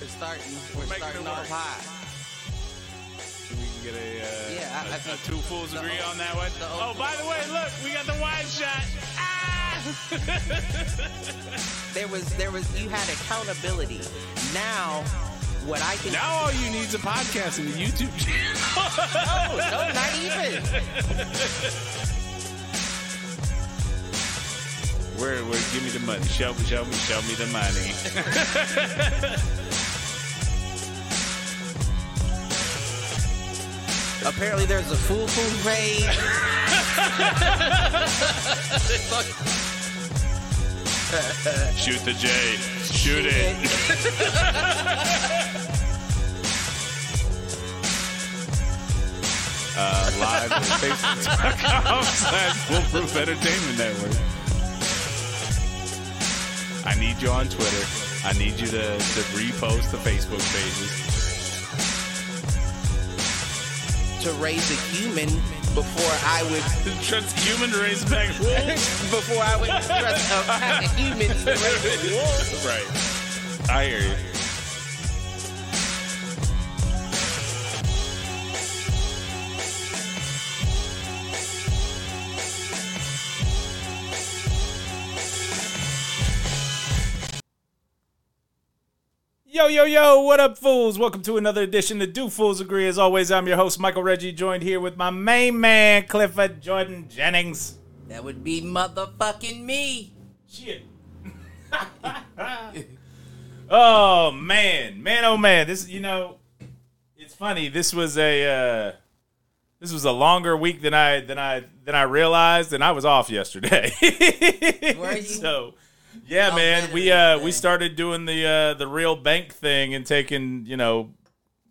We're starting. We're, making starting off high. We can get a, uh, Yeah, I- a- I think a two fools agree o- on that one. Oh, by the way, look, we got the wide shot. Ah! There was there was you had accountability. Now, what I can now all you need is a podcast and a YouTube channel. no, no, not even. Where, where? Give me the money. Show me, show me, show me the money. Apparently, there's a fool fool page. Shoot the J. Shoot it. Uh, live at facebook.com slash foolproof entertainment network. I need you on Twitter. I need you to, to repost the Facebook pages. To raise a human before I would Trust human to raise back before I would trust a human to raise a wolf. right. I hear you. Yo, yo, yo, what up, fools? Welcome to another edition of Do Fools Agree. As always, I'm your host, Michael Reggie, joined here with my main man, Clifford Jordan Jennings. That would be motherfucking me. Shit. oh man, man, oh man. This, you know, it's funny. This was a uh, this was a longer week than I than I than I realized, and I was off yesterday. So, yeah, man. We uh we started doing the uh the real bank thing and taking you know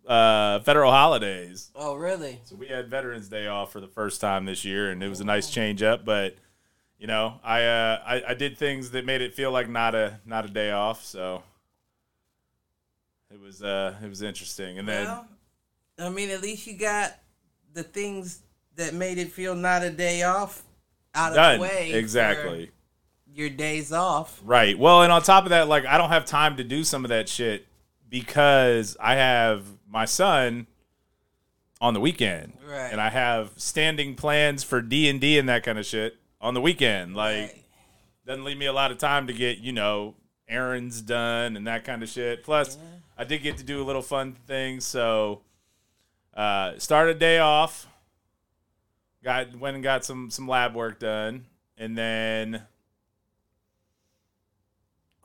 uh federal holidays. Oh, really? So we had Veterans Day off for the first time this year, and it was a nice change up. But you know, I uh, I, I did things that made it feel like not a not a day off. So it was uh it was interesting. And then Well, I mean, at least you got the things that made it feel not a day off out of done the way. exactly for Your days off. right. Well, and on top of that, like I don't have time to do some of that shit because I have my son on the weekend, Right. and I have standing plans for D and D and that kind of shit on the weekend. Like. Right. doesn't leave me a lot of time to get you know errands done and that kind of shit. Plus, I did get to do a little fun thing, so uh, started a day off. Got went and got some some lab work done, and then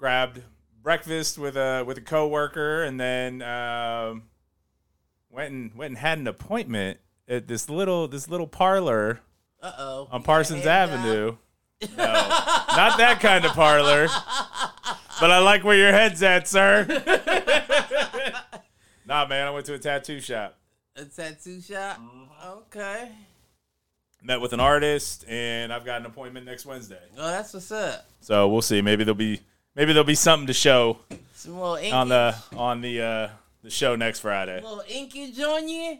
grabbed breakfast with a with a coworker, and then um, went and went and had an appointment at this little this little parlor Uh oh. on Parsons Avenue. No, not that kind of parlor. But I like where your head's at, sir. nah, man, I went to a tattoo shop. A tattoo shop. Mm-hmm. Okay. Met with an artist, and I've got an appointment next Wednesday. Oh, that's what's up. So we'll see. Maybe there'll be maybe there'll be something to show Some little inkage. on the on the uh, the show next Friday. little inkage on you.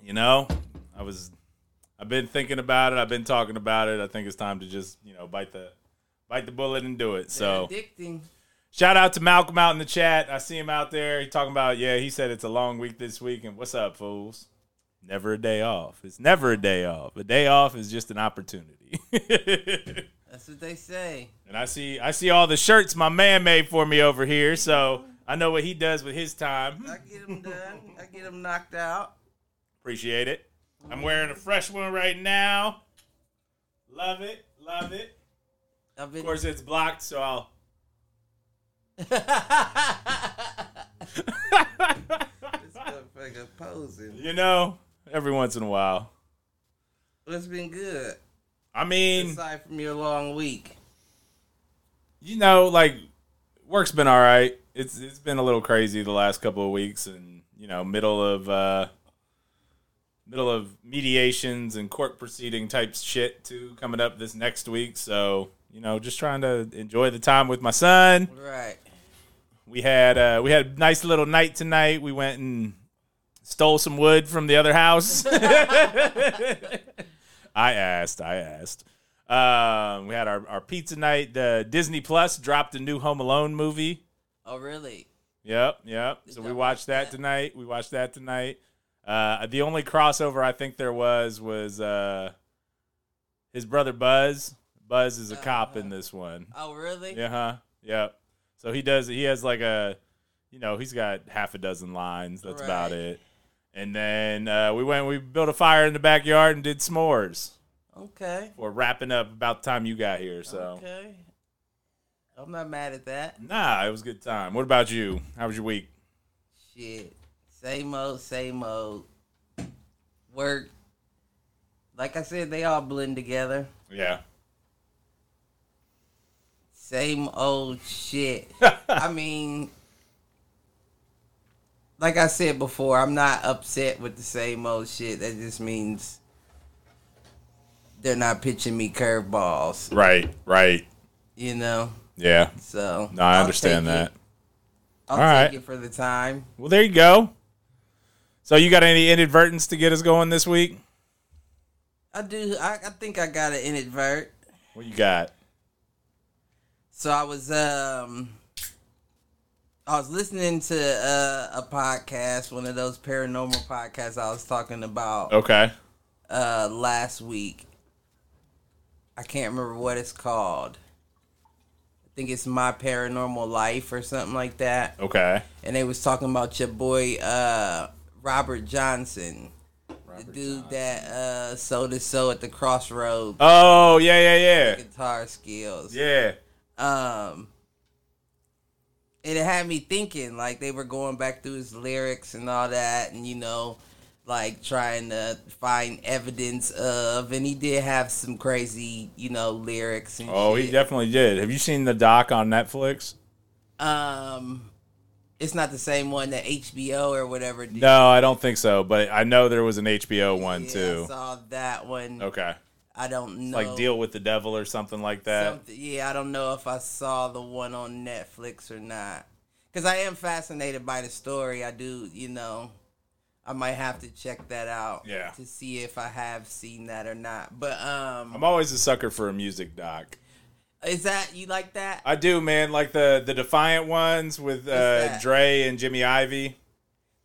You know, I was I've been thinking about it. I've been talking about it. I think it's time to just you know bite the bite the bullet and do it. So. Addicting. Shout out to Malcolm out in the chat. I see him out there. He talking about yeah. He said it's a long week this week. And what's up, fools? Never a day off. It's never a day off. A day off is just an opportunity. That's what they say. and I see I see all the shirts my man made for me over here. So I know what he does with his time. I get them done. I get them knocked out. Appreciate it. I'm wearing a fresh one right now. Love it. Love it. Been. Of course, it's blocked, so I'll. this motherfucker posing. You know, every once in a while. It's been good. I mean, Aside from your long week. you know, like work's been all right. It's it's been a little crazy the last couple of weeks, and you know, middle of uh, middle of mediations and court proceeding type shit too coming up this next week. So you know, just trying to enjoy the time with my son. Right. We had uh, we had a nice little night tonight. We went and stole some wood from the other house. I asked. I asked. Um, we had our, our pizza night. Uh, Disney Plus dropped a new Home Alone movie. Oh, really? Yep, yep. So we watched that that? tonight. We watched that tonight. Uh, the only crossover I think there was was uh, his brother Buzz. Buzz is a cop in this one. Oh, really? Yeah, huh? Yep. So he does. He has like a, you know, he's got half a dozen lines. That's about it. And then uh, we went. We built a fire in the backyard and did s'mores. Okay. We're wrapping up about the time you got here. So Okay. I'm not mad at that. nah, it was a good time. What about you? How was your week? Shit. Same old, same old. Work. Like I said, they all blend together. Yeah. Same old shit. I mean, like I said before, I'm not upset with the same old shit. That just means they're not pitching me curveballs, Right. Right. you know? Yeah. So. No, I I'll understand it. that. I'll All take right. for the time. Well, there you go. So you got any inadvertents to get us going this week? I do. I, I think I got an inadvert. What you got? So I was um I was listening to uh, a podcast, one of those paranormal podcasts I was talking about Okay. uh last week. I can't remember what it's called. I think it's My Paranormal Life or something like that. Okay. And they was talking about your boy uh Robert Johnson. the dude that uh sold his soul at the crossroads Oh yeah, yeah, yeah, guitar skills. yeah. um and it had me thinking like they were going back through his lyrics and all that and you know like trying to find evidence of and he did have some crazy you know lyrics and Oh, he definitely did. Have you seen the doc on Netflix? um it's not the same one that HBO or whatever did. No, I don't think so. But I know there was an HBO one Yeah, too. I saw that one. Okay. I don't know. Like Deal with the Devil or something like that. Something, yeah, I don't know if I saw the one on Netflix or not. Because I am fascinated by the story. I do, you know, I might have to check that out. Yeah. To see if I have seen that or not. But um, I'm always a sucker for a music doc. is that you like that? I do, man. Like the the Defiant ones with uh. Dre and Jimmy Iovine.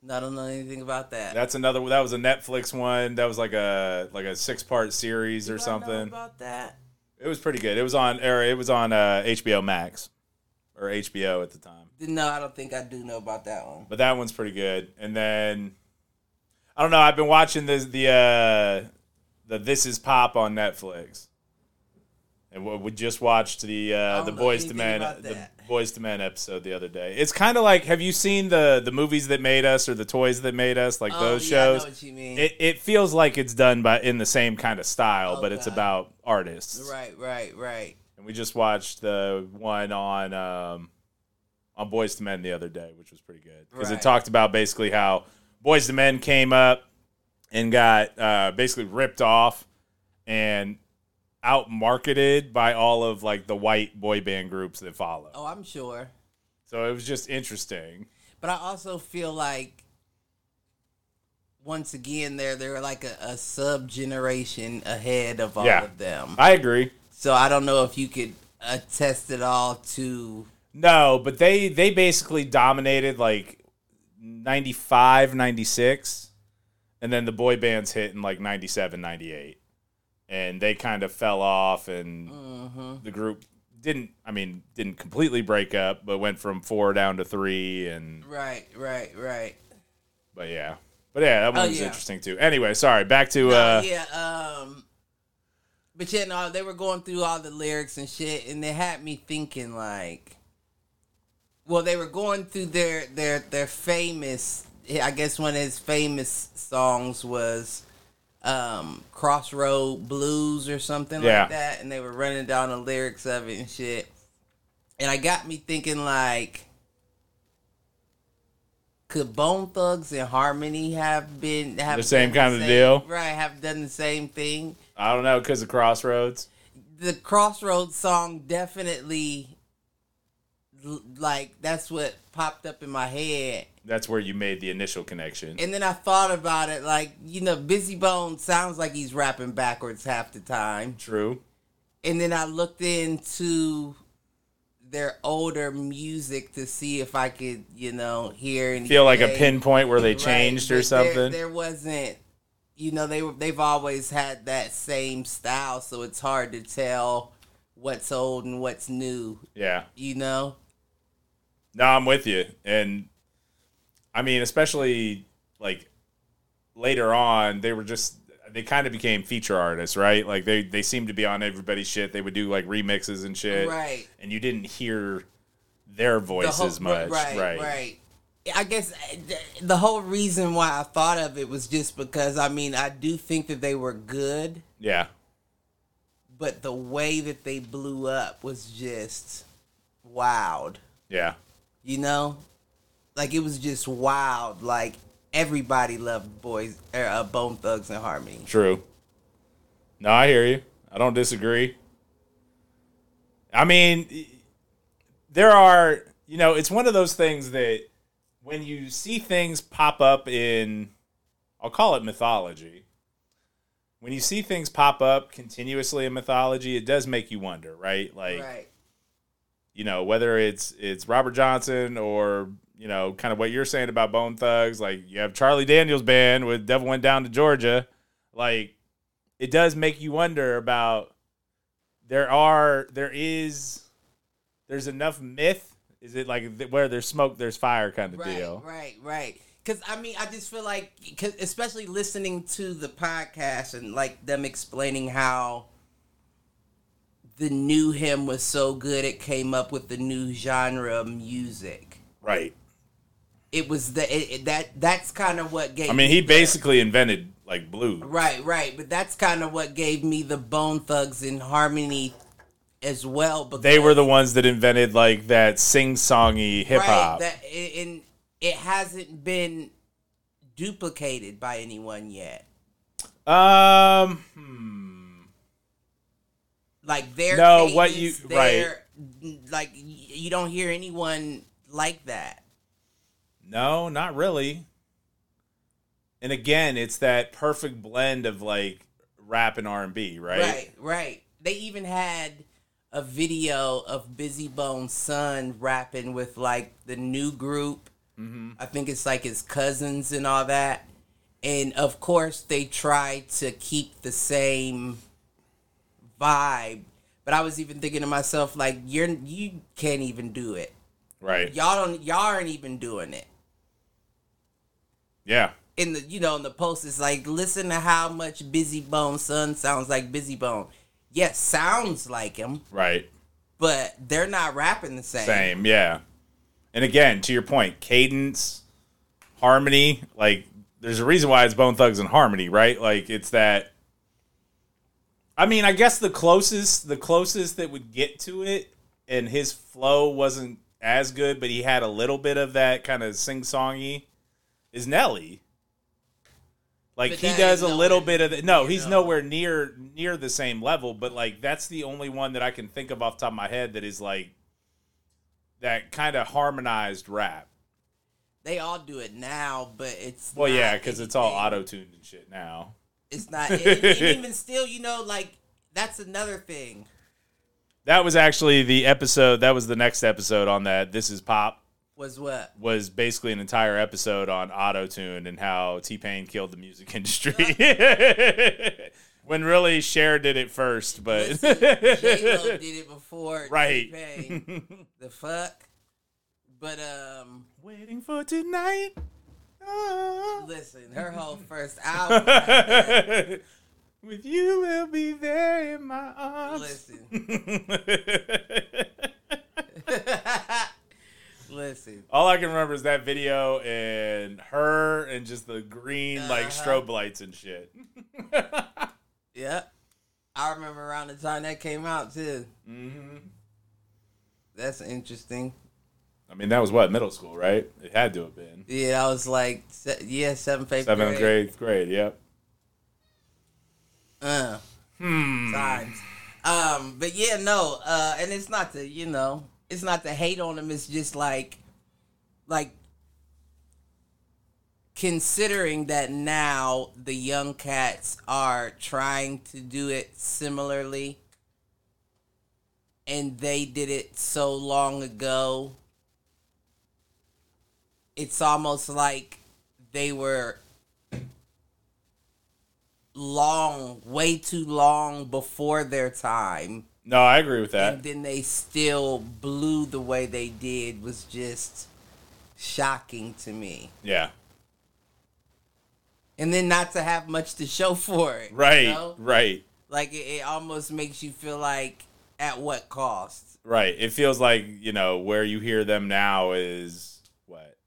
I don't know anything about that. That's another. That was a Netflix one. That was like a like a six part series Do or I know something. about that. It was pretty good. It was on or it was on uh, HBO Max or HBO at the time. No, I don't think I do know about that one. But that one's pretty good. And then I don't know. I've been watching the the uh, the This Is Pop on Netflix, and we, just watched the uh, the know Boyz II Men about the. Boyz II Men episode the other day. It's kind of like Have you seen the the movies that made us or the toys that made us like Oh, those yeah, I know shows? what you mean. It it feels like it's done by in the same kind of style, but it's about artists. right, right, right. And we just watched the one on um, on Boyz II Men the other day, which was pretty good because it talked about basically how Boyz II Men came up and got uh, basically ripped off and out marketed by all of like the white boy band groups that follow. Oh, I'm sure. So it was just interesting. But I also feel like once again they're they're like a, a sub generation ahead of all Yeah. of them. I agree. So I don't know if you could attest it all to No, but they they basically dominated like 95, 96 and then the boy bands hit in like 97, 98. And they kind of fell off and Mhm. the group didn't I mean, didn't completely break up, but went from 4 down to 3 and right, right, right. but yeah. But yeah, that one Oh, was yeah. interesting too. Anyway, sorry, back to No, uh yeah, um but yeah, no, they were going through all the lyrics and shit and they had me thinking like well, they were going through their their their famous I guess one of his famous songs was um Crossroad Blues or something Yeah. like that and they were running down the lyrics of it and shit. And I got me thinking like could Bone Thugs and Harmony have been have The same kind of same- deal? Right, have done the same thing. I don't know cuz of Crossroads. The Crossroads song definitely like that's what popped up in my head. That's where you made the initial connection. And then I thought about it like, you know, Bizzy Bone sounds like he's rapping backwards half the time. True. And then I looked into their older music to see if I could, you know, hear and Feel like a pinpoint where they changed or something. There, there wasn't, you know, they were they've always had that same style, so it's hard to tell what's old and what's new. yeah. You know, No, I'm with you. And I mean, especially like later on, they were just they kind of became feature artists, right? Like they they seemed to be on everybody's shit. They would do like remixes and shit. Right. And you didn't hear their The voices whole- much. Right, right. right. I guess uh, the whole reason why I thought of it was just because I mean I do think that they were good, Yeah. but the way that they blew up was just wild. Yeah. You know, like it was just wild. Like everybody loved boys, er, uh, Bone Thugs and Harmony. True. No, I hear you. I don't disagree. I mean, there are, you know, it's one of those things that when you see things pop up in, I'll call it mythology. When you see things pop up continuously in mythology, it does make you wonder, right? Like, right. you know, whether it's it's Robert Johnson or you know, kind of what you're saying about Bone Thugs, like you have Charlie Daniels band with Devil Went Down to Georgia, like it does make you wonder about there are there is there's enough myth. Is it like th- where there's smoke, there's fire kind of Right, deal? right, right. Because I mean, I just feel like, especially listening to the podcast and like them explaining how the new him was so good, it came up with the new genre of music. Right. It was the it, it- that that's kind of what gave. I mean, me he the- basically invented like blue. Right, right, but that's kind of what gave me the Bone Thugs in Harmony as well. Because They were the ones that invented like that sing-songy hip right hop. that and it hasn't been duplicated by anyone yet. um, hmm. Like their No, what you- cadence, right. Like you don't hear anyone like that. No, not really. And again, it's that perfect blend of like rap and R and B, right? Right, right. They even had a video of Bizzy Bone's son rapping with like the new group. Mm-hmm. I think it's like his cousins and all that. And of course, they tried to keep the same vibe. But I was even thinking to myself, like, you're you can't even do it. Right. Y'all don't. Y'all aren't even doing it. Yeah. in the you know in the post it's like listen to how much Bizzy Bone son sounds like Bizzy Bone. Yes, sounds like him, Right. but they're not rapping the same. Same. Yeah. And again, to your point, cadence, harmony, like there's a reason why it's Bone Thugs and Harmony, right? Like it's that. I mean, I guess the closest, the closest that would get to it, and his flow wasn't as good, but he had a little bit of that kind of sing-songy, is Nelly. Like But he does a little bit of the, no, he's though. nowhere near near the same level, but like that's the only one that I can think of off the top of my head that is like that kind of harmonized rap. They all do it now, but it's Well, yeah, because it's all auto tuned and shit now. It's not, and, and even still, you know, like that's another thing. That was actually the episode. That was the next episode on that. This is pop Was what? was basically an entire episode on auto tune and how T Pain killed the music industry. when really Cher did it first, but J Lo did it before. right. T-Pain. The fuck. But um, Waiting for tonight. Oh. listen, her whole first album. With you, will be there in my arms. listen, listen. All I can remember is that video and her and just the green like Uh-huh. strobe lights and shit. Yep. I remember around the time that came out too. hmm That's interesting. I mean, that was what middle school, right? It had to have been Yeah, I was like, yeah, seventh, eighth seventh grade. grade, grade. Yep. Uh, Hmm. times. Um, but yeah, no, uh, and it's not to you know, it's not to hate on them. It's just like, like considering that now the young cats are trying to do it similarly. and they did it so long ago. It's almost like they were long, way too long before their time. No, I agree with that. And then they still blew the way they did was just shocking to me. Yeah. And then not to have much to show for it. you Right. know? Right. Like it, it almost makes you feel like at what cost? Right. It feels like, you know, where you hear them now is what?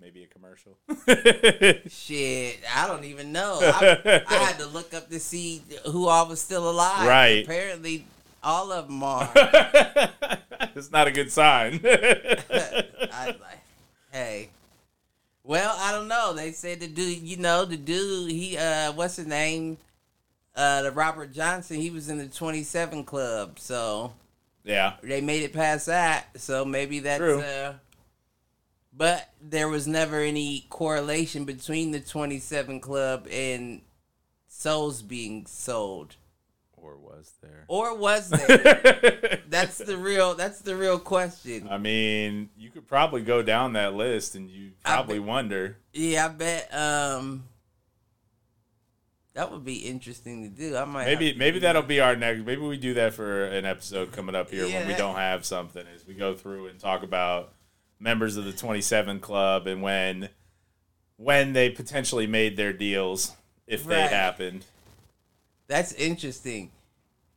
Maybe a commercial. Shit, I don't even know. I, I had to look up to see who all was still alive. Right. Apparently, all of them are. it's not a good sign. I like, hey. Well, I don't know. They said the dude, you know, the dude, he, uh, what's his name? Uh, the Robert Johnson, he was in the 27 Club. So yeah. they made it past that. So maybe that's, True. uh, but there was never any correlation between the 27 Club and souls being sold. Or was there? Or was there? that's the real, that's the real question. I mean, you could probably go down that list and you probably wonder. Yeah, I bet um that would be interesting to do. I might Maybe maybe that'll be our next. Maybe we do that for an episode coming up here Yeah, when we that- don't have something. Is we go through and talk about members of the Twenty Seven Club and when when they potentially made their deals if they happened. That's interesting.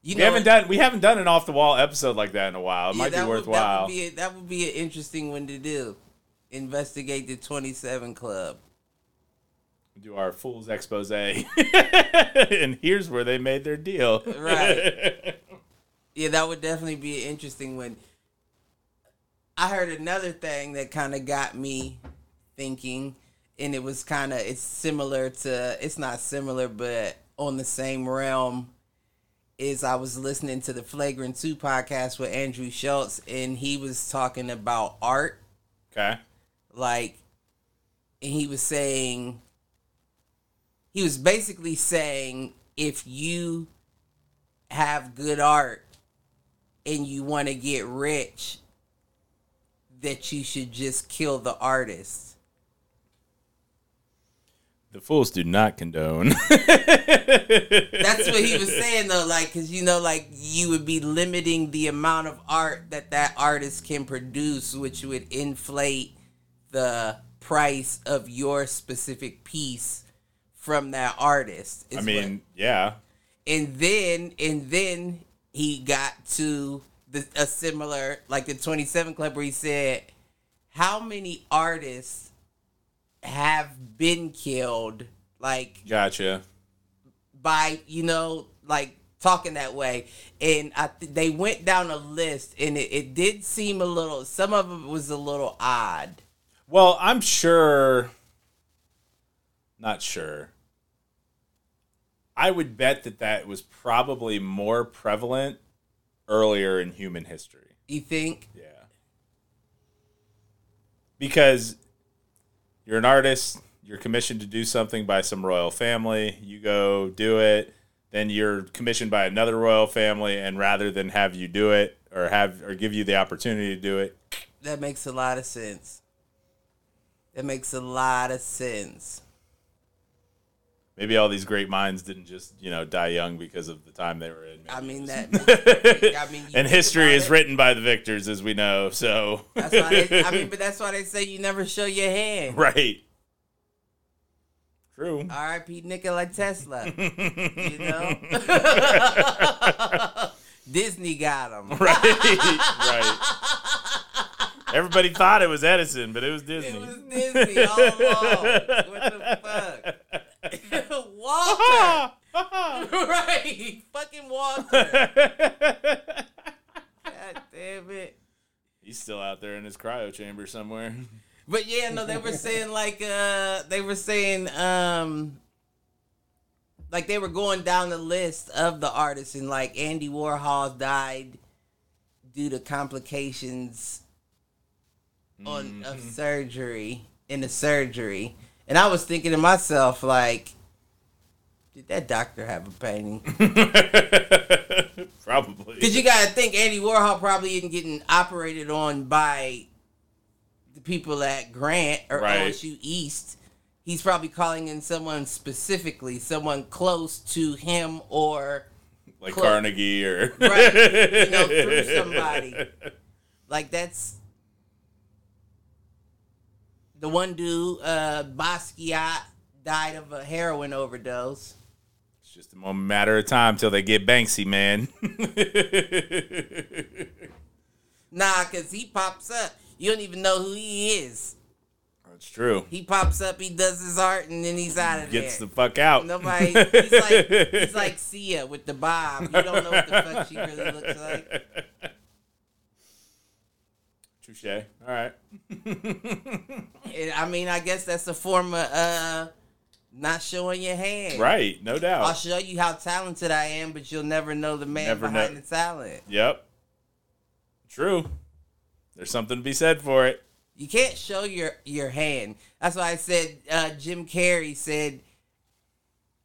You We haven't done we haven't done an off the wall episode like that in a while. It yeah, might be would- worthwhile. That would be a, that would be an interesting one to do. Investigate the Twenty Seven Club. do our fool's expose, and here's where they made their deal. Right. Yeah, that would definitely be an interesting one. I heard another thing that kind of got me thinking, and it was kind of it's similar to it's not similar, but on the same realm. Is I was listening to the Flagrant Two podcast with Andrew Schulz, and he was talking about art, okay. like, and he was saying, he was basically saying if you have good art and you want to get rich, that you should just kill the artist. The fools do not condone. That's what he was saying though, like, cause you know, like you would be limiting the amount of art that that artist can produce, which would inflate the price of your specific piece from that artist. I mean, what- yeah. and then and then he got to the a similar like the 27 club where he said how many artists have been killed like Gotcha. by you know like talking that way and i th- they went down a list and it, it did seem a little some of it was a little odd Well, I'm sure. Not sure. I would bet that that was probably more prevalent earlier in human history. you think Yeah. Because you're an artist, you're commissioned to do something by some royal family, you go do it, then you're commissioned by another royal family and rather than have you do it or have or give you the opportunity to do it, that makes a lot of sense. That makes a lot of sense maybe all these great minds didn't just, you know, die young because of the time they were in. I mean that. was- makes perfect- I mean, and history is it, written by the victors as we know. So That's why they, I mean, but that's why they say you never show your hand. right. True. R.I.P. Nikola Tesla. you know, Disney got him. right. right. Everybody thought it was Edison, but it was Disney. It was Disney all along. What the fuck, Walter? right, fucking Walter. God damn it. He's still out there in his cryo chamber somewhere. But yeah, no, they were saying like uh they were saying um like they were going down the list of the artists and like Andy Warhol died due to complications on of surgery in the surgery. And I was thinking to myself like Did that doctor have a painting? Probably. Because you got to think Andy Warhol probably isn't getting operated on by the people at Grant or Right. OSU East. He's probably calling in someone specifically, someone close to him or like Close. Carnegie or Right, you know, through somebody. like that's the one dude, uh, Basquiat, died of a heroin overdose. Just a moment, matter of time till they get Banksy, man. Nah, cause he pops up. You don't even know who he is. That's true. He pops up, he does his art, and then he's out of there. Gets the fuck out. Nobody. He's like he's like Sia with the bob. You don't know what the fuck she really looks like. Touche. All right. I mean, I guess that's a form of uh, not showing your hand. Right. No doubt. I'll show you how talented I am, but you'll never know the man Never behind know. the talent. Yep. True. There's something to be said for it. You can't show your your hand. That's why I said uh, Jim Carrey said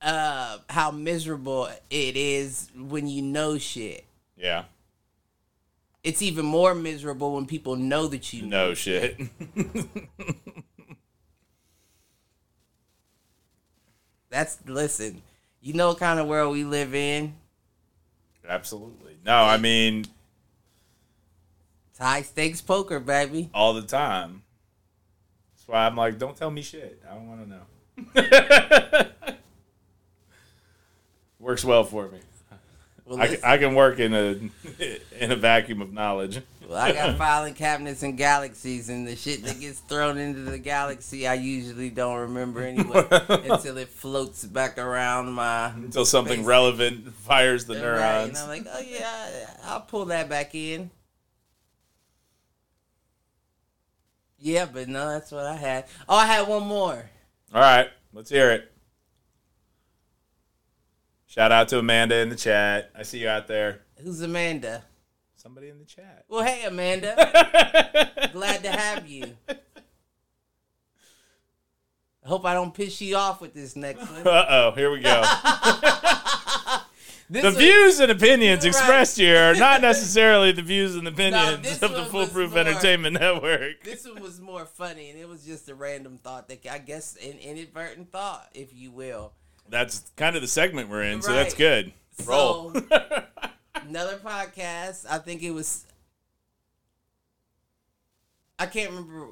uh, how miserable it is when you know shit. Yeah. It's even more miserable when people know that you know. No shit. That's listen. You know what kind of world we live in. Absolutely. No, I mean It's high stakes poker, baby. all the time. That's why I'm like, don't tell me shit. I don't want to know. Works well for me. Well, I, can- I can work in a in a vacuum of knowledge. well, I got filing cabinets and galaxies, and the shit that gets thrown into the galaxy, I usually don't remember anyway until it floats back around my Until something relevant fires the Right, neurons. and I'm like, oh yeah, I'll pull that back in. Yeah, but no, that's what I had. Oh, I had one more. All right, let's hear it. Shout out to Amanda in the chat. I see you out there. Who's Amanda? Somebody in the chat. Well, hey, Amanda. Glad to have you. I hope I don't piss you off with this next one. Uh oh, here we go. The one- views and opinions Right. expressed here are not necessarily the views and opinions this of the Foolproof more- Entertainment Network. This one was more funny, and it was just a random thought that I guess an inadvertent thought, if you will. That's kind of the segment we're in, so that's Right. good. Roll. So, another podcast. I think it was. I can't remember.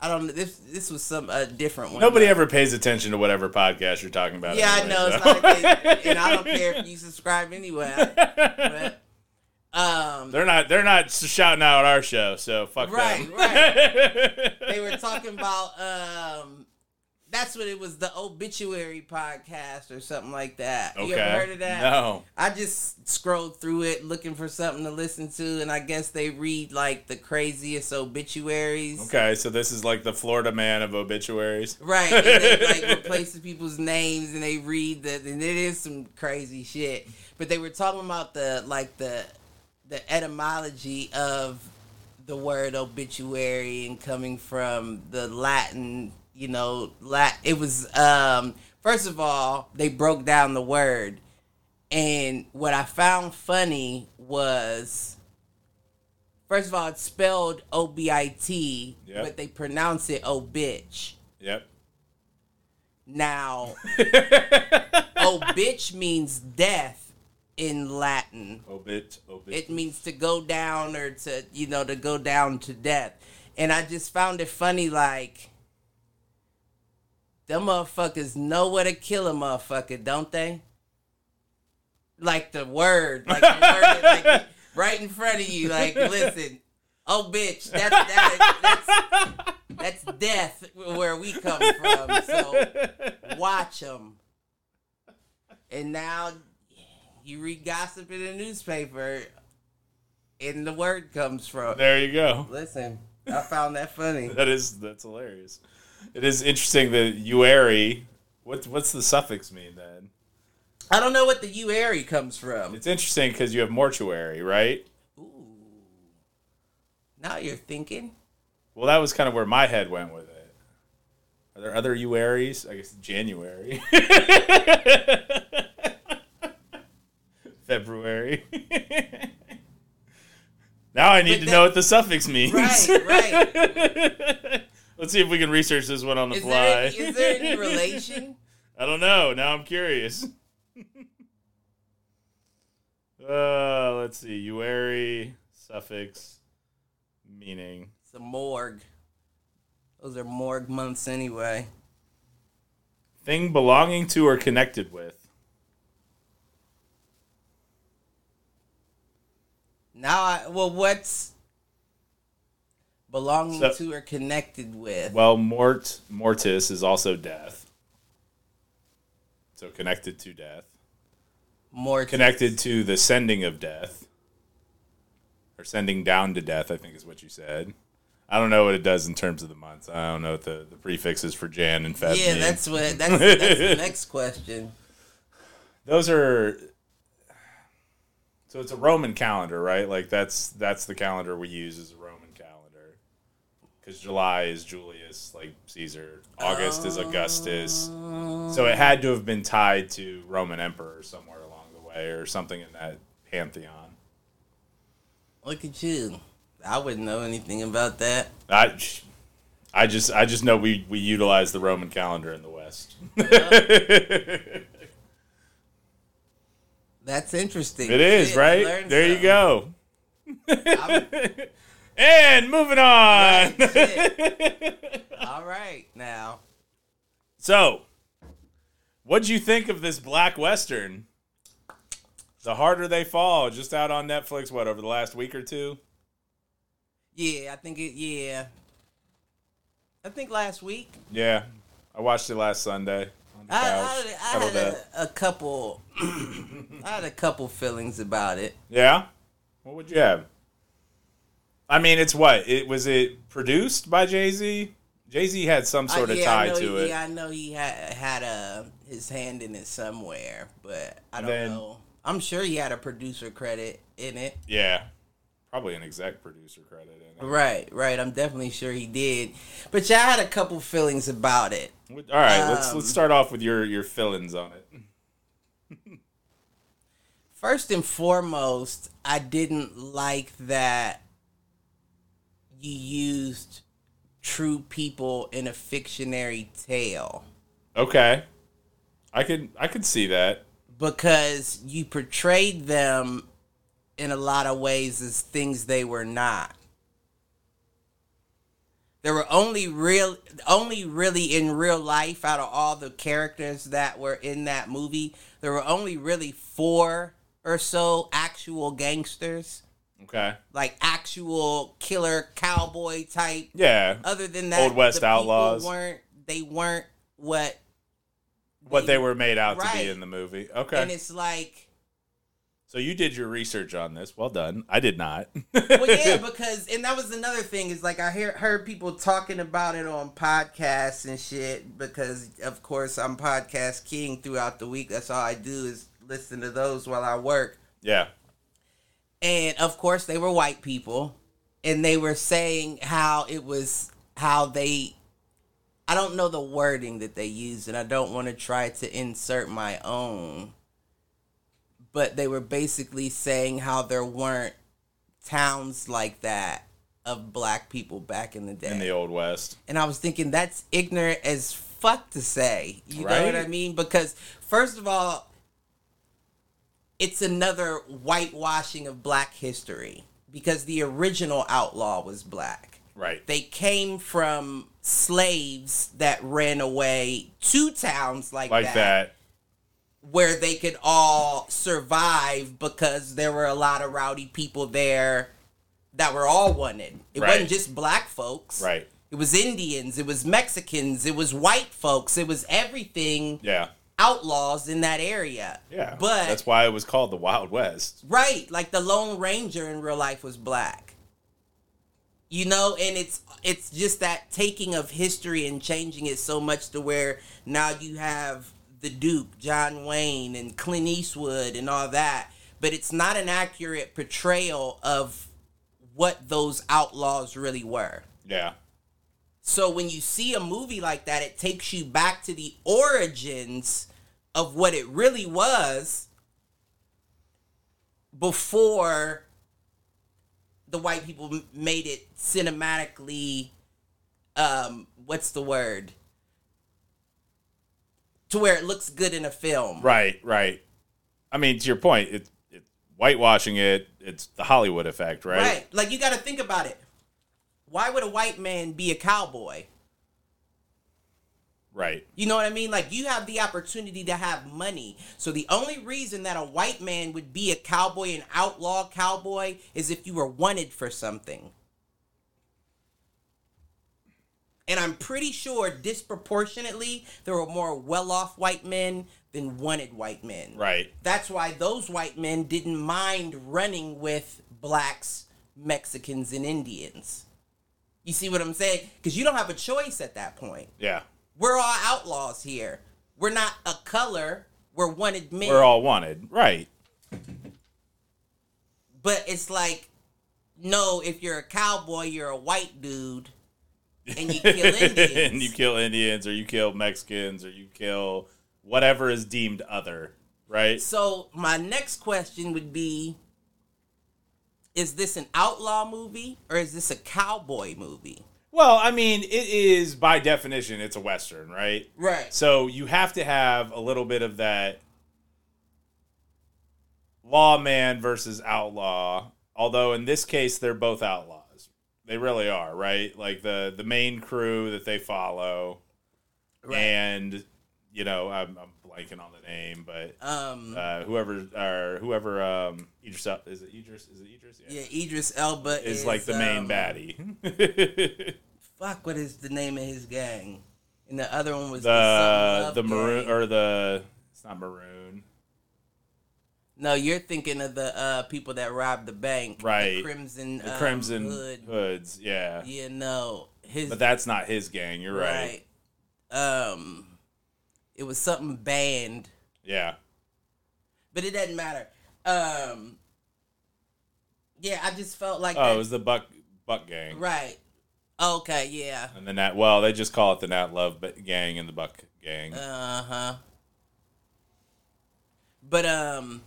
I don't know. This this was some a different one. Nobody ever pays attention to whatever podcast you're talking about. Yeah, I anyway, know so. it's not, a thing, and I don't care if you subscribe anyway. But, um, They're not. They're not shouting out our show, so fuck Right, them. right. they were talking about um that's what it was the obituary podcast or something like that okay. you ever heard of that No. i just scrolled through it looking for something to listen to and i guess they read like the craziest obituaries Okay, so this is like the Florida man of obituaries. right and they like replace people's names and they read that and it is some crazy shit but they were talking about the like the the etymology of the word obituary and coming from the Latin, you know, lat it was um first of all, they broke down the word and what I found funny was first of all it's spelled O B I T, Yep. but they pronounce it obitch. Yep. Now obitch means death in Latin. Obit. Obit. It means to go down or to, you know, to go down to death. And I just found it funny, like, them motherfuckers know what to kill a motherfucker, don't they? Like the word, like the word, like right in front of you. Like, listen, oh bitch, that's that, that's that's death where we come from. So watch them. And now you read gossip in the newspaper, and the word comes from. There you go. Listen, I found that funny. That is that's hilarious. It is interesting that Uary. What what's the suffix mean then? I don't know what the uary comes from. It's interesting because you have mortuary, right? Ooh. Now you're thinking. Well, that was kind of where my head went with it. Are there other Uaries? I guess January. February. now I need But to that- know what the suffix means. Right, right. Let's see if we can research this one on the Is fly. there, any, is there any relation? I don't know. Now I'm curious. uh, let's see. Uary suffix meaning. It's a morgue. Those are morgue months anyway. Thing belonging to or connected with. Now, I, well, what's belonging So- to or connected with? Well, mort mortis is also death. So connected to death. More Connected to the sending of death. Or sending down to death, I think is what you said. I don't know what it does in terms of the months. I don't know what the, the prefixes for Jan and Feb Yeah, mean. that's what. That's, that's the next question. those are so it's a roman calendar right like that's that's the calendar we use as a because july is julius like caesar. August is augustus. So it had to have been tied to roman emperor somewhere along the way or something in that pantheon. Look at you. I wouldn't know anything about that. i i just i just know we we utilize the roman calendar in the west. That's interesting. it is Shit, right? there you go and moving on shit. All right, now. So, what'd you think of this black western? The harder they fall, just out on Netflix. What over the last week or two? Yeah, I think it. Yeah, I think last week Yeah, I watched it last Sunday I, couch. I, I had a, a couple. I had a couple feelings about it. Yeah, what would you have? I mean, it's what it was. It produced by Jay Z. Jay Z had some sort I, of yeah, tie I know to he, it. Yeah, I know he had had a his hand in it somewhere, but I don't Then- know. I'm sure he had a producer credit in it. Yeah, probably an exec producer credit in it. Right, right. I'm definitely sure he did. But yeah, I had a couple feelings about it. All right, let's Um, let's start off with your your fillings on it. First and foremost, I didn't like that you used true people in a fictionary tale Okay, I could I could see that. because you portrayed them in a lot of ways as things they were not. There were only real only really in real life out of all the characters that were in that movie, there were only really four or so actual gangsters. Okay. like actual killer cowboy type. Yeah. Other than that, Old West the outlaws. weren't they weren't what? What they were made out to be in the movie. Okay. And it's like, So you did your research on this. Well done. I did not. well, yeah, because and that was another thing is like I hear heard people talking about it on podcasts and shit because of course I'm podcast king throughout the week. That's all I do is listen to those while I work. yeah. And of course they were white people and they were saying how it was how they i don't know the wording that they used and i don't want to try to insert my own but they were basically saying how there weren't towns like that of black people back in the day In the old west. and I was thinking that's ignorant as fuck to say. You know what I mean? Because first of all, it's another whitewashing of black history because the original outlaw was black. Right. They came from slaves that ran away to towns like, like that. where they could all survive because there were a lot of rowdy people there that were all wanted. It Right. wasn't just black folks. Right. It was Indians, it was Mexicans, it was white folks, it was everything Yeah. Outlaws in that area. Yeah. But that's why it was called the Wild West. right, like the Lone Ranger in real life was black. You know, and it's it's just that taking of history and changing it so much to where now you have the Duke, John Wayne, and Clint Eastwood and all that, but it's not an accurate portrayal of what those outlaws really were. Yeah. So when you see a movie like that, it takes you back to the origins of what it really was before the white people made it cinematically um what's the word to where it looks good in a film Right, right. I mean, to your point, it's it's whitewashing it. It's the Hollywood effect, right? right like you got to think about it why would a white man be a cowboy Right. You know what I mean? Like you have the opportunity to have money. So the only reason that a white man would be a cowboy, an outlaw cowboy, is if you were wanted for something. And I'm pretty sure disproportionately there were more well-off white men than wanted white men. Right. That's why those white men didn't mind running with blacks, Mexicans, and Indians. You see what I'm saying? Because you don't have a choice at that point. Yeah. We're all outlaws here. We're not a color. We're wanted men. We're all wanted. Right. But it's like, no, if you're a cowboy, you're a white dude, and you kill Indians. and you kill Indians or you kill Mexicans or you kill whatever is deemed other, right? So my next question would be: Is this an outlaw movie or is this a cowboy movie? Well, I mean, it is by definition it's a western, right? Right. So you have to have a little bit of that lawman versus outlaw. Although in this case they're both outlaws. They really are, right? Like the the main crew that they follow, Right. and you know I'm, I'm blanking on the name, but um. uh, whoever or whoever um Idris El- is it Idris is it Idris yeah, Idris Elba is is like the main um, baddie. Fuck, what is the name of his gang? And the other one was the Something the maroon Gang. or the it's not maroon. No, you're thinking of the uh, people that robbed the bank, Right. The Crimson, The um, Crimson Hood. Hoods, yeah. Yeah, no, his But that's not his gang. You're right. right. Um, it was something banned, Yeah. but it doesn't matter. Um, yeah, I just felt like Oh, that- it was the Buck Buck gang. right. Okay, yeah. And the Nat. Well, they just call it the Nat Love gang and the Buck gang. Uh huh. But um,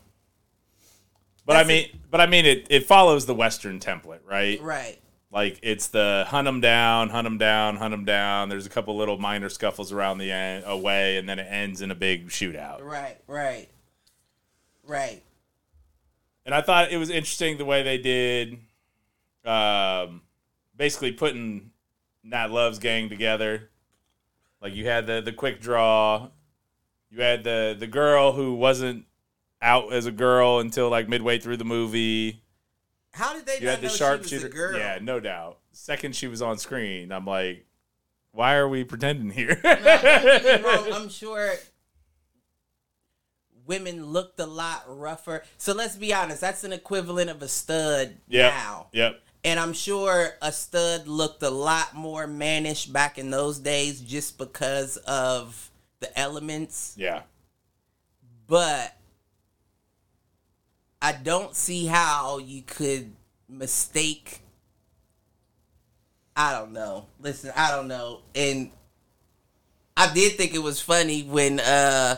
but I mean, but I mean, it it follows the Western template, right? right. Like it's the hunt them down, hunt them down, hunt them down. There's a couple little minor scuffles around the end, away, and then it ends in a big shootout. Right, right, right. and I thought it was interesting the way they did, um, basically putting Nat Love's gang together. Like you had the the quick draw, you had the the girl who wasn't out as a girl until like midway through the movie. How did they You had the know she was sharpshooter. a girl? Yeah, no doubt. Second she was on screen, I'm like, why are we pretending here? No, don't get me wrong, I'm sure women looked a lot rougher. So let's be honest, that's an equivalent of a stud Yep. now. Yep. And I'm sure a stud looked a lot more mannish back in those days just because of the elements. Yeah. But I don't see how you could mistake. I don't know. Listen, I don't know. And I did think it was funny when uh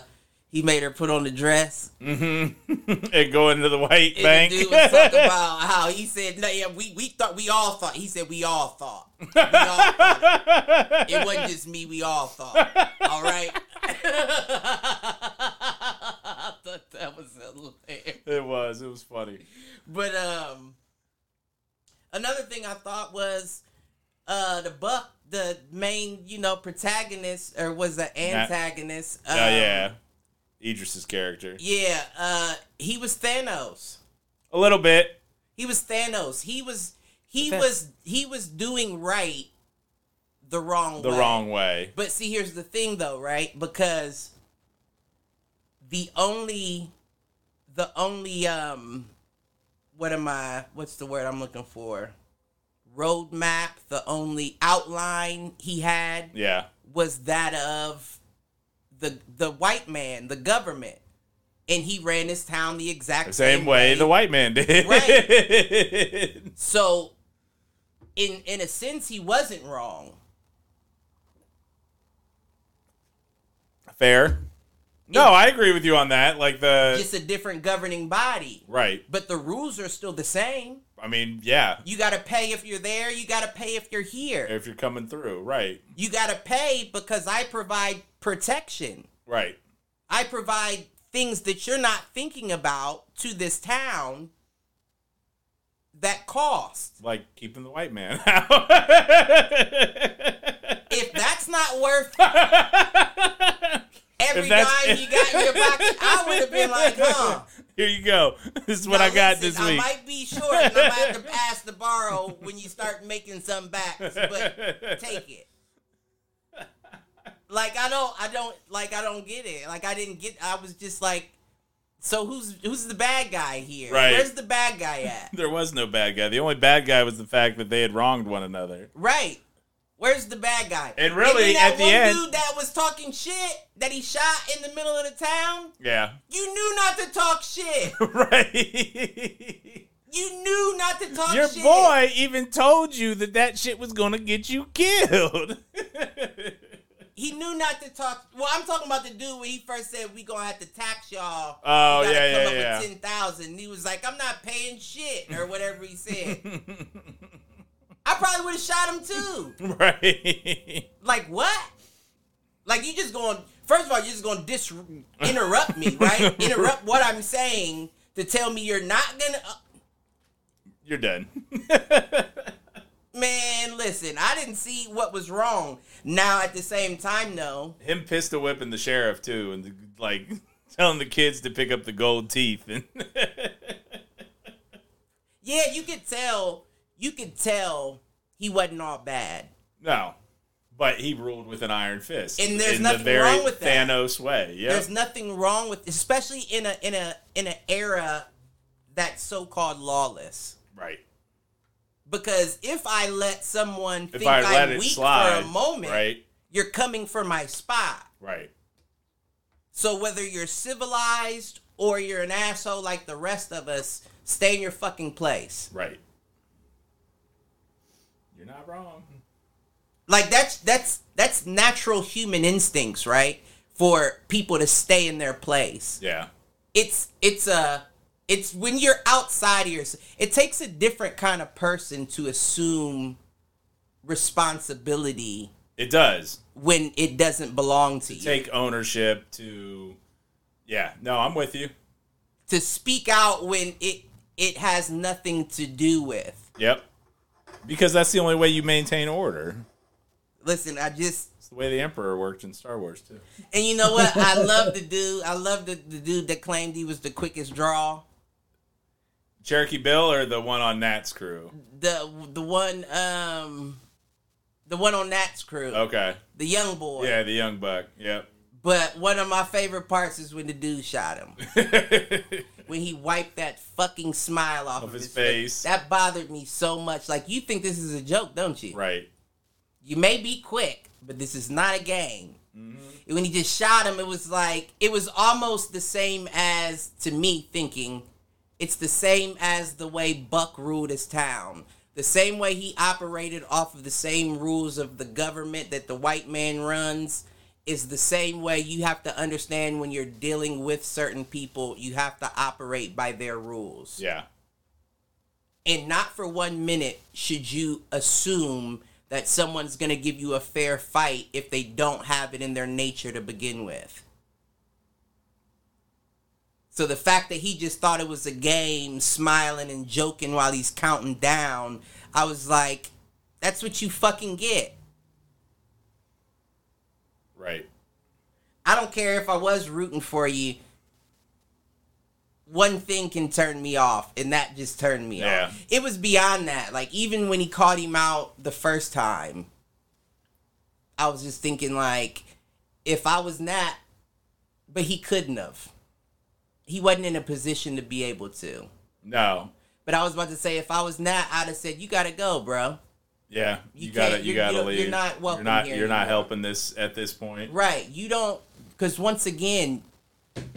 he made her put on the dress. Mm-hmm. and go into the white And bank. the dude was talking about how he said, "No, yeah, we we thought we all thought." He said, "We all thought." We all thought. It wasn't just me. We all thought. All right. I thought that was hilarious. it was. It was funny. But um, another thing I thought was uh the buck, the main you know protagonist or was the antagonist. Oh um, yeah, Idris's character. yeah. Uh, he was Thanos. A little bit. He was Thanos. He was he That- was he was doing right the wrong The way. wrong way. But see, here's the thing, though, right? Because the only the only um what am I what's the word I'm looking for? Roadmap, the only outline he had yeah. was that of the the white man, the government. And he ran his town the exact the same, same way, way the white man did. Right. so in in a sense he wasn't wrong. Fair. No, I agree with you on that. Like the Just a different governing body. right. But the rules are still the same. I mean, yeah. You got to pay if you're there. You got to pay if you're here. If you're coming through, right, You got to pay because I provide protection. right. I provide things that you're not thinking about to this town that cost. Like keeping the white man out. If that's not worth every If that's- dime you got in your pocket, I would have been like, huh. Here you go. This is what Now I got listen, this week. I might be short and I might have to ask to borrow when you start making some backs, but take it. Like I don't, I don't, like I don't get it. Like I didn't get. I was just like, so who's who's the bad guy here? Right. Where's the bad guy at? There was no bad guy. The only bad guy was the fact that they had wronged one another. Right. Where's the bad guy? And really, that at the one end- dude that was talking shit that he shot in the middle of the town, Yeah. you knew not to talk shit. right. You knew not to talk Your shit. boy even told you that that shit was going to get you killed. He knew not to talk. Well, I'm talking about the dude when he first said we gonna have to tax y'all. Oh, gotta yeah, come yeah, up yeah. With Ten thousand. He was like, I'm not paying shit or whatever he said. I probably would have shot him too. right. Like what? Like you just going? First of all, you're just going to dis interrupt me, right? interrupt what I'm saying to tell me you're not gonna. Uh, You're done. man, listen, I didn't see what was wrong. Now at the same time, though, Him pistol whipping the sheriff too, and like telling the kids to pick up the gold teeth. And yeah, you could tell. You could tell he wasn't all bad. no, but he ruled with an iron fist, And there's in nothing the very wrong with that. Thanos way. Yeah. There's nothing wrong with, especially in a in a in an era that's so called lawless. right. Because if I let someone If think I it weak slide, for a moment, right, you're coming for my spot. right, So whether you're civilized or you're an asshole like the rest of us, stay in your fucking place. right. You're not wrong. Like that's that's that's natural human instincts, right? For people to stay in their place. Yeah. It's it's a it's when you're outside of your it takes a different kind of person to assume responsibility It does. when it doesn't belong to you. Take ownership to Yeah, no, I'm with you. to speak out when it it has nothing to do with. Yep. Because that's the only way you maintain order. Listen, I just It's the way the Emperor worked in Star Wars too. and you know what? I love the dude. I love the, the dude that claimed he was the quickest draw. Cherokee Bill or the one on Nat's crew? The the one um the one on Nat's crew. Okay. The young boy. Yeah, the young buck. Yep. But one of my favorite parts is when the dude shot him. when he wiped that fucking smile off of, his his, face. That bothered me so much. Like you think this is a joke, don't you? right. You may be quick, but this is not a game. Mm-hmm. When he just shot him, it was like it was almost the same as to me thinking it's the same as the way Buck ruled his town. The same way he operated off of the same rules of the government that the white man runs is the same way you have to understand when you're dealing with certain people, you have to operate by their rules. Yeah. And not for one minute should you assume that someone's going to give you a fair fight if they don't have it in their nature to begin with. So the fact that he just thought it was a game, smiling and joking while he's counting down, I was like, that's what you fucking get. Right. I don't care if I was rooting for you. One thing can turn me off, and that just turned me Yeah. off. It was beyond that. Like even when he caught him out the first time, I was just thinking like, if I was not, but he couldn't have. He wasn't in a position to be able to. No. But I was about to say, if I was not, I'd have said, "You gotta go, bro." Yeah. You You, gotta you gotta you're- leave. you're not welcome You're not here you're not helping this at this point. Right? You don't, because once again,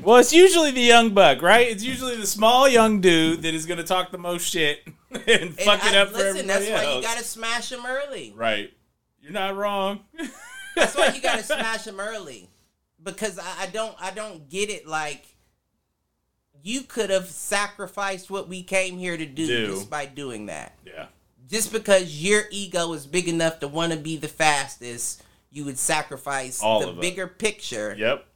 Well, it's usually the young buck, right? It's usually the small young dude that is gonna talk the most shit and, and fuck it I- up for listen, everybody that's why you gotta smash him early. Right. You're not wrong. That's why you gotta smash him early. because I, I don't I don't get it. Like you could have sacrificed what we came here to do, Do. just by doing that. Yeah. Just because your ego is big enough to want to be the fastest, you would sacrifice All the it. bigger picture Yep.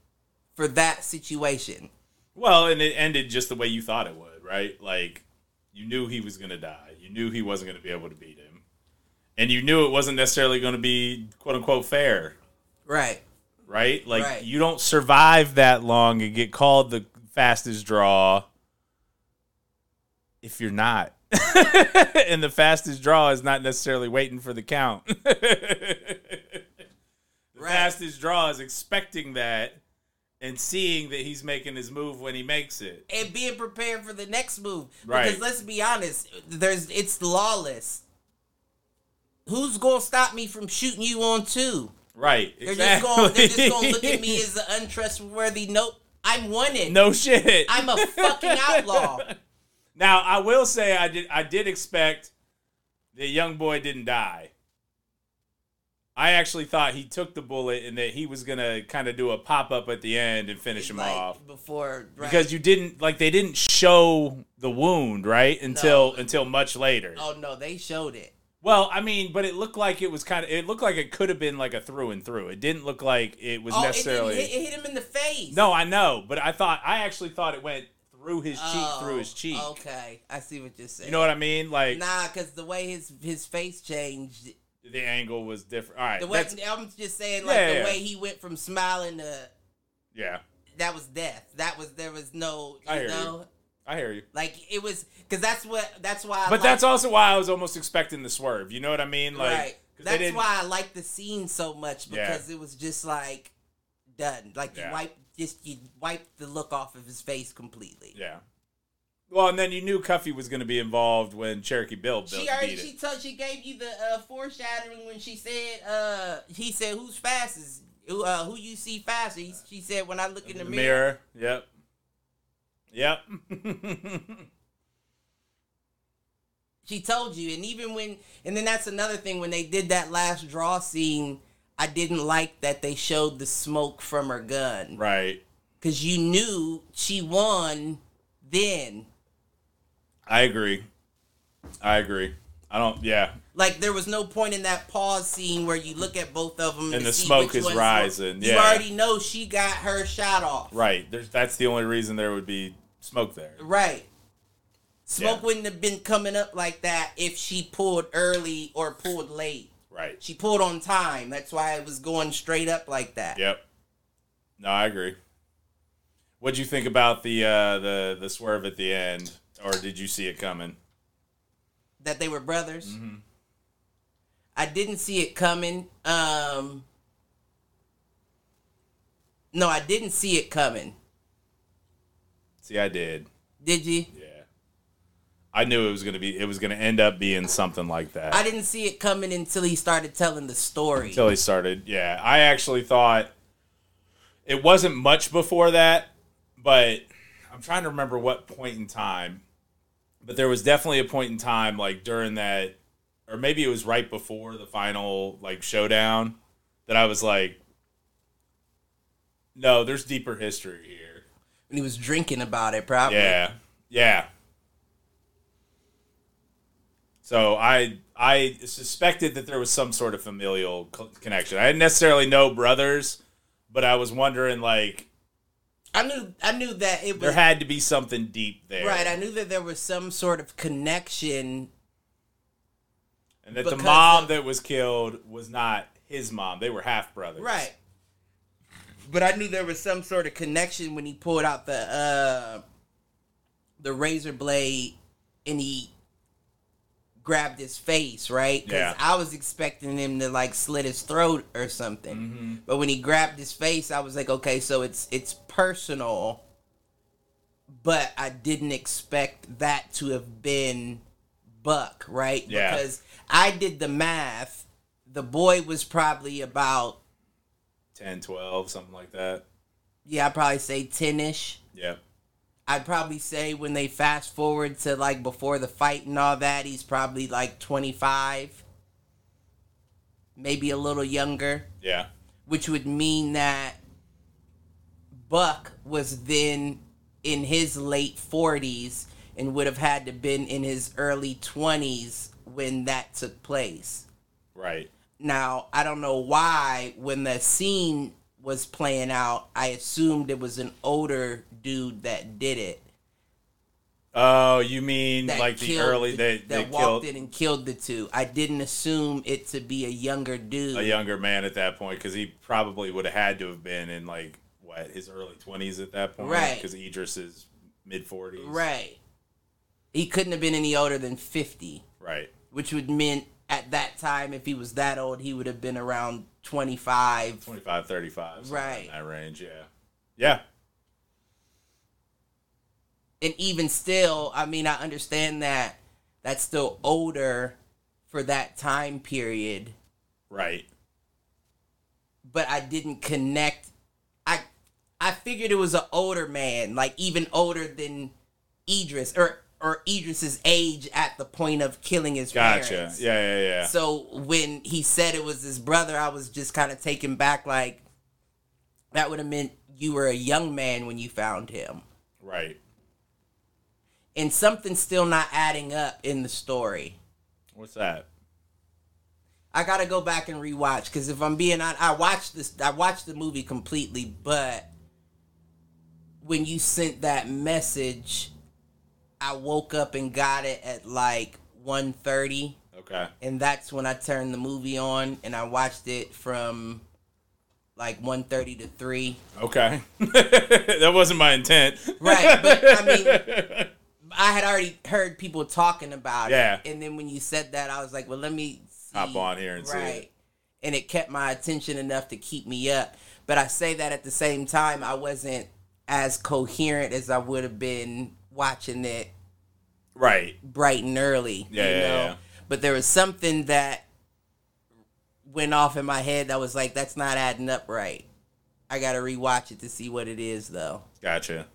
for that situation. Well, and it ended just the way you thought it would, right? Like you knew he was going to die. You knew he wasn't going to be able to beat him. And you knew it wasn't necessarily going to be quote unquote fair, Right. right? Like Right. you don't survive that long and get called the fastest draw if you're not. and the fastest draw is not necessarily waiting for the count. the Right. fastest draw is expecting that and seeing that he's making his move when he makes it. and being prepared for the next move. Right. Because let's be honest, there's it's lawless. Who's gonna stop me from shooting you on two? Right. They're just gonna They're just gonna look at me as an untrustworthy. Nope, I'm wanted. no shit. I'm a fucking outlaw. Now I will say I did I did expect the young boy didn't die. I actually thought he took the bullet and that he was gonna kind of do a pop up at the end and finish him Like, off before right. because you didn't like they didn't show the wound right until No. until much later. Oh no, they showed it. Well, I mean, but it looked like it was kind of it looked like it could have been like a through and through. It didn't look like it was Oh, necessarily. it, hit, it hit him in the face. No, I know, but I thought I actually thought it went through his cheek, Oh, through his cheek. Okay, I see what you're saying. You know what I mean? Like Nah, because the way his his face changed. the angle was different. All right, The way I'm just saying, like Yeah, the yeah. way he went from smiling to yeah, that was death. That was there was no, you I hear you. I hear you. like it was because that's what that's why. I But that's also why I was almost expecting the swerve. You know what I mean? Like, right. That's why I like the scene so much Yeah. because it was just like done. Like you wipe just you wiped the look off of his face completely. Yeah. Well, and then you knew Cuffee was going to be involved when Cherokee Bill built, She already she told she gave you the uh, foreshadowing when she said uh he said who's fastest who uh who you see faster he, she said when I look in the, the mirror. mirror. Yep. Yep. she told you and even when and then that's another thing when they did that last draw scene I didn't like that they showed the smoke from her gun right. because you knew she won then I agree. I agree. I don't. Yeah. Like there was no point in that pause scene where you look at both of them And the smoke is rising, You yeah. already know she got her shot off. Right. There's. That's the only reason there would be smoke there. Right. Smoke Yeah. wouldn't have been coming up like that if she pulled early or pulled late. Right. She pulled on time. That's why it was going straight up like that. Yep. No, I agree. What'd you think about the uh, the the swerve at the end, or did you see it coming? That they were brothers. Mm-hmm. I didn't see it coming. Um No, I didn't see it coming. See, I did. Did you? I knew it was gonna be. It was gonna end up being something like that. I didn't see it coming until he started telling the story. until he started. Yeah, I actually thought it wasn't much before that, but I'm trying to remember what point in time. But there was definitely a point in time, like during that, or maybe it was right before the final like showdown, that I was like, "No, there's deeper history here." And he was drinking about it, probably. Yeah, yeah. So I I suspected that there was some sort of familial co- connection. I didn't necessarily know brothers, but I was wondering like I knew I knew that it was there had to be something deep there, right. I knew that there was some sort of connection. and that the mom of- that was killed was not his mom. They were half brothers. Right. But I knew there was some sort of connection when he pulled out the uh the razor blade and he grabbed his face, right? Because Yeah. I was expecting him to like slit his throat or something. Mm-hmm. But when he grabbed his face, I was like, okay, so it's it's personal. But I didn't expect that to have been Buck, right? Yeah. Because I did the math. The boy was probably about 10, 12, something like that. yeah, I'd probably say ten ish. Yeah. I'd probably say when they fast forward to like before the fight and all that, he's probably like 25, maybe a little younger, Yeah. which would mean that Buck was then in his late 40s and would have had to been in his early 20s when that took place. Right. Now, I don't know why when the scene was playing out, I assumed it was an older dude that did it. Oh, you mean like the killed early the- they that they walked killed in and killed the two. I didn't assume it to be a younger dude. a younger man at that point because he probably would have had to have been in like what his early twenties at that point, Right. Because Idris is mid forties, Right. He couldn't have been any older than 50, Right. which would mean at that time, if he was that old, he would have been around 25. 25, 35, Right. that range. Yeah, yeah, And even still, I mean, I understand that that's still older for that time period, right. but I didn't connect. I I figured it was an older man, like even older than Idris or or Idris's age at the point of killing his Gotcha. parents. Yeah, yeah, yeah. So when he said it was his brother, I was just kind of taken back. Like that would have meant you were a young man when you found him, right. And something's still not adding up in the story. What's that? I gotta go back and rewatch because if I'm being honest, I watched this. I watched the movie completely, but when you sent that message, I woke up and got it at like 1.30 Okay. and that's when I turned the movie on and I watched it from like 1.30 to 3. Okay. that wasn't my intent. Right, but I mean I had already heard people talking about Yeah. it. And then when you said that I was like, well let me see. Hop on here and see it. And it kept my attention enough to keep me up. But I say that at the same time I wasn't as coherent as I would have been watching it right. bright and early. Yeah, you yeah, know? yeah. But there was something that went off in my head that was like, that's not adding up right. I gotta rewatch it to see what it is though. Gotcha.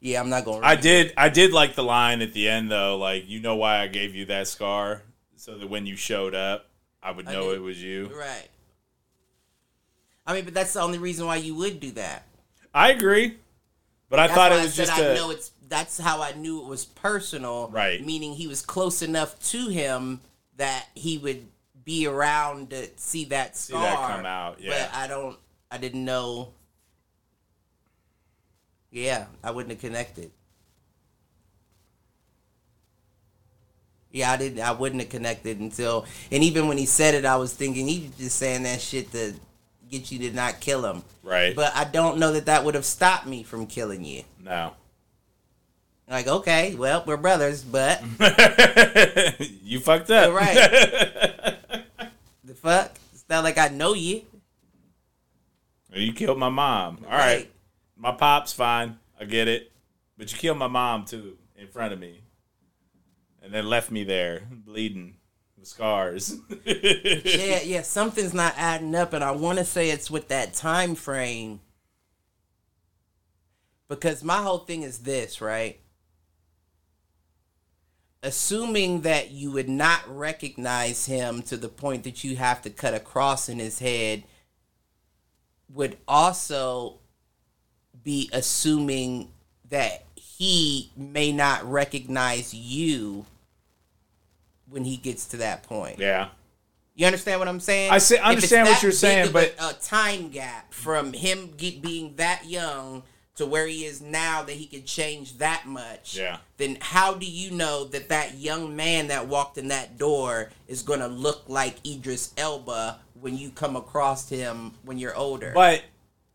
Yeah, I'm not gonna I did. I did like the line at the end though. Like, you know why I gave you that scar, so that when you showed up, I would know did. it was you. Right. I mean, but that's the only reason why you would do that. I agree, but I That's thought it was I just I a know it's that's how I knew it was personal. Right. Meaning he was close enough to him that he would be around to see that See scar. that come out, Yeah. But. I don't I didn't know Yeah, I wouldn't have connected. Yeah, I didn't I wouldn't have connected until and even when he said it I was thinking he just saying that shit to get you to not kill him. right. But I don't know that that would have stopped me from killing you. no, Like, okay, well, we're brothers, but you fucked up. Right. the fuck? It's not like I know you. you killed my mom. All right. My pop's fine. I get it, but you killed my mom too in front of me, and then left me there bleeding with scars. Yeah, yeah, something's not adding up, and I want to say it's with that time frame. Because my whole thing is this, right? Assuming that you would not recognize him to the point that you have to cut a cross in his head would also be assuming that he may not recognize you when he gets to that point. yeah. You understand what I'm saying? I If it's understand what you're saying, but- a, a time gap from him get, being that young to where he is now that he could change that much. Yeah. Then how do you know that that young man that walked in that door is going to look like Idris Elba when you come across him when you're older? But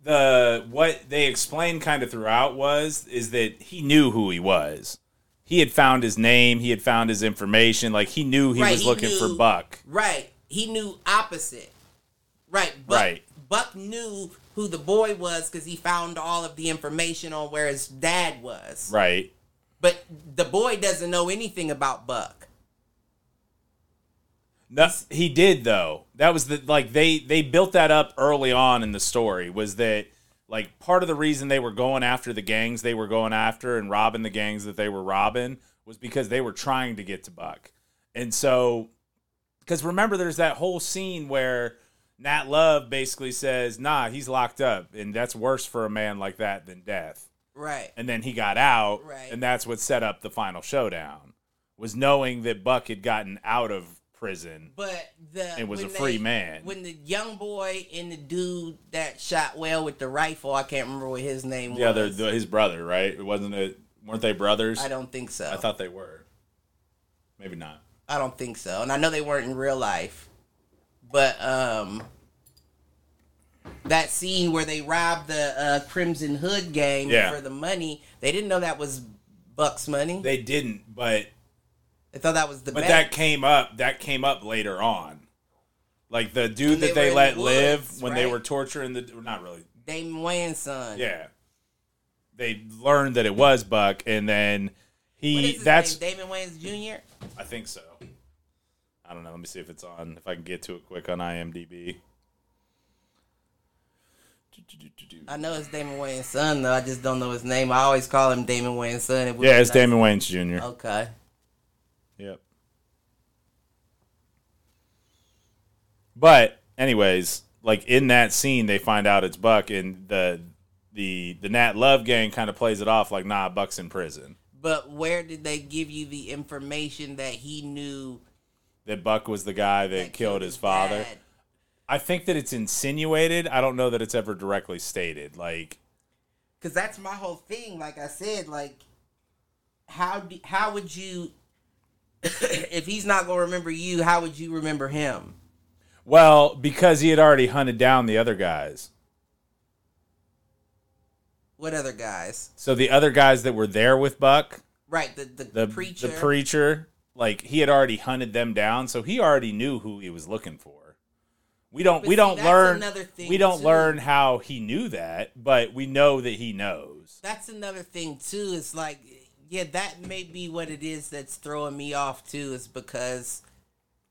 the what they explained kind of throughout was is that he knew who he was. He had found his name. He had found his information. Like he knew he Right, was he looking knew- for Buck. Right. He knew opposite. Right. Buck, Right. Buck knew who the boy was because he found all of the information on where his dad was. Right. But the boy doesn't know anything about Buck. No, he did though. That was the like they they built that up early on in the story. Was that like part of the reason they were going after the gangs they were going after and robbing the gangs that they were robbing was because they were trying to get to Buck. And so because remember there's that whole scene where Nat Love basically says, "Nah, he's locked up, and that's worse for a man like that than death." Right. And then he got out, Right. and that's what set up the final showdown. Was knowing that Buck had gotten out of prison. But the And was a free they- man. When the young boy and the dude that shot well with the rifle, I can't remember what his name was. Yeah, they're, was. they're his brother, right? It wasn't it? Weren't they brothers? I don't think so. I thought they were. Maybe not. I don't think so. And I know they weren't in real life. But um that scene where they robbed the uh, Crimson Hood gang Yeah. for the money, they didn't know that was Buck's money. They didn't, but thought that was the but bank. that came up. That came up later on. Like the dude When that they they, let the live woods, when they were torturing the not really. Damon Wayans' son. Yeah. They learned that it was Buck and then he that's name? Damon Wayans Jr. I think so. I don't know. Let me see if it's on. If I can get to it quick on IMDb. I know it's Damon Wayans' son though. I just don't know his name. I always call him Damon Wayans' son. Yeah, it's Damon Wayans Jr. Okay. Yep. But anyways, like in that scene, they find out it's Buck, and the the the Nat Love gang kind of plays it off like, nah, Buck's in prison. But where did they give you the information that he knew That Buck was the guy that, that killed his father. dad? I think that it's insinuated. I don't know that it's ever directly stated. Like, Cause that's my whole thing. Like I said, like how do, how would you if he's not gonna remember you? How would you remember him? well, because he had already hunted down the other guys. What other guys? So the other guys that were there with Buck, Right, the the, the preacher. the preacher, like he had already hunted them down, so he already knew who he was looking for. We don't But we see, don't learn another thing, we don't too. learn how he knew that, but we know that he knows. that's another thing too. It's like yeah, that may be what it is that's throwing me off too. Is because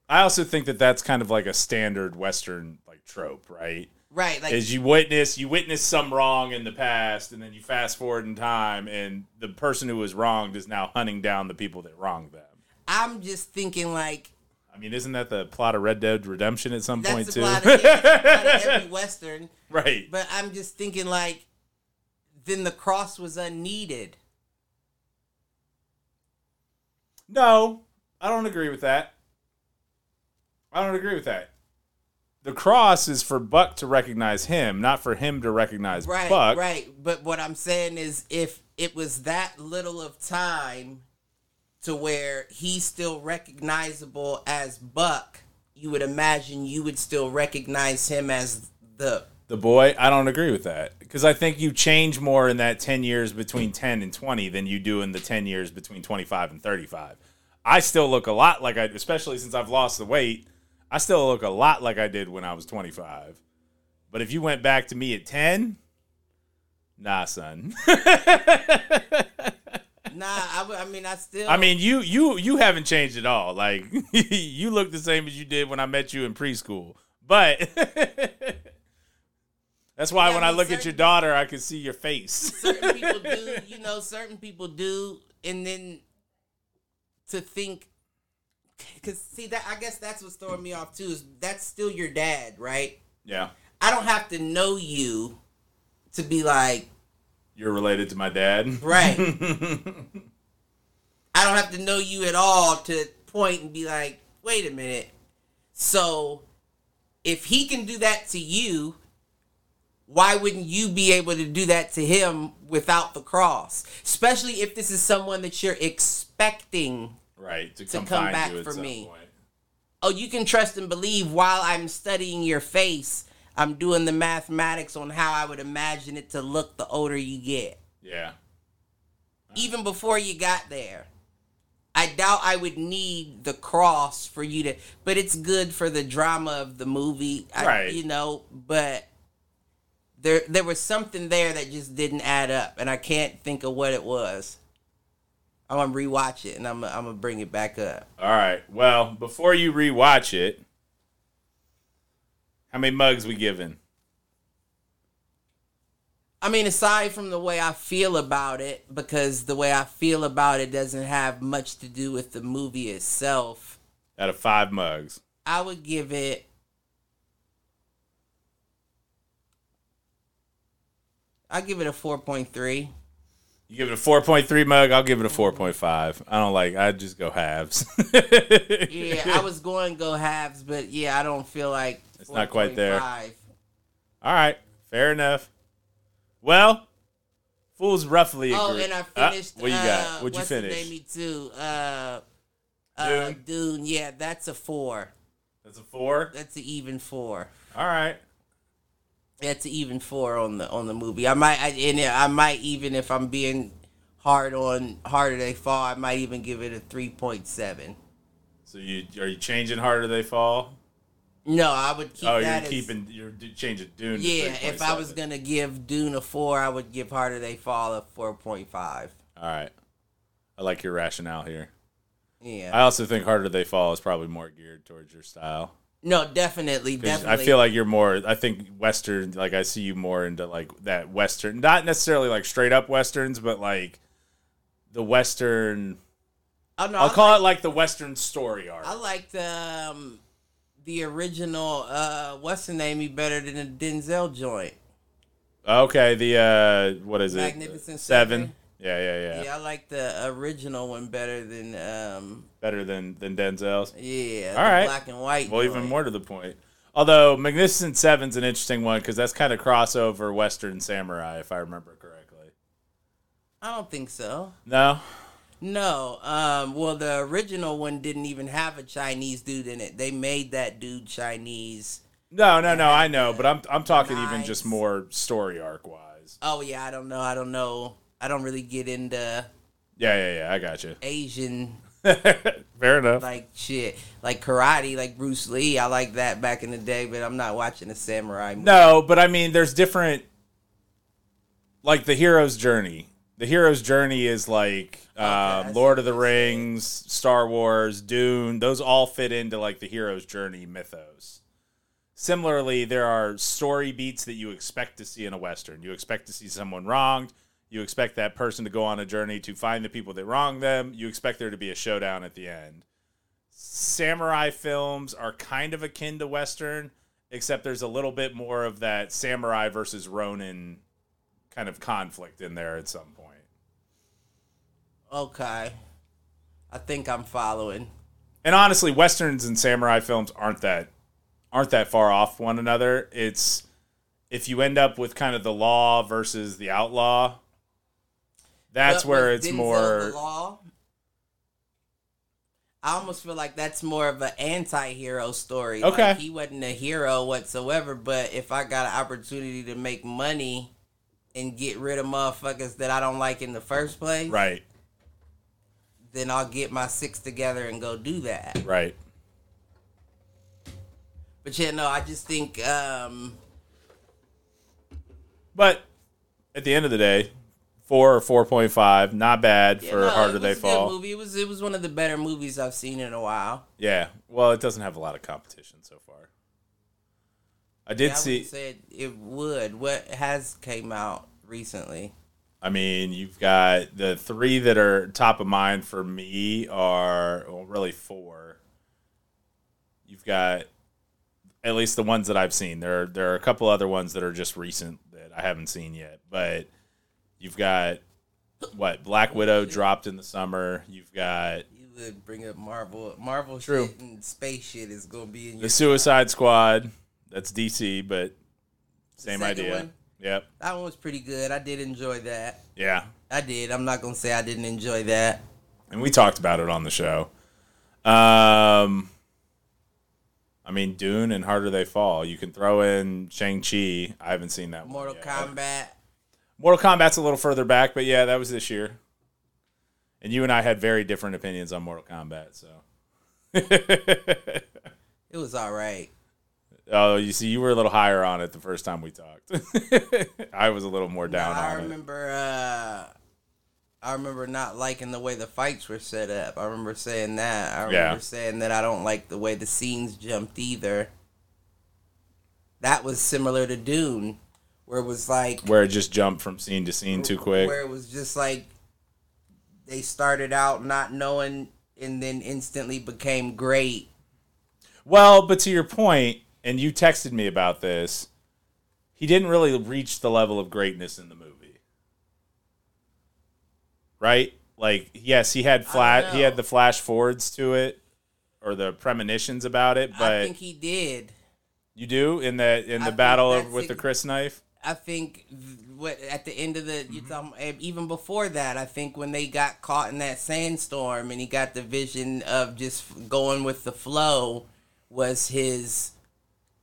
I also think that that's kind of like a standard Western like trope, right? right, like Is you witness you witness some wrong in the past, and then you fast forward in time, and the person who was wronged is now hunting down the people that wronged them. I'm just thinking like I mean, isn't that the plot of Red Dead Redemption at some point too? a of, yeah, that's a lot of every western. right. But I'm just thinking like then the cross was unneeded. No, I don't agree with that. I don't agree with that. The cross is for Buck to recognize him, not for him to recognize Buck. Right, Buck. right. But what I'm saying is, if it was that little of time to where he's still recognizable as Buck, you would imagine you would still recognize him as the. The boy, I don't agree with that because I think you change more in that 10 years between 10 and 20 than you do in the 10 years between 25 and 35. I still look a lot like I, especially since I've lost the weight, I still look a lot like I did when I was 25. But if you went back to me at 10, nah, son. Nah, I, I mean, I still. I mean, you you you haven't changed at all. Like you look the same as you did when I met you in preschool. But that's why Yeah, when I look at your daughter, I can see your face. certain people do, you know, certain people do, and then to think, because see that I guess that's what's throwing me off too. Is that's still your dad, right? yeah, I don't have to know you to be like, you're related to my dad. right. I don't have to know you at all to point and be like, wait a minute. So if he can do that to you, why wouldn't you be able to do that to him without the cross? Especially if this is someone that you're expecting. right to To come, come back for me. point. Oh, you can trust and believe while I'm studying your face, I'm doing the mathematics on how I would imagine it to look the older you get. Yeah, even before you got there. I doubt I would need the cross for you to, but it's good for the drama of the movie, I, Right. You know, but there there was something there that just didn't add up, and I can't think of what it was. I'm gonna rewatch it, and I'm I'm gonna bring it back up. all right. Well, before you rewatch it, how many mugs we giving? I mean, aside from the way I feel about it, because the way I feel about it doesn't have much to do with the movie itself. Out of five mugs. I would give it I give it a four point three. You give it a four point three mug. I'll give it a four point five. I don't like. I just go halves. Yeah, I was going to go halves, but yeah, I don't feel like It's not quite there. All right, fair enough. Well, fools roughly agree. Oh, and I Ah, finished. what you uh, got? What'd you what's the finish? name me too? Uh, uh, Dune? Dune. Yeah, that's a four. That's a four. That's an even four. All right. That's even four on the on the movie. I might I, and I might even if I'm being hard on harder they fall, I might even give it a three point seven. So you are you changing harder they fall? No, I would keep oh, that you're as, keeping you're changing Dune. to Yeah, if I was gonna give Dune a four, I would give Harder They Fall a four point five. All right. I like your rationale here. Yeah. I also think harder they fall is probably more geared towards your style. No, definitely, definitely. I feel like you're more. I think Western. Like I see you more into like that Western, not necessarily like straight up westerns, but like the Western. oh, no, I'll I call it like the Western story arc. I liked um, the original uh, what's the name? Me better than the Denzel joint. Okay, the uh, what is it? Magnificent Seven. Seven? Yeah, yeah, yeah, Yeah. I like the original one better than um, Better than than Denzel's. yeah, All the right. black and white. Well, even more to the point. Although Magnificent Seven's an interesting one because that's kind of crossover Western samurai, if I remember correctly. I don't think so. No. No, um, well, the original one didn't even have a Chinese dude in it. They made that dude Chinese. No, no, no. I know, but I'm I'm talking even just more story arc wise. Oh yeah, I don't know. I don't know. I don't really get into Yeah, yeah, yeah. I got you. Asian Fair enough. like shit, like karate, like Bruce Lee. I like that back in the day, but I'm not watching a samurai movie. No, but I mean, there's different. Like the hero's journey. The hero's journey is like um, Lord of the. Rings, Star Wars, Dune. Those all fit into like the hero's journey mythos. Similarly, there are story beats that you expect to see in a western. You expect to see someone wronged. You expect that person to go on a journey to find the people that wronged them. You expect there to be a showdown at the end. Samurai films are kind of akin to western, except there's a little bit more of that samurai versus Ronin kind of conflict in there at some point. Okay, I think I'm following. And honestly, westerns and samurai films aren't that aren't that far off one another. It's if you end up with kind of the law versus the outlaw, that's But where it's Denzel more law. I almost feel like that's more of an anti-hero story. Okay. like he wasn't a hero whatsoever. But if I got an opportunity to make money and get rid of motherfuckers that I don't like in the first place, right, then I'll get my six together and go do that. right. But yeah, no, I just think um, But at the end of the day, four or four point five, not bad yeah, for no, harder they was a good fall. Movie. It was it was one of the better movies I've seen in a while. Yeah. Well, it doesn't have a lot of competition so far. I did Yeah, I see. wouldn't it, it would. What has came out recently? I mean, you've got the three that are top of mind for me are well, really four. You've got at least the ones that I've seen. There are there are a couple other ones that are just recent that I haven't seen yet. But you've got what Black Widow dropped in the summer. You've got You would bring up Marvel. Marvel True. shit and space shit is gonna be in the. Suicide Squad. That's DC, but same idea. one? Yep. That one was pretty good. I did enjoy that. Yeah. I did. I'm not gonna say I didn't enjoy that. and we talked about it on the show. Um, I mean, Dune and Harder They Fall. You can throw in Shang Chi. I haven't seen that. Mortal one yet. Kombat. Mortal Kombat's a little further back, but yeah, that was this year. And you and I had very different opinions on Mortal Kombat. So, It was all right. oh, you see, you were a little higher on it the first time we talked. I was a little more down I on it. remember. Uh, I remember not liking the way the fights were set up. I remember saying that. I remember Yeah. saying that I don't like the way the scenes jumped either. That was similar to Dune, where it was like Where it just jumped from scene to scene too quick. Where it was just like they started out not knowing and then instantly became great. Well, but to your point, and you texted me about this, he didn't really reach the level of greatness in the movie. Right? Like yes, he had flat he had the flash forwards to it or the premonitions about it, but I think he did. you do in the in the think battle with the crysknife? I think what at the end of the you Mm-hmm. talking, even before that, I think when they got caught in that sandstorm and he got the vision of just going with the flow was his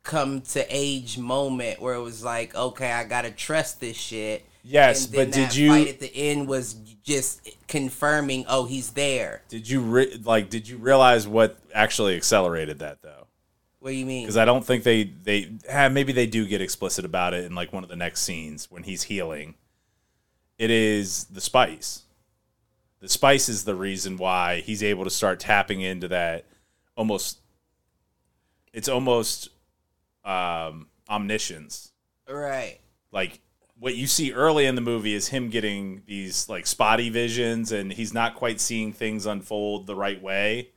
come to age moment where it was like, okay, I gotta trust this shit. Yes, but did you- at the end was just confirming, oh, he's there. Did you re- like did you realize what actually accelerated that though? What do you mean? because I don't think they they eh, maybe they do get explicit about it in like one of the next scenes when he's healing. It is the spice. The spice is the reason why he's able to start tapping into that almost. It's almost um, omniscience. right. Like what you see early in the movie is him getting these like spotty visions, and he's not quite seeing things unfold the right way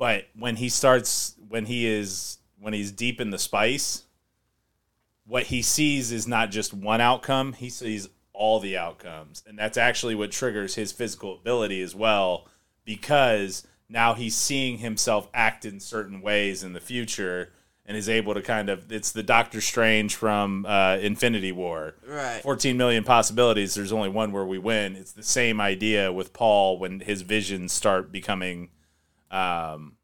but when he starts when he is when he's deep in the spice what he sees is not just one outcome he sees all the outcomes. And that's actually what triggers his physical ability as well because now he's seeing himself act in certain ways in the future and is able to kind of it's the doctor strange from uh, infinity war. Right. 14 million possibilities there's only one where we win. It's the same idea with paul when his visions start becoming um,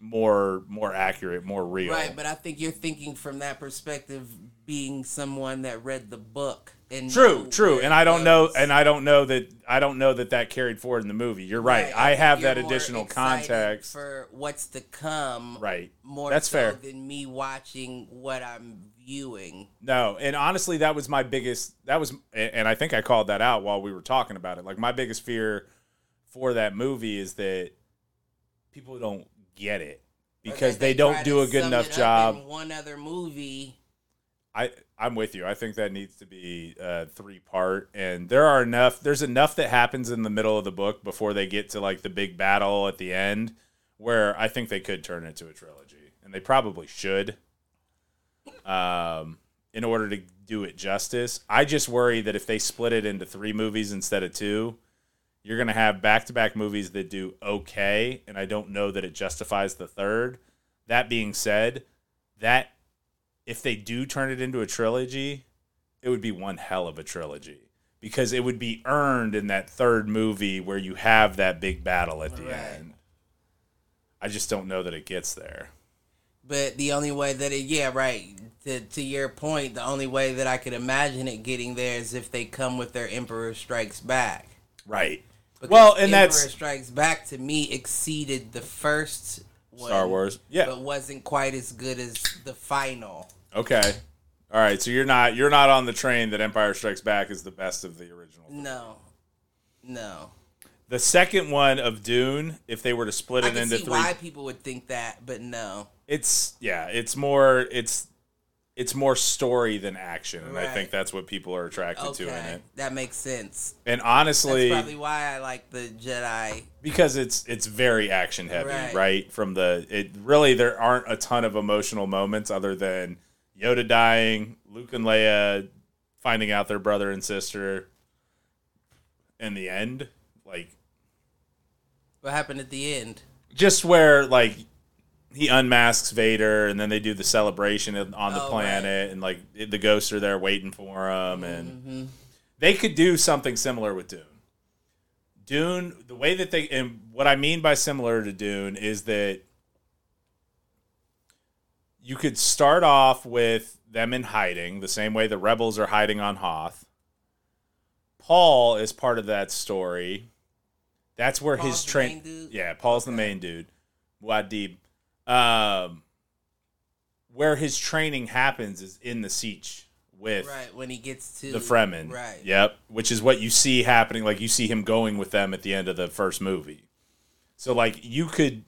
more more accurate, more real. Right, but I think you're thinking from that perspective, being someone that read the book and true, true, and I don't know, and I don't know that I don't know that that carried forward in the movie. You're right. Right, I have that additional context. for what's to come. Right. More That's so fair. than me watching what I'm viewing. No, and honestly, that was my biggest. That was, and I think I called that out while we were talking about it. Like my biggest fear for that movie is that people don't get it because that they, don't do a good enough job. one other movie. I I'm with you. I think that needs to be uh, three part, and there are enough. There's enough that happens in the middle of the book before they get to like the big battle at the end, where I think they could turn it into a trilogy, and they probably should. Um, in order to do it justice, I just worry that if they split it into three movies instead of two, you're gonna have back to back movies that do okay, and I don't know that it justifies the third. That being said, that if they do turn it into a trilogy, it would be one hell of a trilogy because it would be earned in that third movie where you have that big battle at the Right. end. I just don't know that it gets there. But the only way that it, yeah, right. To, to your point, the only way that I could imagine it getting there is if they come with their Emperor Strikes Back. Right. Because Well, and Emperor that's Strikes Back to me exceeded the first one, Star Wars. Yeah. but wasn't quite as good as the final. Okay. All right. So you're not you're not on the train that Empire Strikes Back is the best of the original. No, no. The second one of Dune, if they were to split I it can into see three, why people would think that, but no. it's yeah, it's more it's it's more story than action, and I think that's what people are attracted to in it. that makes sense. And honestly, That's probably why I like the Jedi. because it's it's very action heavy, Right. right. From the it really there aren't a ton of emotional moments other than Yoda dying, Luke and Leia finding out their brother and sister. In the end, like What happened at the end? just where like he unmasks Vader, and then they do the celebration on the Oh, planet, and like the ghosts are there waiting for him, and they could do something similar with Dune. Dune, the way that they, and what I mean by similar to Dune is that you could start off with them in hiding, the same way the rebels are hiding on Hoth. Paul is part of that story. That's where Paul's his train. Yeah, Paul's the main dude. Muad'Dib. Um, where his training happens is in the sietch with Right when he gets to the Fremen. Right. Yep. Which is what you see happening. Like you see him going with them at the end of the first movie. So like you could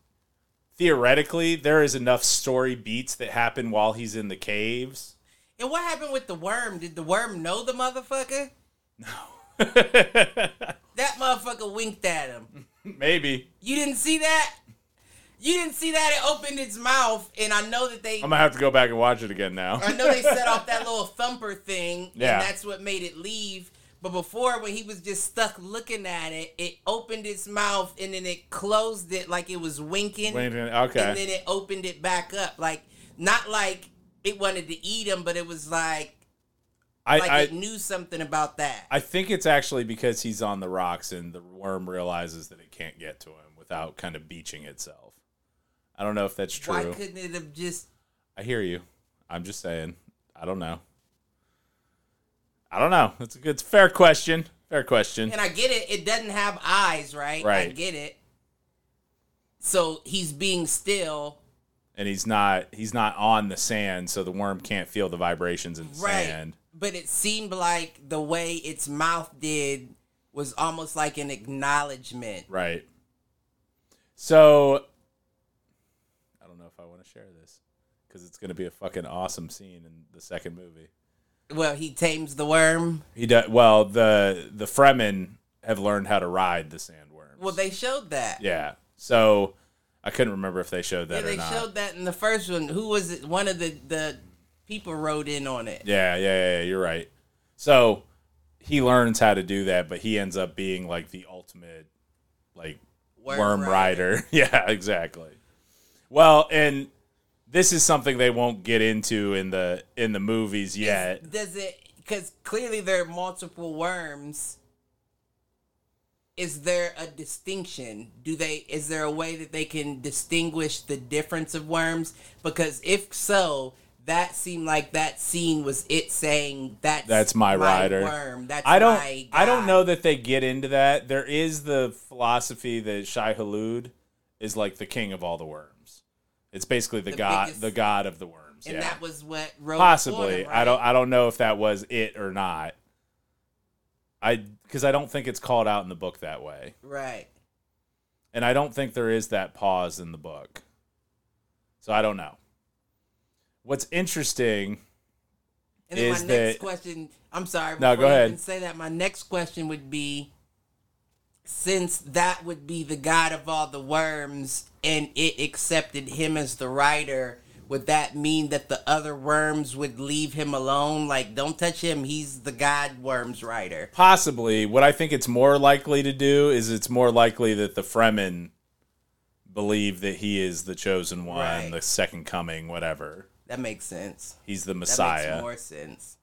theoretically there is enough story beats that happen while he's in the caves. And what happened with the worm? Did the worm know the motherfucker? No. that motherfucker winked at him. Maybe. You didn't see that? You didn't see that it opened its mouth, and I know that they. I'm gonna have to go back and watch it again now. I know they set off that little thumper thing, Yeah. and that's what made it leave. But before, when he was just stuck looking at it, it opened its mouth and then it closed it like it was winking, minute, okay. and then it opened it back up, like not like it wanted to eat him, but it was like I, like I, it knew something about that. I think it's actually because he's on the rocks and the worm realizes that it can't get to him without kind of beaching itself. I don't know if that's true. Why couldn't it have just? I hear you. I'm just saying. I don't know. I don't know. It's a good, it's a fair question. Fair question. And I get it. It doesn't have eyes, right? Right. I get it. So he's being still, And he's not he's not on the sand, so the worm can't feel the vibrations in the right? sand. But it seemed like the way its mouth did was almost like an acknowledgement. Right. So I don't know if I want to share this because it's going to be a fucking awesome scene in the second movie. Well, he tames the worm. He does well. The the Fremen have learned how to ride the sandworms. Well, they showed that. yeah. So I couldn't remember if they showed Yeah, that or they not. showed that in the first one. Who was it? One of the the people wrote in on it. Yeah, yeah, yeah, yeah, you're right. So he learns how to do that, but he ends up being like the ultimate like Worm worm, rider. rider. yeah, exactly. Well, and this is something they won't get into in the in the movies yet. Does it? Because clearly there are multiple worms. Is there a distinction? Do they? Is there a way that they can distinguish the difference of worms? Because if so, that seemed like that scene was it saying that's That's my rider." worm. That's I don't my I don't know that they get into that. There is the philosophy that Shai Hulud is like the king of all the worms. It's basically the, The god biggest- the god of the worms. And yeah. that was what wrote Possibly. on it, I don't? I don't know if that was it or not. I because I don't think it's called out in the book that way. Right. And I don't think there is that pause in the book. So I don't know. What's interesting And then is my next that- question, I'm sorry, No, go ahead. even say that, my next question would be since that would be the god of all the worms and it accepted him as the writer, would that mean that the other worms would leave him alone? Like, don't touch him, he's the god worms writer. possibly what I think it's more likely to do is it's more likely that the Fremen believe that he is the chosen one, Right. the second coming, whatever. That makes sense. He's the That Messiah. makes more sense.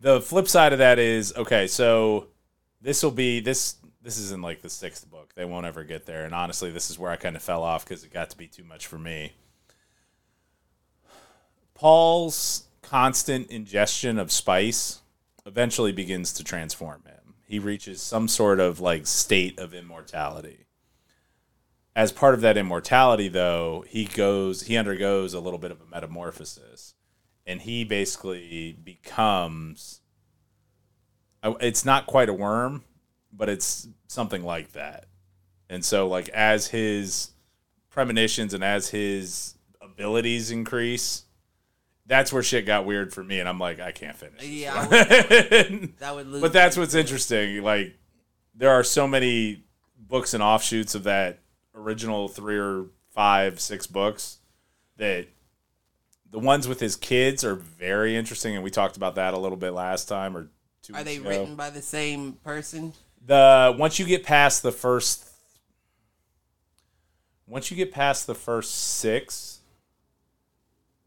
the flip side of that is okay so this will be this this is in like the sixth they won't ever get there. And honestly this is where i kind of fell off because it got to be too much for me. Paul's constant ingestion of spice eventually begins to transform him. He reaches some sort of like state of immortality. As part of that immortality though he goes he undergoes a little bit of a metamorphosis. And he basically becomes uh, it's not quite a worm but it's something like that and so like as his premonitions and as his abilities increase that's where shit got weird for me and i'm like i can't finish Yeah, one. That would lose but that's what's interesting like there are so many books and offshoots of that original three or five six books that the ones with his kids are very interesting and we talked about that a little bit last time or two Are they ago. written by the same person? the once you get past the first once you get past the first six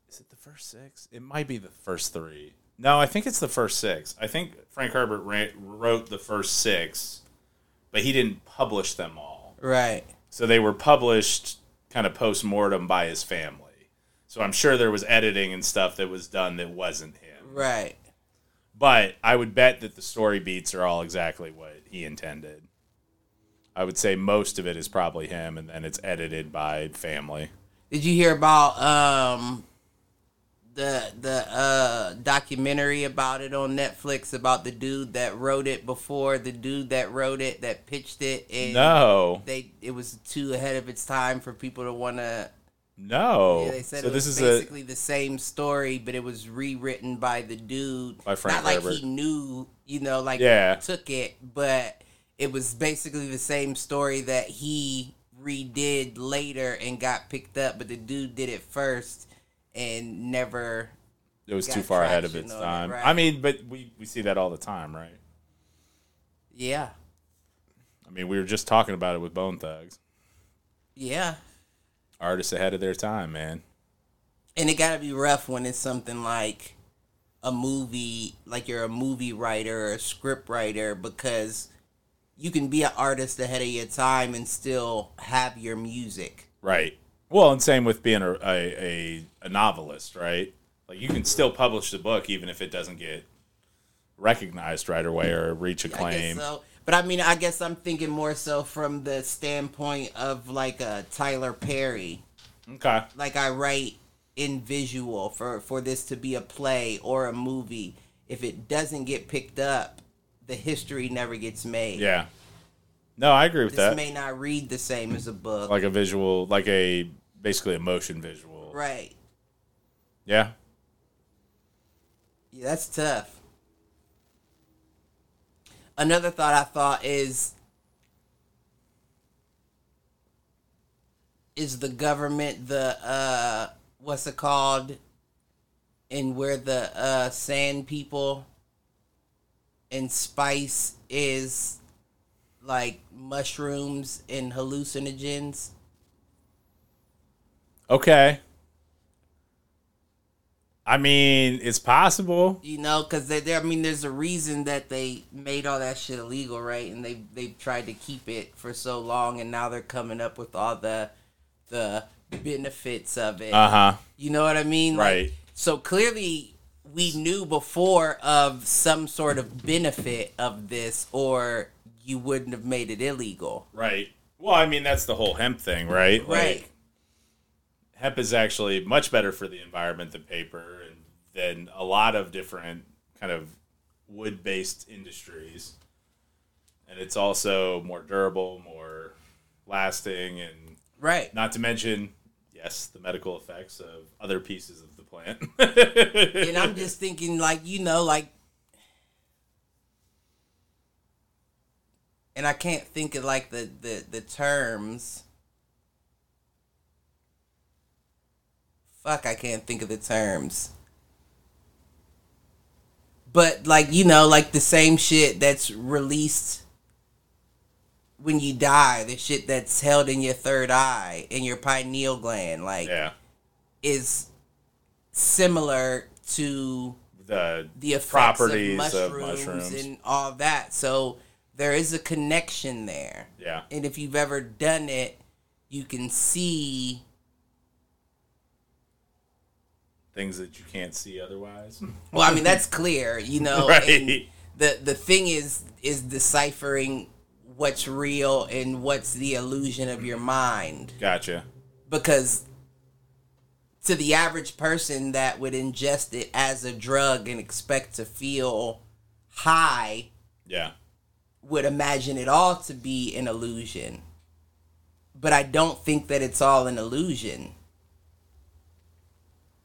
is it the first six it might be the first three no i think it's the first six i think frank herbert ra- wrote the first six but he didn't publish them all Right. so they were published kind of post-mortem by his family so i'm sure there was editing and stuff that was done that wasn't him Right. but I would bet that the story beats are all exactly what he intended. I would say most of it is probably him, and then it's edited by family. Did you hear about um the the uh documentary about it on Netflix about the dude that wrote it before the dude that wrote it that pitched it and No, they it was too ahead of its time for people to want to no. yeah, they said so it this was is basically the same story but it was rewritten by the dude By Frank not like he knew you know like Yeah. took it but it was basically the same story that he redid later and got picked up, but the dude did it first and never. It was too far ahead of its on it, time. right. I mean, but we, we see that all the time, right? Yeah, I mean, we were just talking about it with Bone Thugs. yeah, Artists ahead of their time, man. and it got to be rough when it's something like a movie, like you're a movie writer or a script writer, because you can be an artist ahead of your time and still have your music. Right. Well, and same with being a, a, a, novelist, right? Like you can still publish the book even if it doesn't get recognized right away or reach acclaim. so. But I mean, I guess I'm thinking more so from the standpoint of like a Tyler Perry. Okay. Like I write in visual for for this to be a play or a movie. If it doesn't get picked up, the history never gets made. Yeah. No, I agree with This that. may not read the same as a book. like a visual, like a basically a motion visual. right. Yeah. Yeah, that's tough. Another thought I thought is is the government the uh what's it called and where the uh sand people and spice is like mushrooms and hallucinogens Okay. I mean, it's possible. you know because they, they i mean there's a reason that they made all that shit illegal right and they they've tried to keep it for so long and now they're coming up with all the the benefits of it Uh huh. you know what i mean Like, Right. so clearly we knew before of some sort of benefit of this or you wouldn't have made it illegal Right. Well, I mean, that's the whole hemp thing, right? right Like, hemp is actually much better for the environment than paper and than a lot of different kind of wood-based industries. And it's also more durable, more lasting, and right not to mention, yes, the medical effects of other pieces of plant. and i'm just thinking like you know like and i can't think of like the the, the terms fuck i can't think of the terms but like you know like the same shit that's released when you die the shit that's held in your third eye in your pineal gland like yeah. is similar to The the properties of of mushrooms, mushrooms. and all that. So there is a connection there. yeah. And if you've ever done it, you can see Things that you can't see otherwise. well, I mean that's clear, you know. Right. The the thing is is deciphering what's real and what's the illusion of your mind. Gotcha. Because to the average person that would ingest it as a drug and expect to feel high Yeah. would imagine it all to be an illusion. But I don't think that it's all an illusion.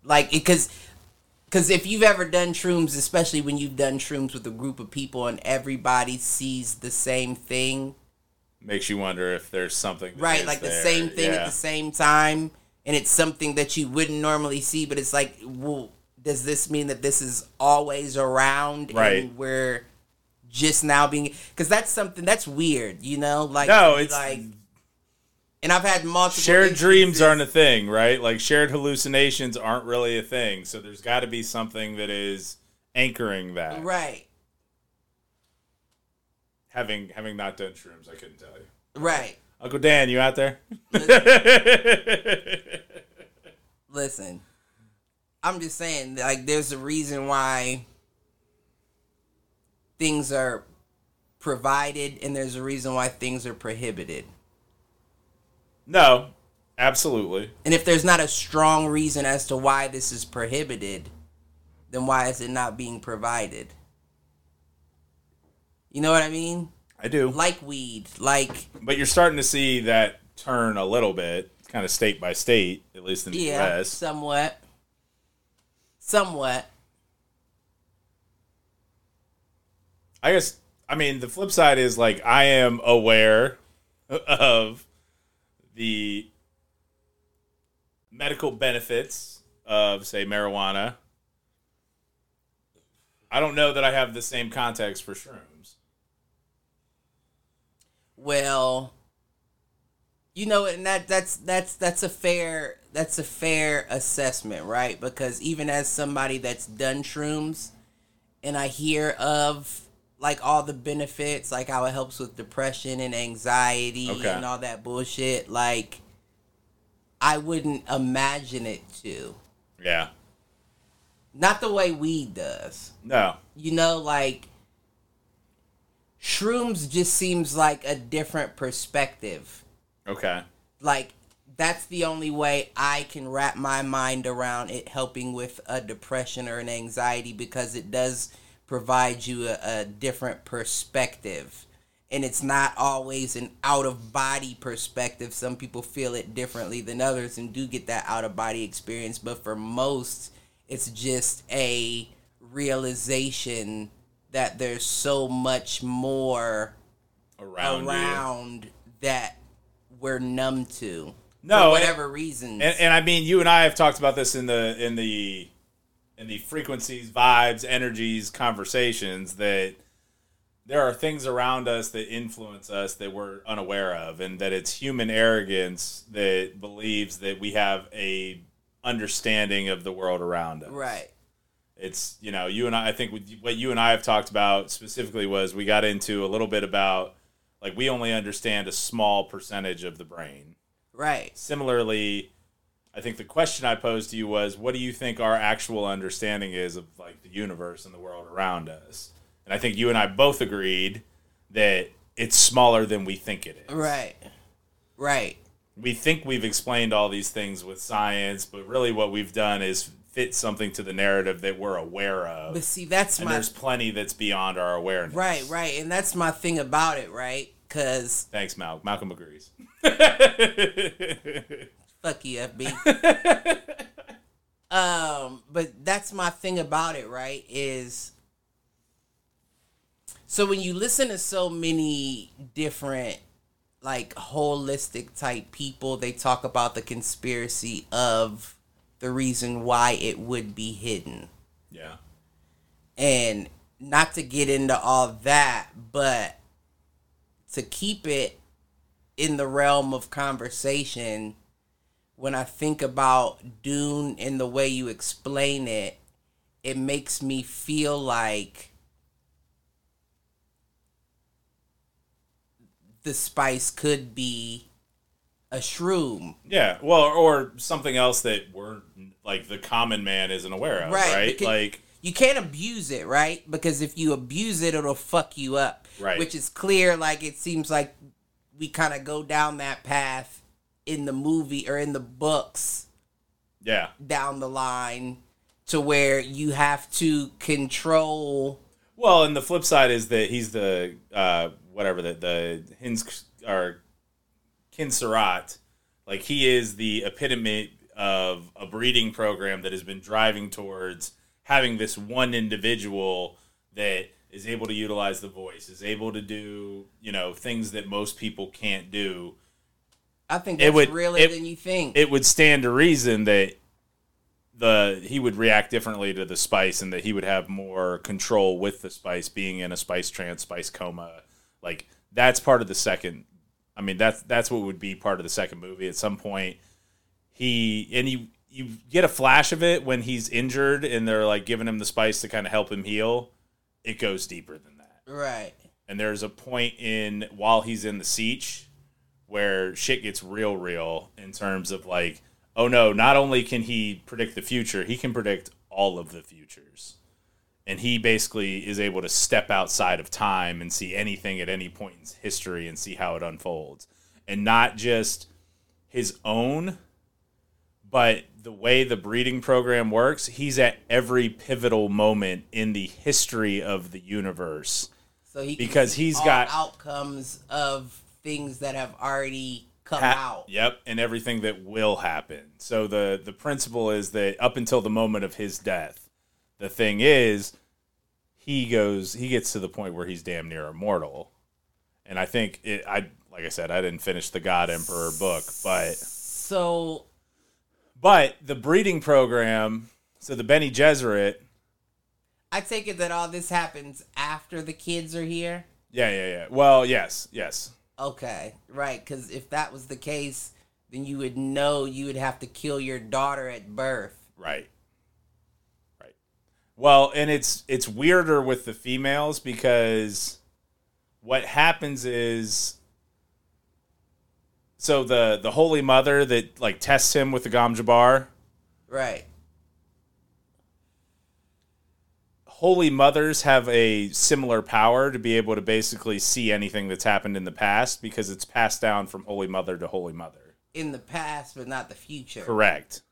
Like, because because if you've ever done shrooms, especially when you've done shrooms with a group of people and everybody sees the same thing, Makes you wonder if there's something right? Like the same thing Yeah. at the same time, and it's something that you wouldn't normally see, but it's like, well, does this mean that this is always around? Right. And we're just now being because that's something that's weird, you know? Like No, it's like, and I've had multiple shared dreams aren't a thing, right? Like shared hallucinations aren't really a thing. So there's got to be something that is anchoring that. right, Having having not done shrooms, I couldn't tell you. right. Uncle Dan, you out there? Listen, I'm just saying, like, there's a reason why things are provided, and there's a reason why things are prohibited. no, absolutely. And if there's not a strong reason as to why this is prohibited, then why is it not being provided? You know what I mean? I do. Like weed, like But you're starting to see that turn a little bit, kind of state by state, at least in the yeah, U.S. somewhat, somewhat. I guess I mean the flip side is like I am aware of the medical benefits of, say, marijuana. I don't know that I have the same context for shrooms. Well, you know, and that that's that's that's a fair that's a fair assessment, right? Because even as somebody that's done shrooms, and I hear of like all the benefits, like how it helps with depression and anxiety Okay. and all that bullshit, like I wouldn't imagine it to. Yeah. Not the way weed does. No. You know, like shrooms just seems like a different perspective. Okay. Like that's the only way I can wrap my mind around it helping with a depression or an anxiety because it does provide you a, a different perspective. And it's not always an out of body perspective. Some people feel it differently than others and do get that out of body experience. But for most, it's just a realization that there's so much more Around, around that we're numb to No, for whatever reasons. And, and I mean, you and I have talked about this in the in the in the frequencies, vibes, energies, conversations that there are things around us that influence us that we're unaware of, and that it's human arrogance that believes that we have a understanding of the world around us. right. It's you know you and I. I think what you- and I have talked about specifically was we got into a little bit about like we only understand a small percentage of the brain Right. similarly i think the question i posed to you was what do you think our actual understanding is of like the universe and the world around us and i think you and i both agreed that it's smaller than we think it is Right. Right. we think we've explained all these things with science but really what we've done is fit something to the narrative that we're aware of But see, that's and my there's plenty that's beyond our awareness right, right, and that's my thing about it, right? Cause thanks mal malcolm agrees fuck you, FB. um, but that's my thing about it, right? Is so when you listen to so many different like holistic type people, they talk about the conspiracy of the reason why it would be hidden. yeah and not to get into all that, but to keep it in the realm of conversation, when I think about Dune and the way you explain it, it makes me feel like the spice could be a shroom. Yeah, well, or something else that we're like the common man isn't aware of, Right, right? because- Like, you can't abuse it, right? Because if you abuse it, it'll fuck you up. Right. Which is clear. Like it seems like we kind of go down that path in the movie or in the books yeah, down the line to where you have to control. Well, and the flip side is that he's the uh, whatever the the Hins or Kinsarat, like he is the epitome of a breeding program that has been driving towards having this one individual that is able to utilize the voice, is able to do you know things that most people can't do. I think It would- realer it- than you think. It would stand to reason that the he would react differently to the spice and that he would have more control with the spice being in a spice trance spice coma like that's part of the second i mean that's that's what would be part of the second movie at some point. He and you you get a flash of it when he's injured and they're like giving him the spice to kind of help him heal. It goes deeper than that. Right. and there's a point in while he's in the sietch where shit gets real real in terms of like oh no not only can he predict the future he can predict all of the futures and he basically is able to step outside of time and see anything at any point in history and see how it unfolds and not just his own but the way the breeding program works he's at every pivotal moment in the history of the universe So he can Because he's got- outcomes of things that have already come Ha- out. Yep, and everything that will happen. So the the principle is that up until the moment of his death, the thing is, he goes, he gets to the point where he's damn near immortal, and I think it, I like I said, I didn't finish the God Emperor book, but So but the breeding program. So the Bene Gesserit. I take it that all this happens after the kids are here. Yeah, yeah, yeah. Well, yes, yes. Okay, right. Because if that was the case, then you would know you would have to kill your daughter at birth. Right. Well, and it's it's weirder with the females because what happens is so the the holy mother that like tests him with the Gom Jabbar, Right. holy mothers have a similar power to be able to basically see anything that's happened in the past because it's passed down from holy mother to holy mother. In the past, but not the future. Correct.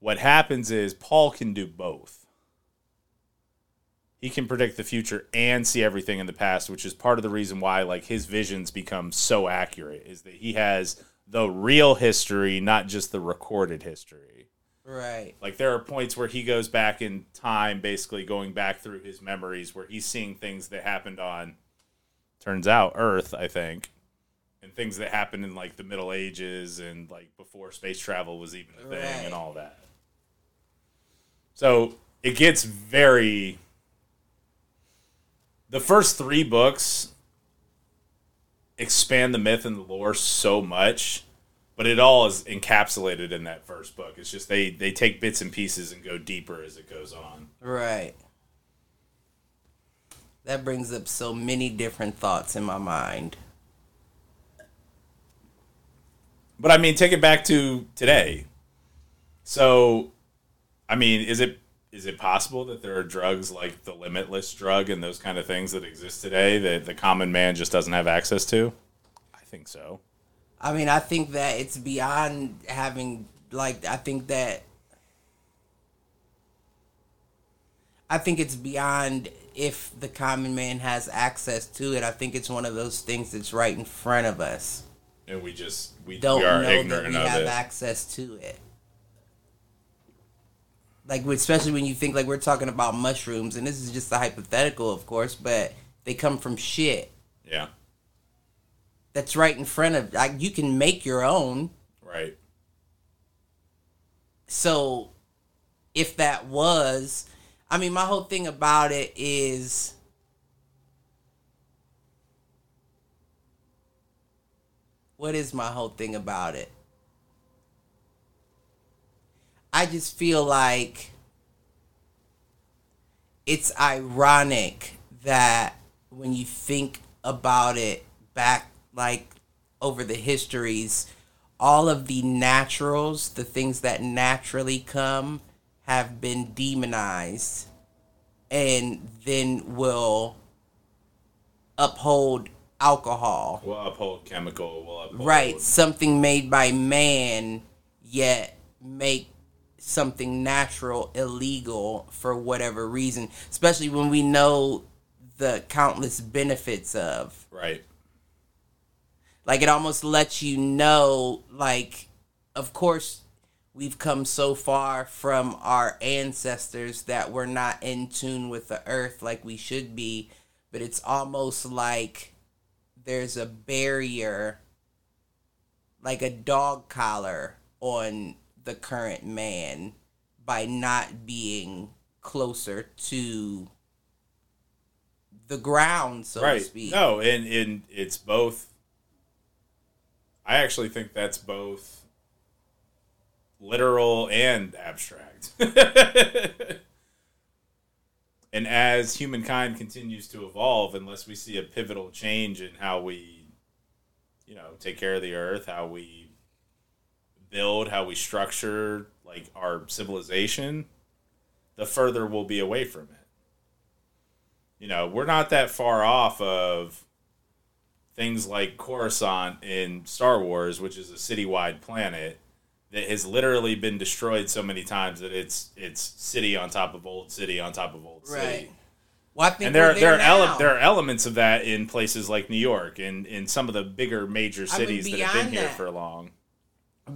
What happens is Paul can do both. He can predict the future and see everything in the past, which is part of the reason why like his visions become so accurate is that he has the real history, not just the recorded history. Right. Like there are points where he goes back in time, basically going back through his memories, where he's seeing things that happened on, turns out Earth, I think, and things that happened in like the Middle Ages and like before space travel was even a thing Right. and all that. So it gets very. The first three books expand the myth and the lore so much but it all is encapsulated in that first book. It's just they they take bits and pieces and go deeper as it goes on. Right. That brings up so many different thoughts in my mind. But I mean, take it back to today. So, I mean, is it is it possible that there are drugs like the limitless drug and those kind of things that exist today that the common man just doesn't have access to? I think so. I mean, I think that it's beyond having like I think that I think it's beyond if the common man has access to it. I think it's one of those things that's right in front of us. And we just we, Don't we are know that we have it. access to it. Like especially when you think like we're talking about mushrooms, and this is just a hypothetical, of course, but they come from shit yeah. that's right in front of. Like you can make your own. Right. So, if that was, I mean, my whole thing about it is. What is my whole thing about it? I just feel like it's ironic that when you think about it back, like over the histories, all of the naturals, the things that naturally come, have been demonized and then will uphold alcohol. We'll uphold chemical. We'll uphold Right, something made by man, yet make something natural illegal for whatever reason, especially when we know the countless benefits of. Right. Like it almost lets you know, like, of course, we've come so far from our ancestors that we're not in tune with the earth like we should be, but it's almost like there's a barrier, like a dog collar on the current man by not being closer to the ground, so to speak. No, and and it's both. I actually think that's both literal and abstract. and as humankind continues to evolve, unless we see a pivotal change in how we, you know, take care of the earth, how we build, how we structure like our civilization, the further we'll be away from it you know, we're not that far off of things like Coruscant in Star Wars, which is a citywide planet that has literally been destroyed so many times that it's it's city on top of old city on top of old Right. city. Well, I think And there, we're there, are there, ele- there are elements of that in places like New York and in some of the bigger major cities that have been here that- for long.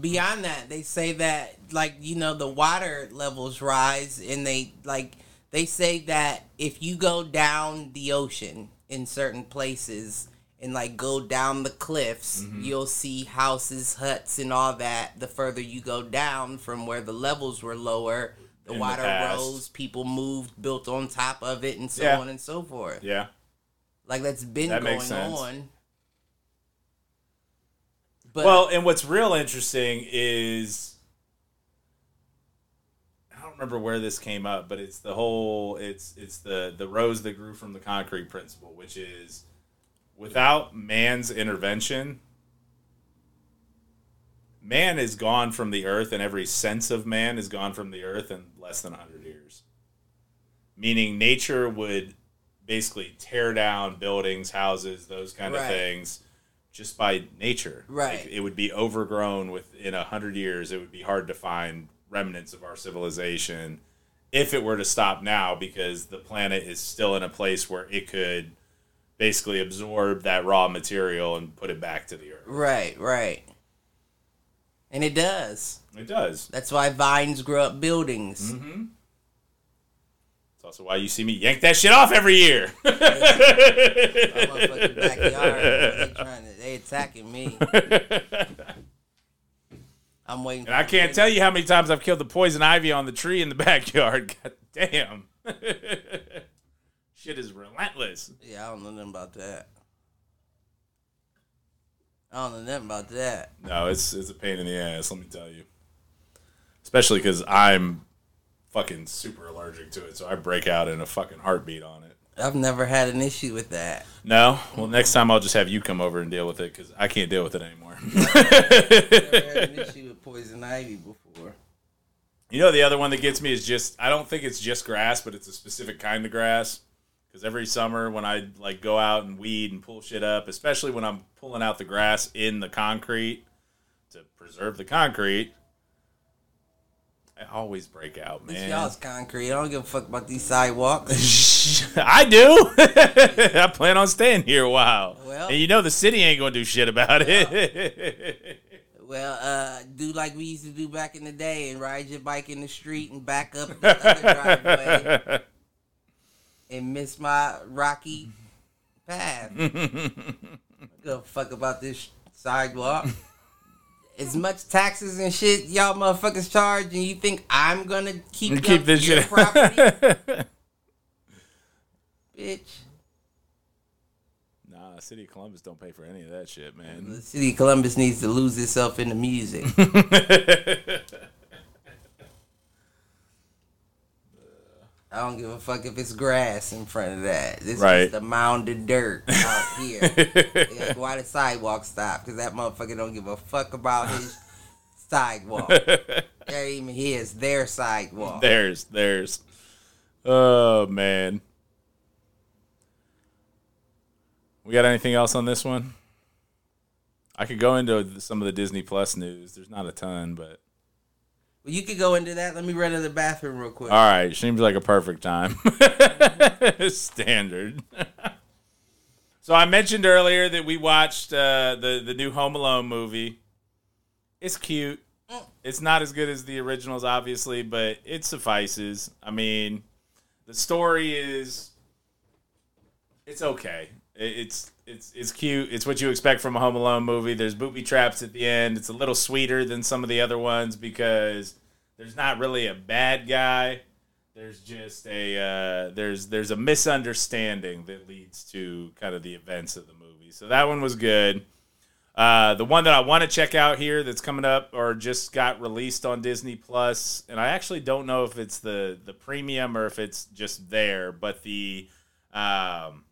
Beyond that they say that like you know the water levels rise and they like they say that if you go down the ocean in certain places and like go down the cliffs, Mm-hmm. you'll see houses, huts, and all that. The further you go down from where the levels were lower, the In water past. rose, people moved, built on top of it, and so Yeah. on and so forth. Yeah. Like that's been That going on. But well, and what's real interesting is I don't remember where this came up, but it's the whole it's it's the the rose that grew from the concrete principle, which is without man's intervention, man is gone from the earth, and every sense of man is gone from the earth in less than 100 years. Meaning, nature would basically tear down buildings, houses, those kind of things just by nature. Right. Like, it would be overgrown within a hundred years. It would be hard to find remnants of our civilization if it were to stop now because the planet is still in a place where it could basically absorb that raw material and put it back to the earth. right, right, and it does. It does. That's why vines grow up buildings. Mm-hmm. It's also why you see me yank that shit off every year. My backyard. They trying to, they attacking me. I'm waiting. And I can't tell you how many times I've killed the poison ivy on the tree in the backyard. God damn. Shit is relentless. Yeah, I don't know nothing about that. I don't know nothing about that. No, it's it's a pain in the ass, let me tell you. Especially because I'm fucking super allergic to it, so I break out in a fucking heartbeat on it. I've never had an issue with that. No? Well, next time I'll just have you come over and deal with it because I can't deal with it anymore. Never had an issue with poison ivy before. You know, the other one that gets me is just I don't think it's just grass, but it's a specific kind of grass. Because every summer when I like go out and weed and pull shit up, especially when I'm pulling out the grass in the concrete to preserve the concrete, I always break out, This man. y'all's concrete. I don't give a fuck about these sidewalks. I do. I plan on staying here a while. Well- and you know the city ain't gonna do shit about it. well, uh, do like we used to do back in the day and ride your bike in the street and back up the other driveway and miss my rocky path. I don't give a fuck about this sidewalk. As much taxes and shit y'all motherfuckers charge, and you think I'm gonna keep, Keep this your shit. property, bitch? nah, City of Columbus don't pay for any of that shit, man. The city of Columbus needs to lose itself in the music. I don't give a fuck if it's grass in front of that. This Right. is the mound of dirt out here. Like, why the sidewalk stop? Because that motherfucker don't give a fuck about his sidewalk. That even his, their sidewalk. There's, there's. Oh man. We got anything else on this one? I could go into some of the Disney Plus news. There's not a ton, but Well, you could go into that. Let me run to the bathroom real quick. all right, seems like a perfect time. Standard. so I mentioned earlier that we watched uh, the the new Home Alone movie. It's cute. It's not as good as the originals, obviously, but it suffices. I mean, the story is it's okay. It's it's it's cute. It's what you expect from a Home Alone movie. There's booby traps at the end. It's a little sweeter than some of the other ones because there's not really a bad guy. There's just a uh, there's there's a misunderstanding that leads to kind of the events of the movie. So that one was good. Uh, the one that I want to check out here that's coming up or just got released on Disney Plus, and I actually don't know if it's the the premium or if it's just there, but the um,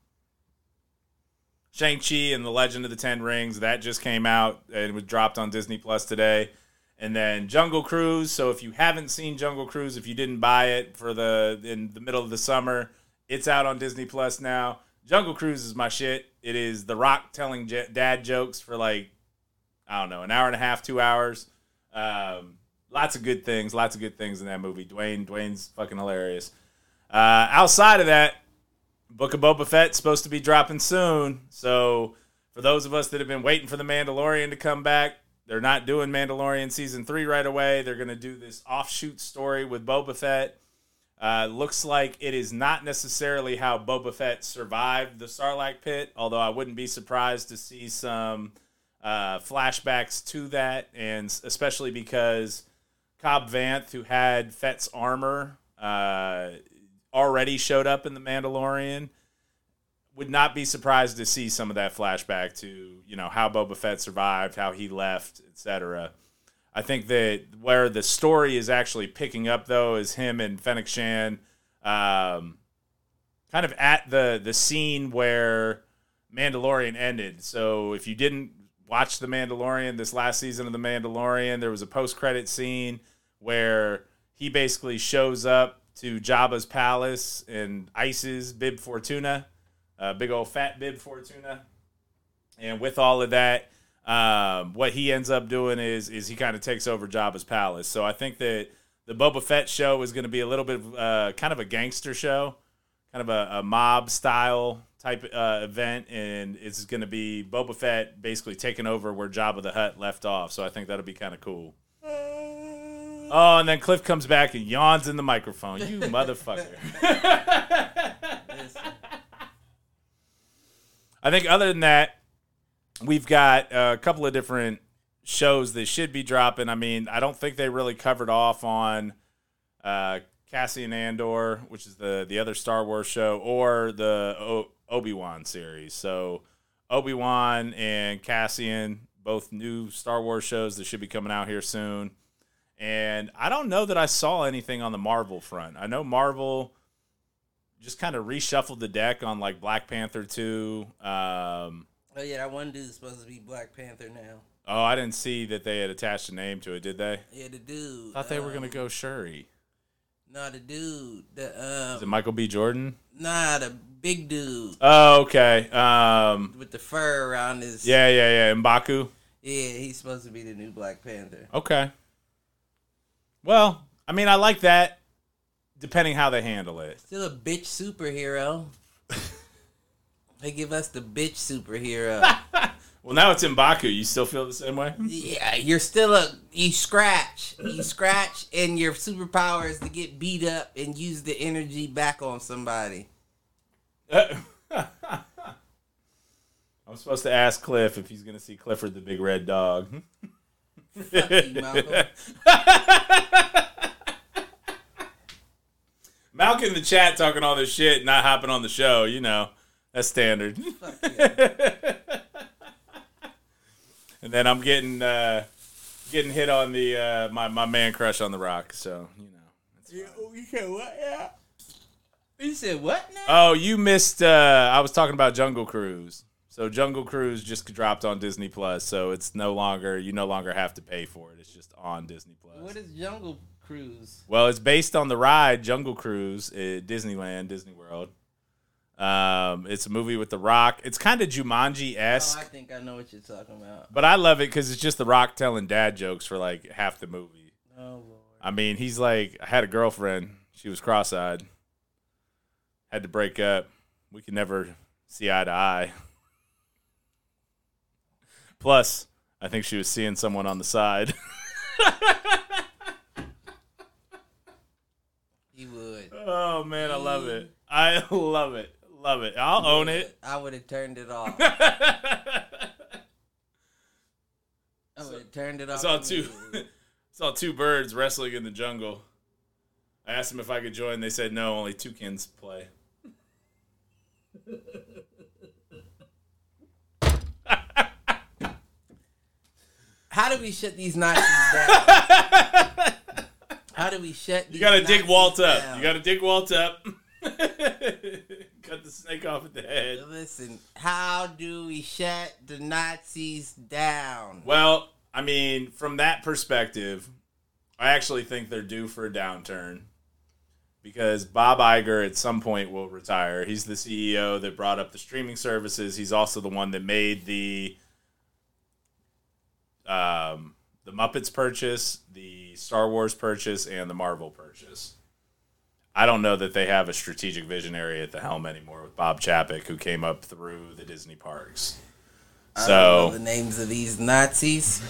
Shang Chi and the Legend of the Ten Rings that just came out and was dropped on Disney Plus today, and then Jungle Cruise. So if you haven't seen Jungle Cruise, if you didn't buy it for the in the middle of the summer, it's out on Disney Plus now. Jungle Cruise is my shit. It is The Rock telling j- dad jokes for like I don't know an hour and a half, two hours. Um, lots of good things, lots of good things in that movie. Dwayne, Dwayne's fucking hilarious. Uh, outside of that, Book of Boba Fett's supposed to be dropping soon. So for those of us that have been waiting for the Mandalorian to come back, they're not doing Mandalorian season three right away. They're gonna do this offshoot story with Boba Fett. Uh, looks like it is not necessarily how Boba Fett survived the Sarlacc pit, although I wouldn't be surprised to see some uh, flashbacks to that, and especially because Cobb Vanth, who had Fett's armor, uh, already showed up in The Mandalorian. Would not be surprised to see some of that flashback to you know how Boba Fett survived, how he left, etc. I think that where the story is actually picking up though is him and Fennec Shand, um, kind of at the the scene where Mandalorian ended. So if you didn't watch the Mandalorian this last season of the Mandalorian, there was a post credit scene where he basically shows up to Jabba's palace and ices Bib Fortuna, a big old fat Bib Fortuna, and with all of that um, what he ends up doing is is he kind of takes over Jabba's palace. So I think that the Boba Fett show is going to be a little bit of, uh, kind of a gangster show, kind of a, a mob style type uh, event, and it's going to be Boba Fett basically taking over where Jabba the Hutt left off. So I think that'll be kind of cool. Oh, and then Cliff comes back and yawns in the microphone. You motherfucker. I think other than that, we've got a couple of different shows that should be dropping. I mean, I don't think they really covered off on uh, Cassian Andor, which is the the other Star Wars show, or the o- Obi Wan series. So Obi Wan and Cassian, both new Star Wars shows that should be coming out here soon. And I don't know that I saw anything on the Marvel front. I know Marvel just kind of reshuffled the deck on like Black Panther two. Um, Oh yeah, that one dude's supposed to be Black Panther now. Oh, I didn't see that they had attached a name to it, did they? Yeah, the dude. Thought they were um, gonna go Shuri. Nah, the dude. The Is it um. Michael B. Jordan? Nah, the big dude Oh, okay. Um, with the fur around his. yeah, yeah, yeah. Mbaku. Yeah, he's supposed to be the new Black Panther. Okay. Well, I mean, I like that. Depending how they handle it. Still a bitch superhero. they give us the bitch superhero. Well, now it's Mbaku. You still feel the same way? yeah, you're still a you scratch. You scratch and your superpower is to get beat up and use the energy back on somebody. I'm supposed to ask Cliff if he's gonna see Clifford the big red dog. You, Malcolm. Malcolm in the chat talking all this shit, not hopping on the show. You know, that's standard. You. and then I'm getting uh, getting hit on the uh, my my man crush on the rock. So you know. it's fine. You said what? Yeah. You said what now? Oh, you missed. Uh, I was talking about Jungle Cruise. So Jungle Cruise just dropped on Disney Plus. So it's no longer you no longer have to pay for it. It's just on Disney Plus. what is Jungle Cruise? Well, it's based on the ride Jungle Cruise at Disneyland, Disney World. Um, it's a movie with The Rock. It's kind of Jumanji Oh, esque, I think I know what you're talking about. but I love it because it's just The Rock telling dad jokes for like half the movie. Oh lord. I mean, he's like, I had a girlfriend. She was cross eyed. Had to break up. We could never see eye to eye. Plus, I think she was seeing someone on the side. He would. oh, man, I love it. I love it. Love it. I'll own it. I would have turned it off. I would have turned it off. saw two saw two birds wrestling in the jungle. I asked them if I could join. They said no, only two toucans play. How do we shut these Nazis down? How do we shut? These You gotta dig Nazis Walt up. You gotta dig Walt up. Cut the snake off at the head. Listen, how do we shut the Nazis down? Well, I mean, from that perspective, I actually think they're due for a downturn because Bob Iger at some point will retire. He's the CEO that brought up the streaming services. He's also the one that made the um, the Muppets purchase, the Star Wars purchase, and the Marvel purchase. I don't know that they have a strategic visionary at the helm anymore with Bob Chapek, who came up through the Disney parks. I don't So know the names of these Nazis.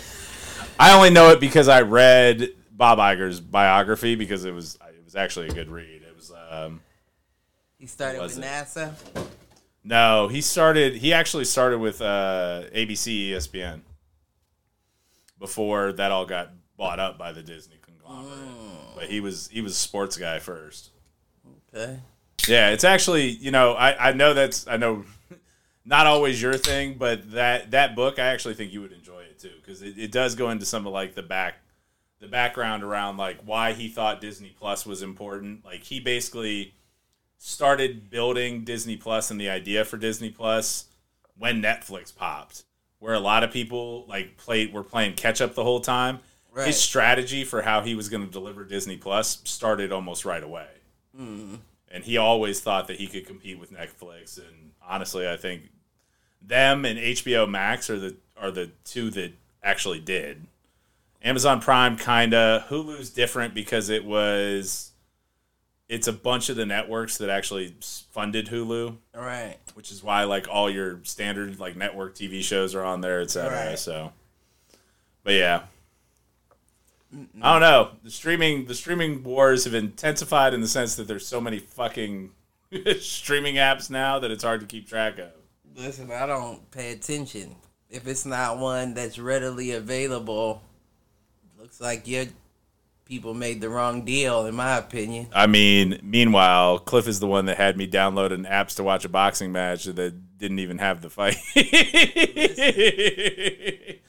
I only know it because I read Bob Iger's biography because it was it was actually a good read. It was um, He started with it? NASA. no, he started. He actually started with uh, ABC, ESPN. Before that all got bought up by the Disney conglomerate, oh. but he was he was a sports guy first. Okay. Yeah, it's actually you know I, I know that's I know not always your thing, but that that book I actually think you would enjoy it too because it, it does go into some of like the back the background around like why he thought Disney Plus was important. Like he basically started building Disney Plus and the idea for Disney Plus when Netflix popped, where a lot of people like played were playing catch up the whole time. Right. His strategy for how he was going to deliver Disney Plus started almost right away hmm. and he always thought that he could compete with Netflix. And honestly, I think them and HBO Max are the are the two that actually did. Amazon Prime kinda Hulu's different because it was it's a bunch of the networks that actually funded Hulu, All right. which is why like all your standard like network TV shows are on there, etc. Right. So, but yeah. I don't know. The streaming the streaming wars have intensified in the sense that there's so many fucking streaming apps now that it's hard to keep track of. Listen, I don't pay attention. If it's not one that's readily available, looks like your people made the wrong deal, in my opinion. I mean, meanwhile, Cliff is the one that had me download an apps to watch a boxing match that didn't even have the fight.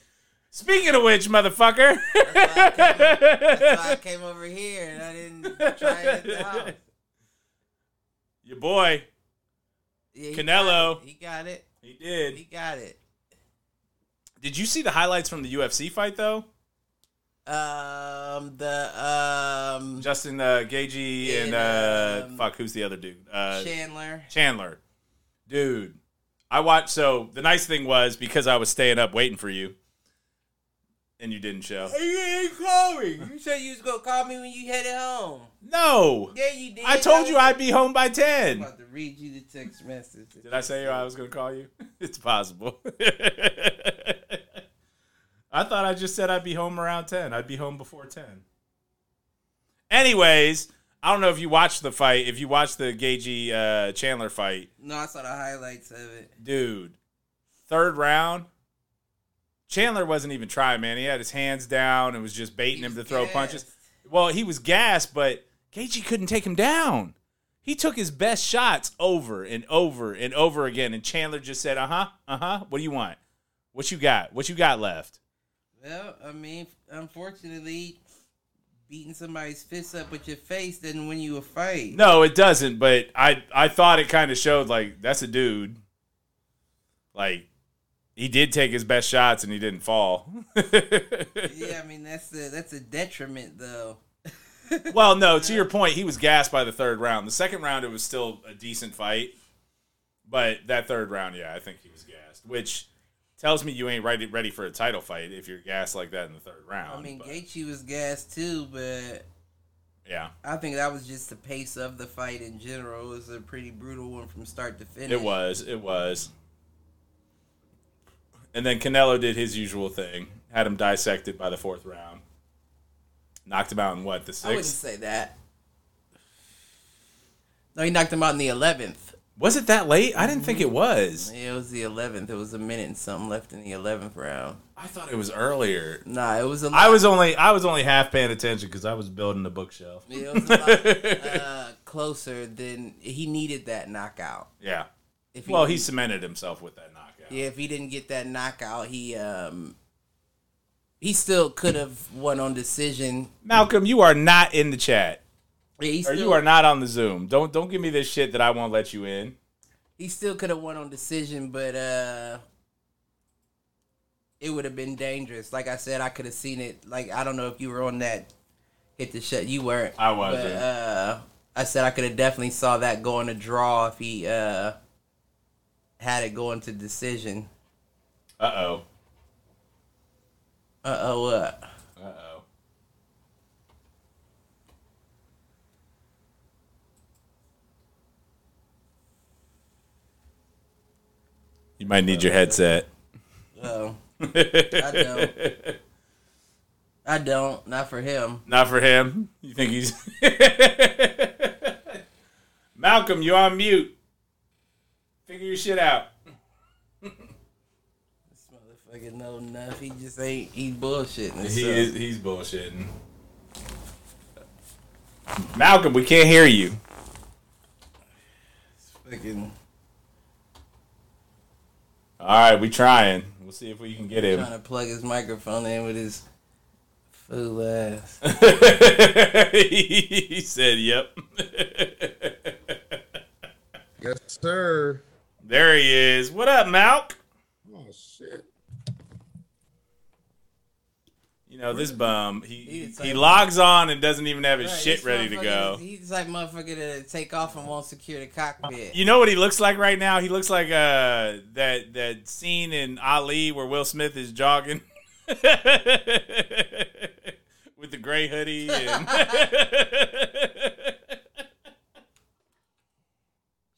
Speaking of which, motherfucker. That's why, I came, that's why I came over here and I didn't try it at the house. Your boy, Yeah, he Canelo. got. He got it. he did. He got it. Did you see the highlights from the UFC fight though? Um, the um Justin uh, Gaethje and uh, um, fuck, who's the other dude? Uh, Chandler. Chandler, dude. I watched. So the nice thing was because I was staying up waiting for you, and you didn't show. You didn't call me. You said you was gonna call me when you headed home. No, Yeah, you did. I told you I'd be home by ten. about to read you the text message. Did I say I was going to call you? It's possible. I thought I just said I'd be home around 10. I'd be home before 10. Anyways, I don't know if you watched the fight. If you watched the Gaethje uh, Chandler fight, No, I saw the highlights of it. dude, third round, Chandler wasn't even trying, man. He had his hands down and was just baiting him to throw gassed. punches. Well, he was gassed, but Gaethje couldn't take him down. He took his best shots over and over and over again, and Chandler just said, "Uh huh, uh huh. What do you want? What you got? What you got left?" Well, I mean, unfortunately, beating somebody's fist up with your face doesn't win you a fight. No, it doesn't. But I, I thought it kind of showed like that's a dude. Like he did take his best shots and he didn't fall. Yeah, I mean that's a that's a detriment though. well, no, to your point, he was gassed by the third round. The second round, it was still a decent fight, but that third round, yeah, I think he was gassed, which tells me you ain't ready ready for a title fight if you're gassed like that in the third round. I mean, but, Gaethje was gassed too, but yeah, I think that was just the pace of the fight in general. It was a pretty brutal one from start to finish. it was, it was. And then Canelo did his usual thing, had him dissected by the fourth round, knocked him out in what the sixth. I wouldn't say that. No, he knocked him out in the eleventh. Was it that late? I didn't think it was. Yeah, it was the eleventh. It was a minute and something left in the eleventh round. I thought it was earlier. Nah, it was a. I was only I was only half paying attention because I was building the bookshelf. Yeah, it was a lot uh, closer than he needed that knockout. Yeah. If he Well, he cemented himself with that knockout. yeah, if he didn't get that knockout, he um he still could have won on decision. Malcolm, you are not in the chat, Yeah, he or you are not on the Zoom. Don't don't give me this shit that I won't let you in. he still could have won on decision, but uh it would have been dangerous. Like I said, I could have seen it. Like I don't know if you were on that hit the shut. You weren't. I wasn't. But, uh, I said I could have definitely saw that going to draw if he uh had it going to decision. Uh oh. Uh oh, what? Uh oh. You might need your headset. Oh, I don't. I don't. Not for him. Not for him. You think he's? Malcolm, You're on mute. Figure your shit out. This motherfucker know enough. He just ain't. He bullshitting. He so. is, he's bullshitting. Malcolm, we can't hear you. Fucking All right, we trying. We'll see if we can get him. trying to plug his microphone in with his fool ass. he said, "Yep." Yes, sir. there he is. What up, Malk? Oh shit. You know this bum. He He's he, like- logs on and doesn't even have his Right, shit this ready to go. He's like motherfucker to take off and won't secure the cockpit. You know what he looks like right now? He looks like uh that that scene in Ali where Will Smith is jogging with the gray hoodie and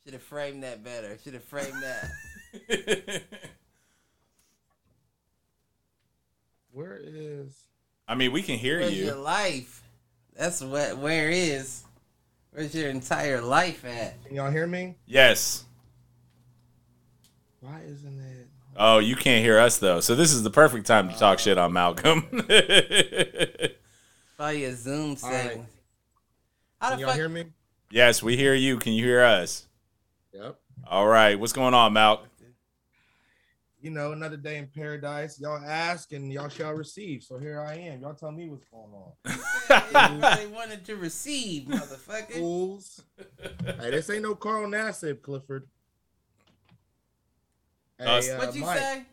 Should have framed that better. Should have framed that. Where is? I mean, we can hear you. Your life? That's what. Where is? Where's your entire life at? Can y'all hear me? Yes. Why isn't it? Oh, you can't hear us though. So this is the perfect time to talk shit on Malcolm. Probably a Zoom All setting. right. How Can the y'all fuck? hear me? yes, we hear you. Can you hear us? Yep. All right. What's going on, Malk? You know, another day in paradise. Y'all ask and y'all shall receive. So here I am. Y'all tell me what's going on. they wanted to receive, motherfucker. Fools. hey, this ain't no Carl Nassib, Clifford. Hey, Us. uh, What'd you Mike, say?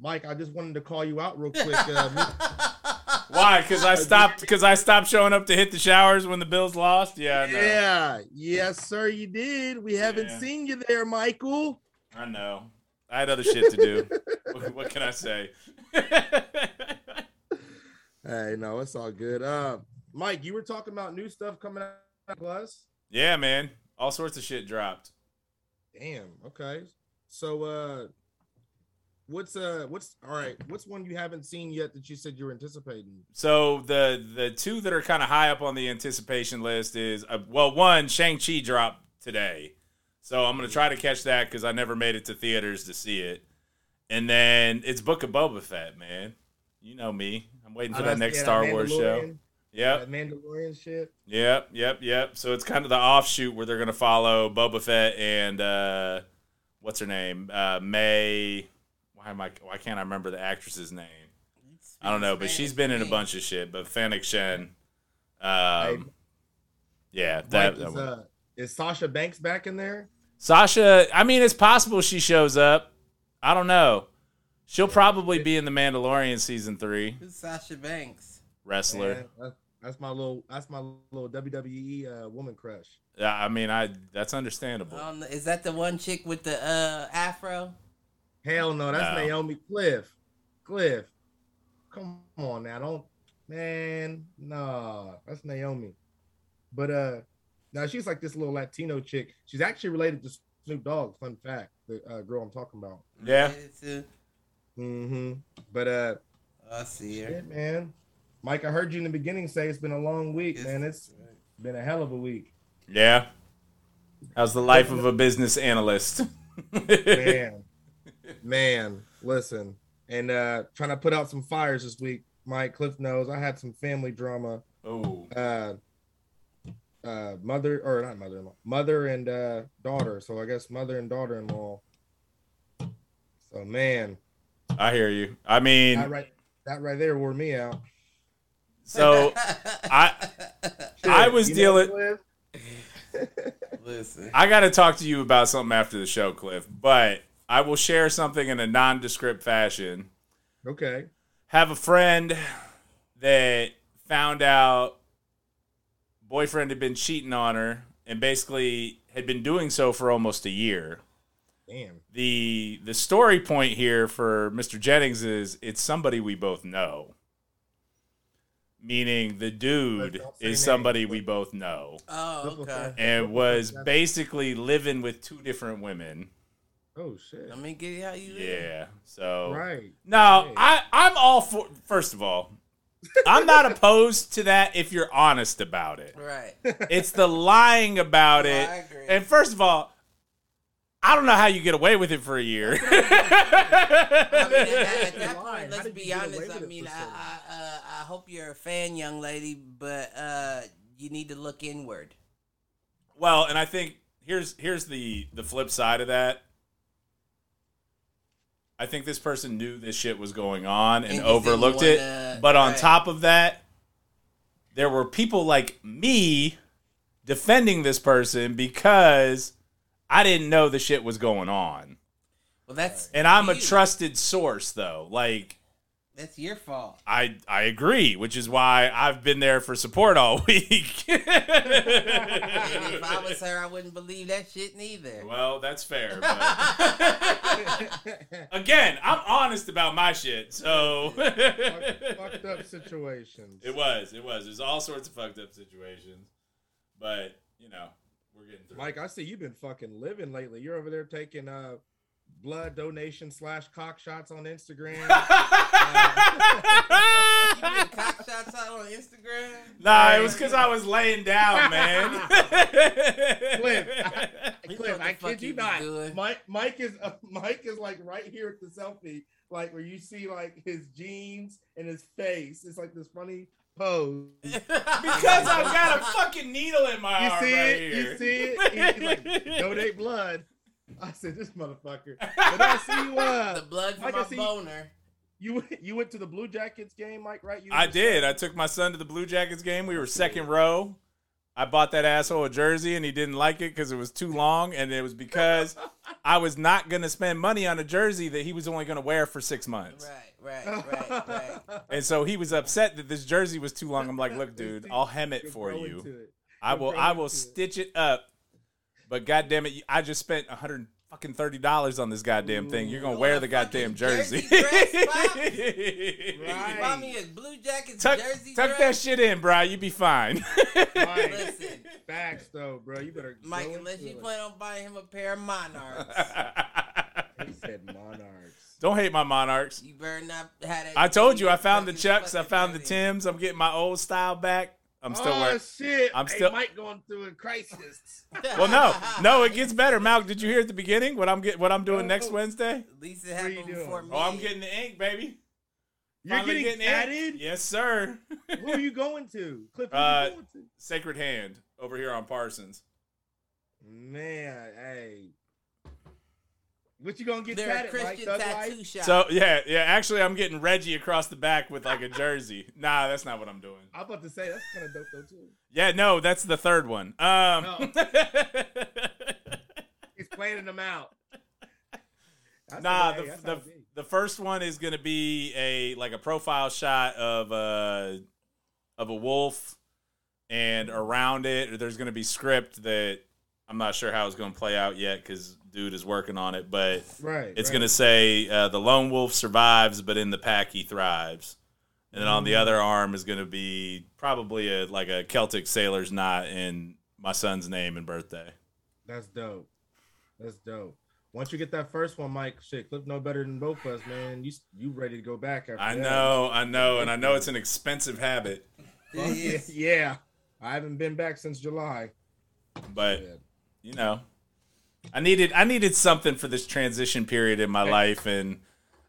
Mike, I just wanted to call you out real quick. Uh, Why? Because I stopped. Because I stopped showing up to hit the showers when the Bills lost. Yeah, I know. yeah, yes, sir, you did. We haven't Yeah. seen you there, Michael. I know. I had other shit to do. what, what can I say? Hey, no, it's all good. Uh, Mike, you were talking about new stuff coming out plus. yeah, man. All sorts of shit dropped. Damn. Okay. So, uh, what's uh, what's all right? What's one you haven't seen yet that you said you're anticipating? So the the two that are kind of high up on the anticipation list is uh, well, one Shang Chi dropped today, so I'm gonna try to catch that because I never made it to theaters to see it, and then it's Book of Boba Fett, man. You know me. I'm waiting for that next yeah, Star Wars show. Yep, That Mandalorian shit. yep, yep, yep. So it's kind of the offshoot where they're gonna follow Boba Fett and uh, what's her name, uh, May. Why am I? Why can't I remember the actress's name? I don't know, but she's been in a bunch of shit. But Fennec Shand, um, yeah, that, that one. uh, is Sasha Banks back in there? Sasha. I mean, it's possible she shows up. I don't know. She'll probably be in the Mandalorian season three. Who's Sasha Banks? Wrestler. Man, that's, that's my little that's my little WWE uh, woman crush. Yeah, I mean, I that's understandable. Um, is that the one chick with the uh afro? Hell no, that's No. Naomi Cliff. Cliff, come on now, don't man, nah, that's Naomi. But uh, now she's like this little Latino chick. She's actually related to Snoop Dogg. Fun fact, the uh, girl I'm talking about. Yeah. Mm-hmm. But uh, I see her. shit, man, Mike, I heard you in the beginning say it's been a long week, It's- man. It's been a hell of a week, Yeah. How's the life of a business analyst? man. man, listen, and uh, trying to put out some fires this week. Mike Cliff knows I had some family drama. oh, uh uh mother or not mother-in-law mother and uh daughter so i guess mother and daughter-in-law so man I hear you. I mean, that right that right there wore me out so I I was dealing. Cliff? Listen. I got to talk to you about something after the show, Cliff. But I will share something in a nondescript fashion. okay Have a friend that found out boyfriend had been cheating on her and basically had been doing so for almost a year. damn The the story point here for Mr. Jennings is it's somebody we both know. Meaning the dude is somebody but- we both know. Oh, okay. And was basically living with two different women. oh shit Let me get how you. live. Yeah. So right No, Hey. I I'm all for. First of all, I'm not opposed to that if you're honest about it. Right. It's the lying about No, it. I agree. And first of all, I don't know how you get away with it for a year. I mean, at, at that point, let's be honest. I mean, I, so? I, uh, I hope you're a fan, young lady, but uh, you need to look inward. well, and I think here's here's the the flip side of that. I think this person knew this shit was going on and, And overlooked it. But on right. top of that, there were people like me defending this person because I didn't know the shit was going on. Well, that's And I'm a trusted source though. Like That's your fault. I I agree, which is why I've been there for support all week. And if I was her, I wouldn't believe that shit neither. well, that's fair. But again, I'm honest about my shit, so Fuck- fucked up situations. it was, it was. There's all sorts of fucked up situations, but you know, we're getting through. Mike, I see you've been fucking living lately. You're over there taking uh blood donation slash cock shots on Instagram. You getting cock shots on Instagram? Nah, it was because I was laying down, man. Cliff, You Cliff, I kid you not. doing. Mike, Mike is uh, Mike is like right here at the selfie, like where you see like his jeans and his face. It's like this funny pose. Because I've got a fucking needle in my arm see right it? here. You see it? He's like donate blood. I said this motherfucker. But I see you. Uh, the blood from Mike, I my boner. you went- you went to the Blue Jackets game, Mike? Right? You I did. I took my son to the Blue Jackets game. We were second row. I bought that asshole a jersey and he didn't like it because it was too long. And it was because I was not going to spend money on a jersey that he was only going to wear for six months. Right, right, right, right. And so he was upset that this jersey was too long. I'm like, look, dude, I'll hem it You'll for you. it. I You'll I will into it. stitch it up. But goddamn it, I just spent a hundred fucking thirty dollars on this goddamn thing. You're gonna You wear the goddamn jersey. jersey dress, Pop? Right. Buy me a Blue Jackets tuck jersey tuck that shit in, bro. You be fine. Mike, Listen, facts though, bro. You better. Mike, unless you it. plan on buying him a pair of Monarchs, He said monarchs. Don't hate my monarchs. you better not have that. I told you I found the chucks. I found the. Tims. I'm getting my old style back. I'm still oh, wearing. shit! I'm Hey, still- Mike going through a crisis. Well, no, no, it gets better. Malk, did you hear at the beginning what I'm get what I'm doing next Oh. Wednesday? At least it What are you happened doing? before me. Oh, I'm getting the ink, baby. You're Finally getting, ink. added. Yes, sir. Who are you going to? Cliff, who Uh, you going to? Sacred Hand over here on Parsons. Man, hey. What you gonna get They're tatted, Mike? Christian Thug tattoo Life? shop. So yeah, yeah. Actually, I'm getting Reggie across the back with like a jersey. Nah, that's not what I'm doing. I'm about to say that's kind of dope though too. Yeah, no, that's the third one. Um, He's planning them out. That's nah, hey, the the, how it be. the first one is gonna be a like a profile shot of a of a wolf, and around it there's gonna be script that I'm not sure how it's gonna play out yet because dude is working on it, but right. it's right. gonna say uh, the lone wolf survives, but in the pack he thrives. And then on Mm. the other arm is gonna be probably a like a Celtic sailor's knot in my son's name and birthday. That's dope. That's dope. Once you get that first one, Mike, shit, Cliff no better than both of us, man. You you ready to go back after I that. know, I know, and I know it's an expensive habit, yeah, yeah. I haven't been back since July. but you know, I needed I needed something for this transition period in my life, and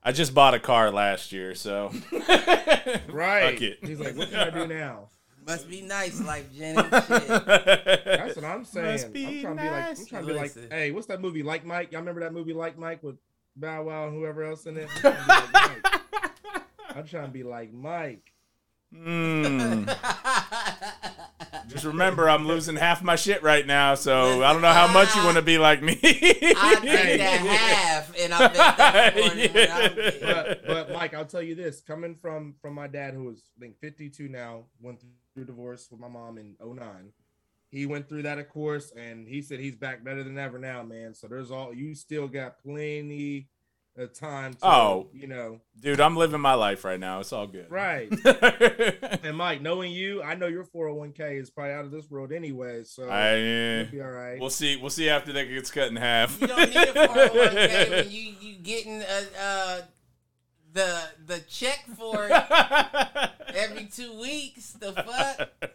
I just bought a car last year, so Right. Fuck it. He's like, what can I do now? Must be nice, life, Jenny. Shit. That's what I'm saying. Must I'm be trying to be like, I'm trying to be like, hey, what's that movie? Like Mike? Y'all remember that movie Like Mike with Bow Wow and whoever else in it? I'm trying to be like Mike. Mm. Just remember, I'm losing half my shit right now, so I don't know how much you want to be like me. I take that half, and I bet that's more than what I'm getting. But, but Mike, I'll tell you this: coming from from my dad, who is I think 52 now, went through divorce with my mom in 09. He went through that, of course, and he said he's back better than ever now, man. So there's all you still got plenty of time. To, Oh. you know, Dude, I'm living my life right now. It's all good. right. And Mike, knowing you, I know your 401k is probably out of this world anyway, so I, you'll be all right. we'll see. We'll see after that gets cut in half. You don't need a 401k when you you getting uh, uh the the check for it every two weeks. The fuck.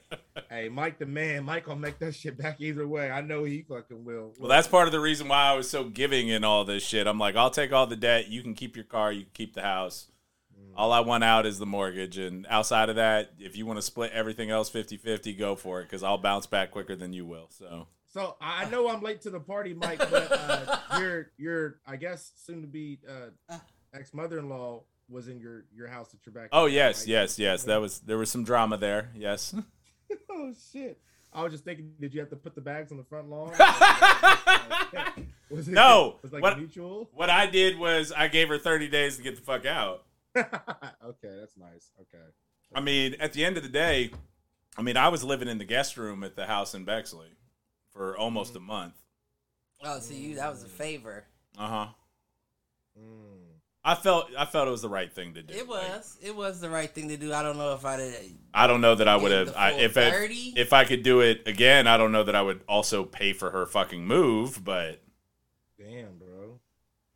Hey, Mike the man. Mike will make that shit back either way. I know he fucking will. Well, that's part of the reason why I was so giving in all this shit. I'm like, I'll take all the debt. You can keep your car. You can keep the house. All I want out is the mortgage. And outside of that, if you want to split everything else 50 50, go for it because I'll bounce back quicker than you will. So, So I I know I'm late to the party, Mike, but uh, your your I guess soon to be uh, ex mother in law was in your your house at your back. oh, yes, right? yes, yes. That was, there was some drama there. Yes. oh shit! I was just thinking, did you have to put the bags on the front lawn? was it, No, was like what- mutual. what I did was I gave her 30 days to get the fuck out. okay, that's nice. Okay. I mean, at the end of the day, I mean, I was living in the guest room at the house in Bexley for almost a month. Oh, so you that was a favor. Uh huh. Mm. I felt I felt it was the right thing to do. It Like, was. It was the right thing to do. I don't know if I'd have I don't know that I would have. I, if I, 30? if I could do it again, I don't know that I would also pay for her fucking move. But Damn, bro.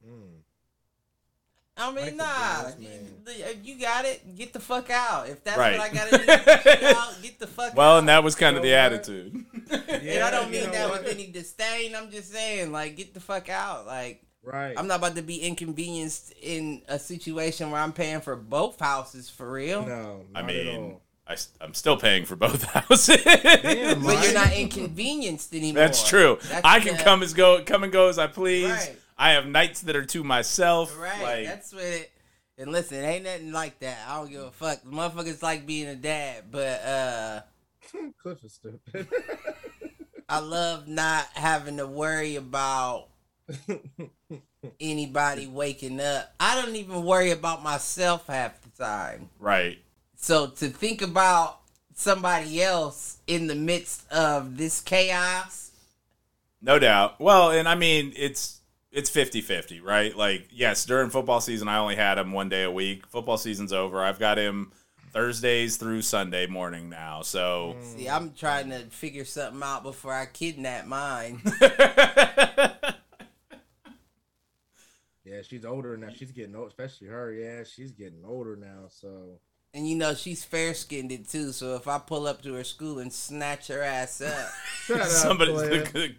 Mm. I mean, the nah. boss, You, you got it. Get the fuck out. If that's Right. what I gotta do, get out, get the fuck out. well, and that was kind of the know what? attitude. and I don't you mean know that what? with any disdain. I'm just saying, like, get the fuck out. Like, Right. I'm not about to be inconvenienced in a situation where I'm paying for both houses for real. No, I not at mean, all. I, am still paying for both houses. Damn, But you're not inconvenienced anymore. That's true. That's I can the- come as go, come and go as I please. Right. I have nights that are to myself. Right. Like, That's what it. And listen, ain't nothing like that. I don't give a fuck. Motherfuckers like being a dad, but uh Cliff is stupid. I love not having to worry about anybody waking up. I don't even worry about myself half the time. right. So to think about somebody else in the midst of this chaos, No doubt. Well, and I mean, it's it's 50-50, right? Like, yes, during football season, I only had him one day a week. Football season's over. I've got him Thursdays through Sunday morning now. So, see, I'm trying to figure something out before I kidnap mine. yeah, she's older now. She's getting old, especially her. Yeah, she's getting older now. So And you know she's fair skinned it too. So if I pull up to her school and snatch her ass up, Shut up, somebody's Cliff.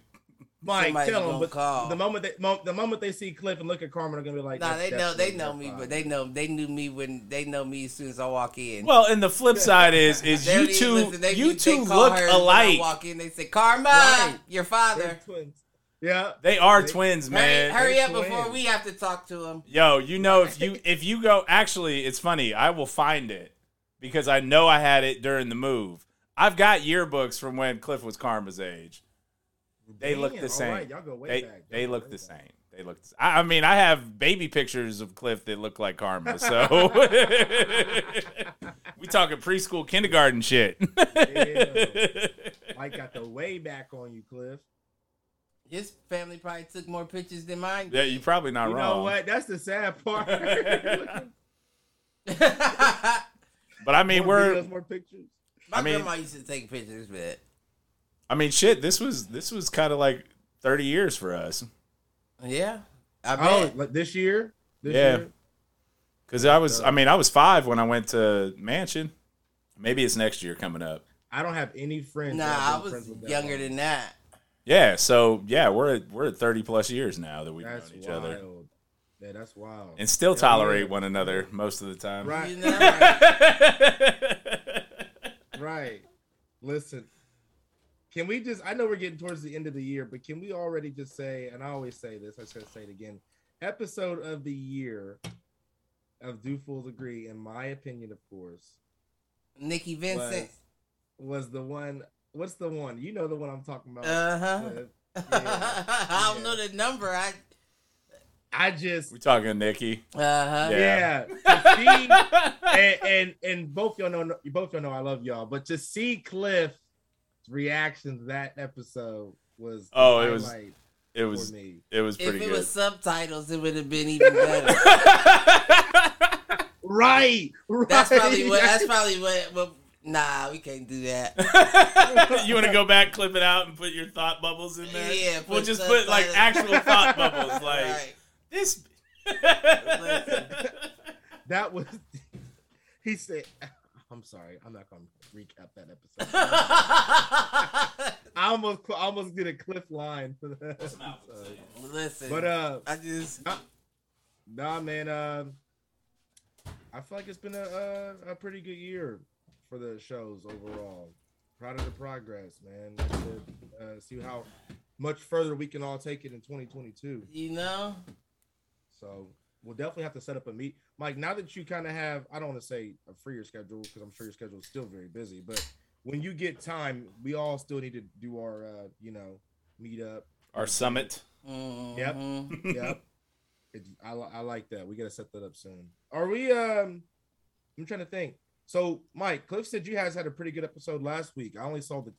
Mike, Somebody's tell them. gonna But call. the moment they mo- the moment they see Cliff and look at Carmen, they're gonna be like, nah, they know they know me, father." but they know they knew me when they know me as soon as I walk in. well, and the flip side is is you two listen. They- you they two look her I alike. walk in, they say, "Karma, Right. your They're father." twins. Yeah, They are They- twins, man. hurry They're up before we have to talk to them. Yo, you know if you if you go actually it's funny, I will find it because I know I had it during the move. I've got yearbooks from when Cliff was Karma's age. They look the same. right, y'all go way they back. Y'all they look the back. same. They look. I, I mean, I have baby pictures of Cliff that look like Karma. So we talking preschool, kindergarten shit. Mike got the way back on you, Cliff. His family probably took more pictures than mine. yeah, you're probably not you wrong. know what? That's the sad part. But I mean, more we're. videos, more pictures. My I mean- grandma used to take pictures, but I mean, shit. This was this was kind of like 30 years for us. yeah, I Oh, like this year? This Yeah. year? Because I was, I mean, I was five when I went to Mansion. Maybe it's next year coming up. I don't have any friends. nah, I was friends with younger long. than that. Yeah, so yeah, we're at, we're at 30 plus years now that we've That's known each wild. other Yeah, that's wild. and still Hell tolerate yeah. one another most of the time. Right. You know? Right. Listen, can we just? I know we're getting towards the end of the year, but can we already just say? And I always say this. I should say it again. Episode of the year of Do Fools Agree, in my opinion, of course, Nikki was, Vincent. was the one. What's the one? You know the one I'm talking about. Uh huh. Cliff. I don't yeah. know the number. I I just we talking Nikki. uh huh. Yeah. yeah. to see- and, and and both y'all know you both y'all know I love y'all, but to see Cliff's reaction to that episode was Oh, it was- It was me. it was If pretty it good. was subtitles, it would have been even better. Right, right. That's probably what. That's probably what. what nah, we can't do that. you want to go back, clip it out, and put your thought bubbles in there? Yeah, we'll put just put like thought- actual thought bubbles, like Right. this. that was. He said, "I'm sorry, I'm not gonna recap that episode." I almost, I almost did a cliff line for that. episode. Listen, But uh, I just Nah, man. Um, I feel like it's been a, a a pretty good year for the shows overall. Proud of the progress, man. Like to, uh, see how much further we can all take it in 2022. you know, So we'll definitely have to set up a meet. Mike, now that you kind of have, I don't want to say a freer schedule because I'm sure your schedule is still very busy, but when you get time, we all still need to do our, uh, you know, meet up. Our summit. Yep. mhm. yep. It, I, I like that. We got to set that up soon. Are we? Um, I'm trying to think. So, Mike, Cliff said you guys had a pretty good episode last week. I only saw the.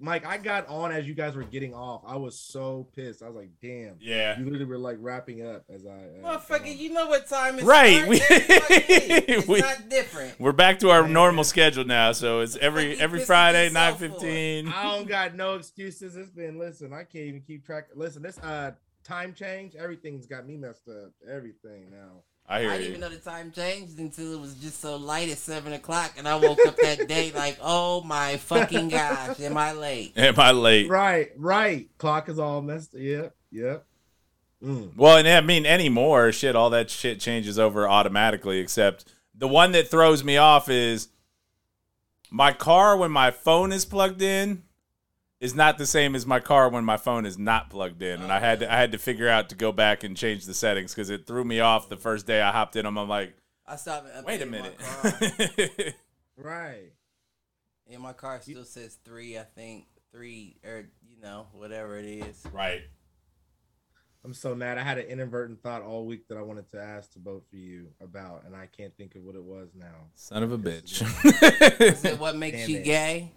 Mike, I got on as you guys were getting off. I was so pissed. I was like, "Damn!" Yeah. You literally were like wrapping up as I. Uh, got Motherfucker, on. you know what time it's Right, we- it's we- not different. We're back to our Man. normal schedule now, so it's every every Friday, nine yourself for it. fifteen. I don't got no excuses. It's been listen. I can't even keep track. Listen, this uh time change, everything's got me messed up. Everything now. I hear I didn't even know the time changed until it was just so light at seven o'clock, and I woke up that day like, "Oh my fucking gosh, am I late?" Am I late? Right, right. Clock is all messed. Yep, yep. Mm. Well, and I mean anymore, shit, all that shit changes over automatically. Except the one that throws me off is my car when my phone is plugged in is not the same as my car when my phone is not plugged in, and I had to, I had to figure out to go back and change the settings because it threw me off the first day I hopped in. 'em. I'm like, I stopped. and wait a minute. Right. and my car still says three. I think three, or you know, whatever it is. right. I'm so mad. I had an inadvertent thought all week that I wanted to ask to both of you about, and I can't think of what it was now. Son of a bitch. Is it what makes Damn you it. gay?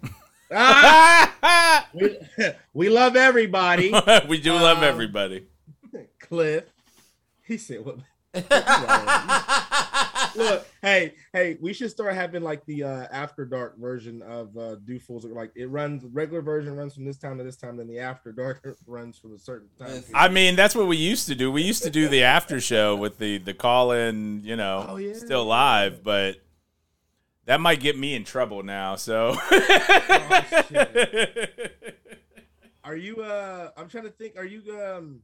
Ah! we, we love everybody. we do love Um, everybody. Cliff. He said, "What?" Look, hey, hey, we should start having like the uh, after dark version of uh, Do Fools. Like it runs, regular version runs from this time to this time, then the after dark runs from a certain time. Period. I mean, that's what we used to do. We used to do the after show with the the call in, you know, Oh, yeah. still live, but that might get me in trouble now. So, Are you? uh I'm trying to think. Are you? um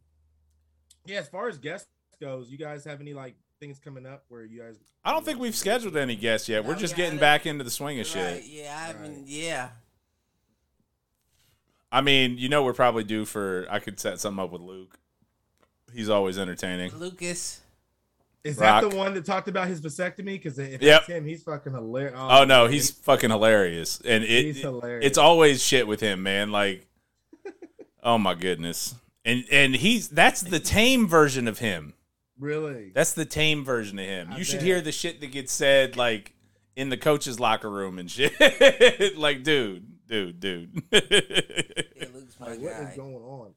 Yeah, as far as guests goes, you guys have any like things coming up where you guys? I don't think we've scheduled any guests yet. We're No, just we getting back into the swing of Right, shit. yeah, I mean, Right. yeah. I mean, you know, we're probably due for. I could set something up with Luke. He's always entertaining. Lucas. Is that the one that talked about his vasectomy? Because if Yep. it's him, he's fucking hilarious. Oh, oh no, he's fucking hilarious, and it, He's hilarious. it's always shit with him, man. Like, oh my goodness, and and he's that's the tame version of him. really. That's the tame version of him. I You should hear the shit that gets said like in the coach's locker room and shit. like, dude, dude, dude. Yeah, Luke's my Like, what is guy. going on?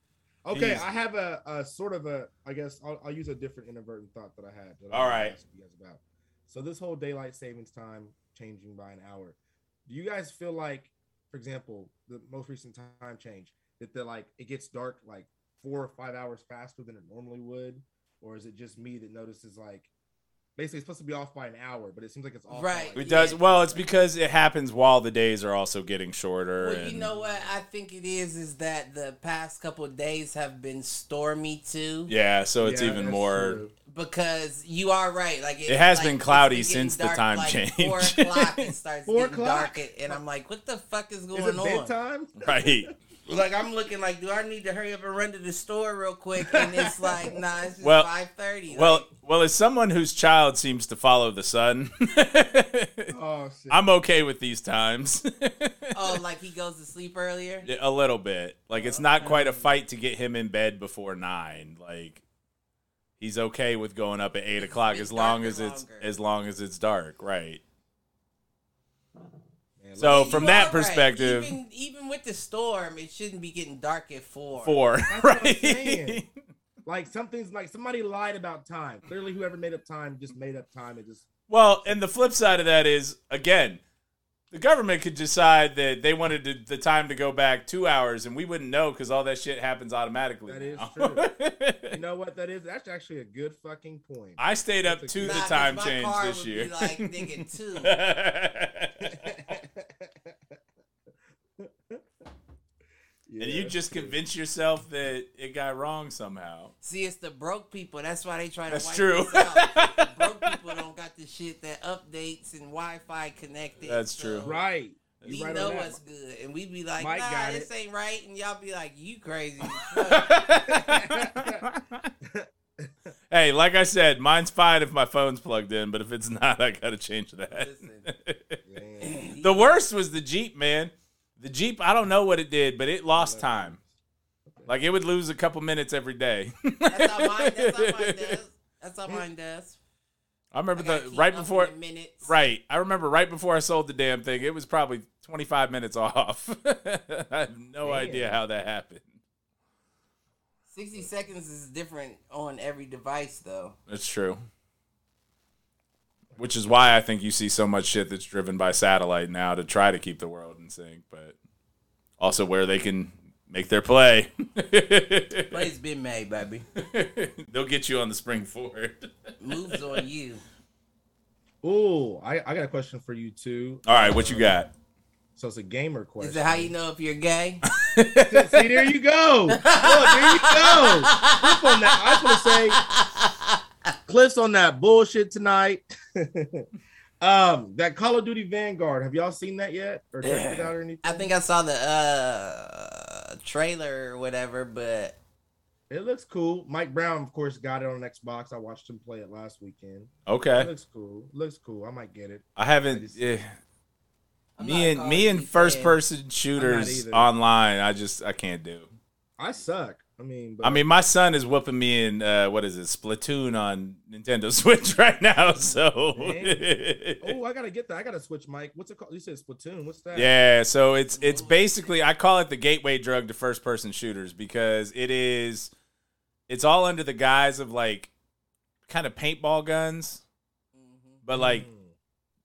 Okay, He's- I have a, a sort of a. I guess I'll, I'll use a different inadvertent thought that I had. That All right. You guys about. So this whole daylight savings time changing by an hour. Do you guys feel like, for example, the most recent time change that the like it gets dark like four or five hours faster than it normally would, or is it just me that notices like basically it's supposed to be off by an hour, but it seems like it's off. by, Right. like, it does Yeah. well. It's because it happens while the days are also getting shorter. Well, and, you know what I think it is is that the past couple of days have been stormy too. Yeah, so it's Yeah, even more. true. Because you are right, like It has like, been cloudy getting since the time like, change. Four o'clock, it starts Four getting o'clock? dark, and I'm like, what the fuck is going Is it on? bedtime? Right. Like I'm looking like, do I need to hurry up and run to the store real quick? And it's like, nah, it's just Well- five thirty. Well, well, as someone whose child seems to follow the sun, Oh shit! I'm okay with these times. oh, like he goes to sleep earlier. Yeah, a little bit. Like it's not quite a fight to get him in bed before nine. Like he's okay with going up at eight It's- o'clock as long darker as it's as long as it's dark, right? Man, So You from are that right. perspective, even, even with the storm, it shouldn't be getting dark at four. four, That's what I'm right? saying. like something's like somebody lied about time. Clearly, whoever made up time just made up time. It just well, and the flip side of that is again, the government could decide that they wanted to, the time to go back two hours, and we wouldn't know because all that shit happens automatically. That is now. true. You know what that is? That's actually a good fucking point. I stayed up That's to the time change this year. Be like nigga two. Yeah, and you just convince yourself that it got wrong somehow. See, it's the broke people. That's why they try to. That's wipe true. us out. Broke people don't got the shit that updates and Wi-Fi connected. That's so true. right. We You right know what's good, and we'd be like, Mike "Nah, this it. ain't right," and y'all be like, "You crazy?" hey, like I said, mine's fine if my phone's plugged in, but if it's not, I gotta change that. Listen. The worst was the Jeep, man. The Jeep, I don't know what it did, but it lost time. Like it would lose a couple minutes every day. That's how mine. That's how mine does. That's how mine does. I remember I the right before the minutes. right. I remember right before I sold the damn thing, it was probably 25 minutes off. I have no Damn. idea how that happened. Sixty seconds is different on every device, though. That's true. Which is why I think you see so much shit that's driven by satellite now to try to keep the world in sync, but also where they can make their play. Play's been made, baby. They'll get you on the spring forward. Moves on you. Ooh, I, I got a question for you too. All right, what you um, got? So it's a gamer question. Is it how you know if you're gay? See, there you go. Look, there you go. Cliff on that. I was gonna say, Cliff's on that bullshit tonight. um, that Call of Duty Vanguard. Have y'all seen that yet, or checked it out or anything? I think I saw the uh trailer or whatever, but it looks cool. Mike Brown, of course, got it on Xbox. I watched him play it last weekend. It Okay, looks cool. Looks cool. I might get it. I haven't. just- eh, me and me and first person shooters online. I just I can't do. I suck. I mean, but I mean, my son is whooping me in uh, what is it, Splatoon on Nintendo Switch right now. So oh, I gotta get that. I gotta switch, Mike. What's it called? You said Splatoon. What's that? Yeah, so it's it's basically I call it the gateway drug to first person shooters because it is it's all under the guise of like kind of paintball guns, Mhm. but like Mm.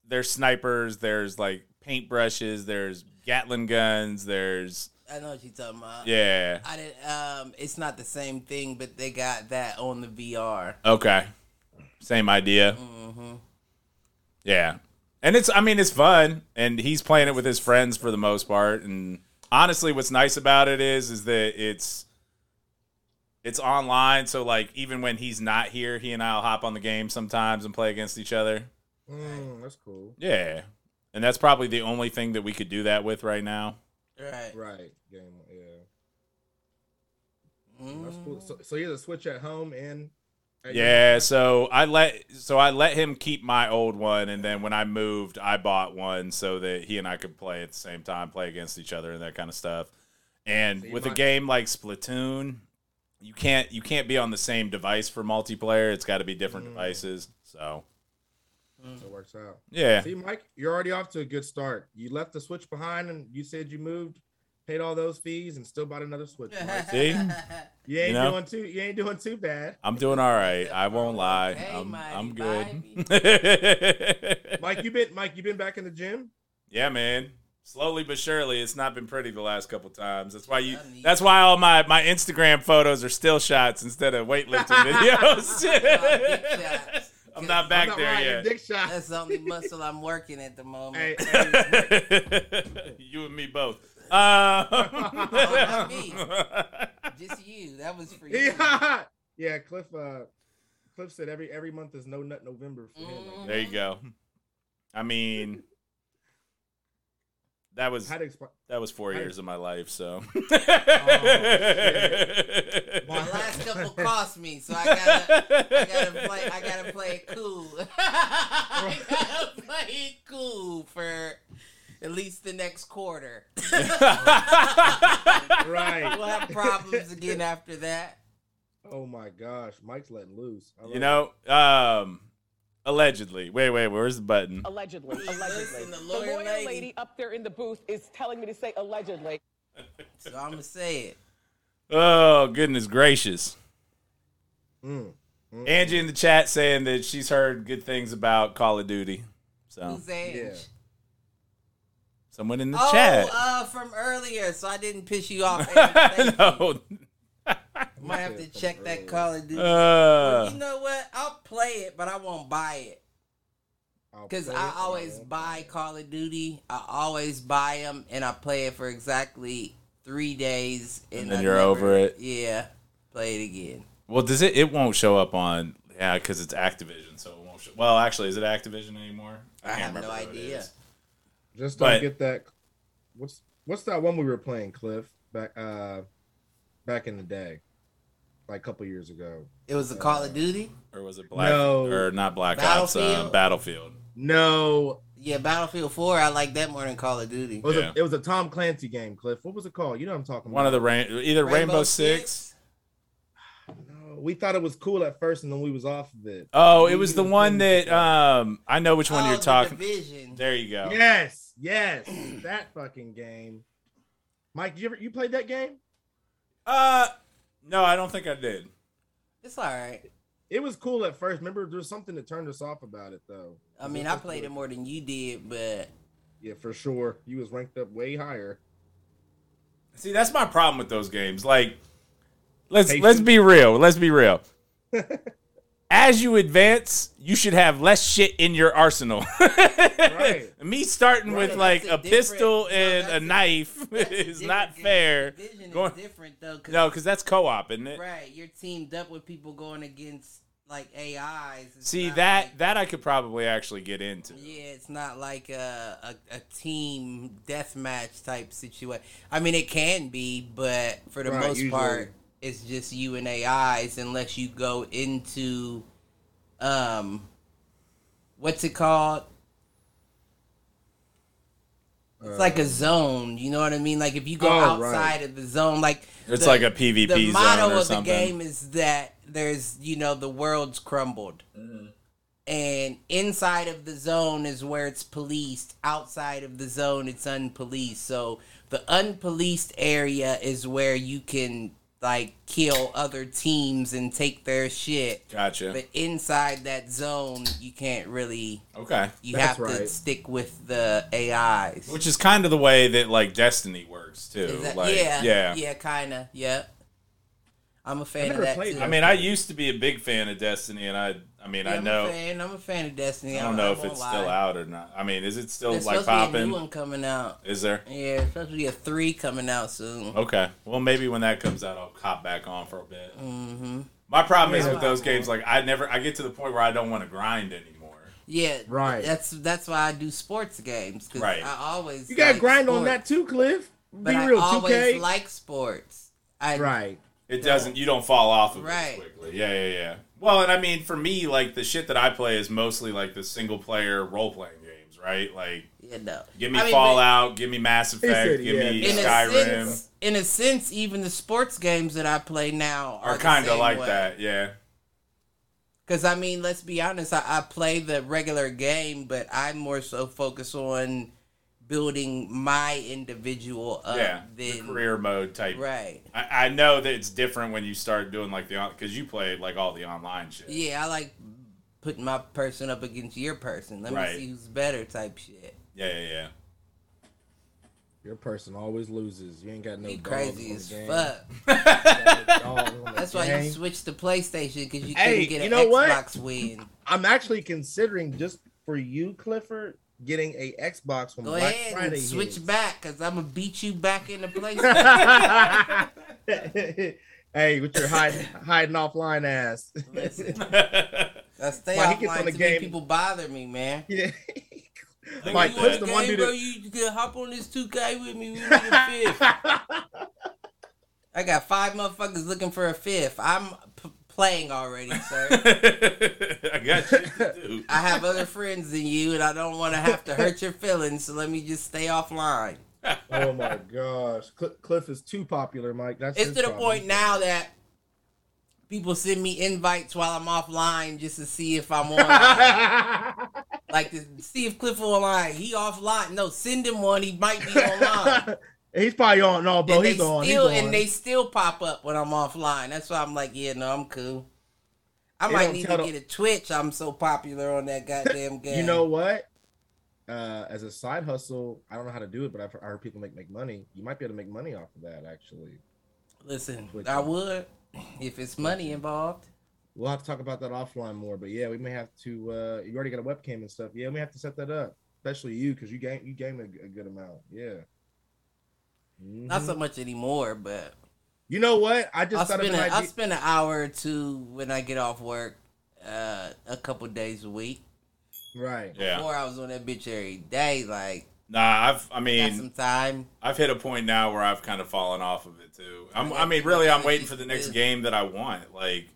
there's snipers, there's like paintbrushes, there's Gatling guns, there's I know what you're talking about. yeah. I did. Um, it's not the same thing, but they got that on the VR. Okay. Same idea. hmm Yeah. And it's I mean it's fun and he's playing it with his friends for the most part and honestly what's nice about it is is that it's it's online so like even when he's not here he and I'll hop on the game sometimes and play against each other. Mm, that's cool. Yeah. And that's probably the only thing that we could do that with right now. Right. Right. Game. Yeah. Mm. Cool. So, so you have to switch at home and. at Yeah, house? so I let so I let him keep my old one and then when I moved I bought one so that he and I could play at the same time, play against each other and that kind of stuff. And So you with a game like Splatoon, you can't you can't be on the same device for multiplayer. It's got to be different Mm. devices. So, So it works out. yeah. See, Mike, you're already off to a good start. You left the Switch behind, and you said you moved, paid all those fees, and still bought another Switch. Mike. See? You ain't know? doing too. You ain't doing too bad. I'm doing all right. I won't lie. Hey, I'm mighty I'm good. Mike, you been Mike, you been back in the gym? Yeah, man. Slowly but surely, it's not been pretty the last couple times. That's why you. That's why all my my Instagram photos are still shots instead of weightlifting videos. Shots. I'm not back I'm not there yet. Dick shot. That's the only muscle I'm working at the moment. Hey, hey, you and me both. Uh, not me. Just you. That was for you. yeah, yeah. Cliff, uh, Cliff said every every month is no nut November for him. Mm. there you go. I mean, that was How to explain? that was four I- years of my life. So. shit. My last couple cost me, so I gotta, I gotta play, I gotta play it cool. I gotta play it cool for at least the next quarter. Right. We'll have problems again after that. Oh my gosh, Mike's letting loose. You know, um, allegedly. Wait, wait, where's the button? Allegedly, allegedly. Listen, the the lawyer lawyer lady. lady. up there in the booth is telling me to say allegedly. So I'm gonna say it. Oh, goodness gracious. it. Mm, mm. Angie in the chat saying that she's heard good things about Call of Duty. So Who's Ange? Yeah. Someone in the Oh, chat. uh, from earlier, so I didn't piss you off. Aaron. Thank you. no. Might have to check that Call of Duty. Uh, you know what? I'll play it, but I won't buy it. Because I always won't buy Call of Duty. I always buy them, and I play it for exactly three days. And, then I you're never- over it? Yeah. Play it again. well, does it? It won't show up on. Yeah, because it's Activision, so it won't. Show, well, actually, is it Activision anymore? I can't have no remember what idea. Just don't But- get that. What's what's that one we were playing, Cliff? Back uh, back in the day, like a couple years ago. It was a Call of Duty? Or was it Black? No. Or not Black Ops? Uh, Battlefield? Battlefield. No, Yeah, Battlefield 4. I like that more than Call of Duty. it was Yeah. a it was a Tom Clancy game, Cliff. What was it called? You know what I'm talking One about. of the rain, either Rainbow, Six. No, we thought it was cool at first, and then we was off of it. Oh, We it was the one that um I know which one Oh, you're the talking. Division. There you go. Yes, yes, that fucking game. Mike, you ever you played that game? Uh, no, I don't think I did. It's all right. It was cool at first. Remember, there was something that turned us off about it, though. I mean, I played it more than you did, but Yeah, for sure. You was ranked up way higher. See, that's my problem with those games. Like, let's Patience. let's be real. Let's be real. As you advance, you should have less shit in your arsenal. Right. Me starting with like a a pistol and that's a a- knife that's a is not different game. fair. Division is Going- different though. 'cause- No, because that's co-op, isn't it? right, you're teamed up with people going against like AIs. It's See that like- that I could probably actually get into. Yeah, it's not like a, a, a team deathmatch type situation. I mean, it can be, but for the Right, most usually. part, it's just you and AIs unless you go into, um, what's it called? It's like a zone, you know what I mean? Like if you go Oh, outside right. of the zone, like It's the- like a PvP the zone motto or of something. the game is that there's you know the world's crumbled Mm-hmm. and inside of the zone is where it's policed outside of the zone it's unpoliced so the unpoliced area is where you can like kill other teams and take their shit Gotcha. but inside that zone you can't really Okay. you That's have to right. stick with the ais Which is kind of the way that like Destiny works too. That- like, yeah yeah. yeah kind of Yep. i'm a fan of that too I mean, I used to be a big fan of Destiny, and I, I mean, Yeah, I I'm know, A fan. I'm a fan of Destiny. I don't know if it's lie. still out or not. I mean, is it still There's like supposed to be a new one coming out. Is there? Yeah, there's supposed to be a three coming out soon. Okay. Well, maybe when that comes out, I'll hop back on for a bit. Mm-hmm. My problem is with those games, like I never, I get to the point where I don't want to grind anymore. Yeah, Right. That's that's why I do sports games because Right. I always You got to like grind on that too, Cliff. But Be I real, always 2K. like sports. I right. It doesn't. You don't fall off of Right. it quickly. Yeah, yeah, yeah. Well, and I mean, for me, like the shit that I play is mostly like the single player role playing games, right? Like, Yeah, no. give me I mean, Fallout, give me Mass Effect, said, give yeah, me but In a Skyrim. sense, in a sense, even the sports games that I play now are, are kind of like way. that. Yeah. Because I mean, let's be honest. I, I play the regular game, but I'm more so focus on building my individual up yeah. The than career mode type. right. I, I know that it's different when you start doing like the because you played like all the online shit. Yeah, I like putting my person up against your person. Let Right. me see who's better, type shit. Yeah, yeah, yeah. Your person always loses. You ain't got no Be dogs crazy as fuck. You got no dogs on the That's why you switched to PlayStation because you Hey, couldn't get an you know what? Xbox win. I'm actually considering just for you, Clifford, getting a Xbox when Go Black ahead Friday and switch hits. back because I'm gonna beat you back into place. hey, with your hiding hiding offline ass. Listen, I stay Why, offline on the game- people bother me, man. yeah. Like, Mike, you the Game, one dude. bro, you can hop on this 2K with me. We need a fifth. I got five motherfuckers looking for a fifth. I'm playing already, sir. I got you. Too. I have other friends than you, and I don't want to have to hurt your feelings. So let me just stay offline. oh my gosh, Cl- Cliff is too popular, Mike. That's It's his to the problem. point now that people send me invites while I'm offline just to see if I'm on. like to see if Cliff online. He offline. No, send him one. He might be online. He's probably on. No, bro, and he's on. still he's on. and they still pop up when I'm offline. That's why I'm like, yeah, no, I'm cool. I They might need to the- get a Twitch. I'm so popular on that goddamn game. You know what? uh, as a side hustle, I don't know how to do it, but I've heard people make make money. You might be able to make money off of that. Actually, Listen, Which I would if it's money involved. we'll have to talk about that offline more. But yeah, we may have to. Uh, you already got a webcam and stuff. Yeah, we have to set that up, especially you because you game you game a, a good amount. Yeah. Not Mhm. so much anymore, but You know what? I just I'll thought of spend, an a, idea. I'll spend an hour or two when I get off work, uh, a couple days a week. Right. Yeah. Before I was on that bitch every day, like Nah, I've. I mean, some time. I've hit a point now where I've kind of fallen off of it too. I'm, I I mean, really, I'm waiting for the next game that I want. Like,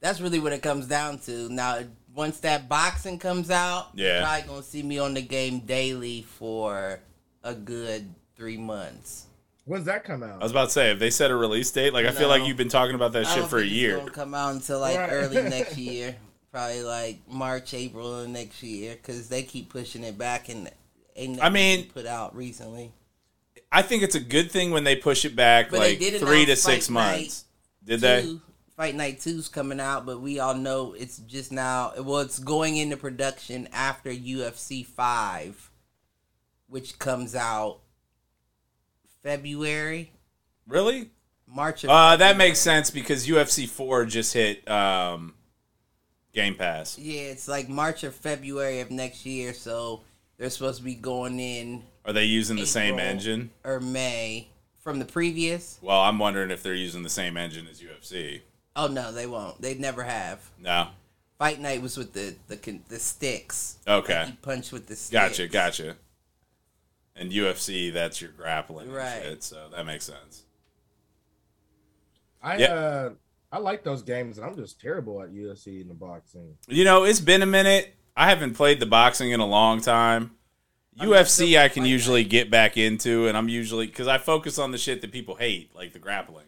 That's really what it comes down to. Now, once that boxing comes out, Yeah. you're probably gonna see me on the game daily for a good three months. When's that come out? I was about to say, if they set a release date, like I feel like you've been talking about that I shit don't for a think it's year. gonna come out until like Right. early next year, probably like March, April of next year, because they keep pushing it back and ain't I mean- put out recently. I think it's a good thing when they push it back But like three to six Fight Night months. Did they? Fight Night 2's coming out, but we all know it's just now. Well, it's going into production after UFC 5, which comes out February, Really? March. Of Uh, that makes sense because UFC four just hit um, Game Pass. Yeah, it's like March or February of next year, so they're supposed to be going in Are they using the same April. engine? or May from the previous. Well, I'm wondering if they're using the same engine as UFC. Oh no, they won't. They never have. No. Fight Night was with the the con- the sticks. Okay. Punch with the sticks. Gotcha. Gotcha. And UFC, that's your grappling, Right. Shit, so that makes sense. I Yeah. uh I like those games, and I'm just terrible at UFC and the boxing. You know, it's been a minute. I haven't played the boxing in a long time. I mean, UFC, I can usually Night. get back into, and I'm usually because I focus on the shit that people hate, like the grappling.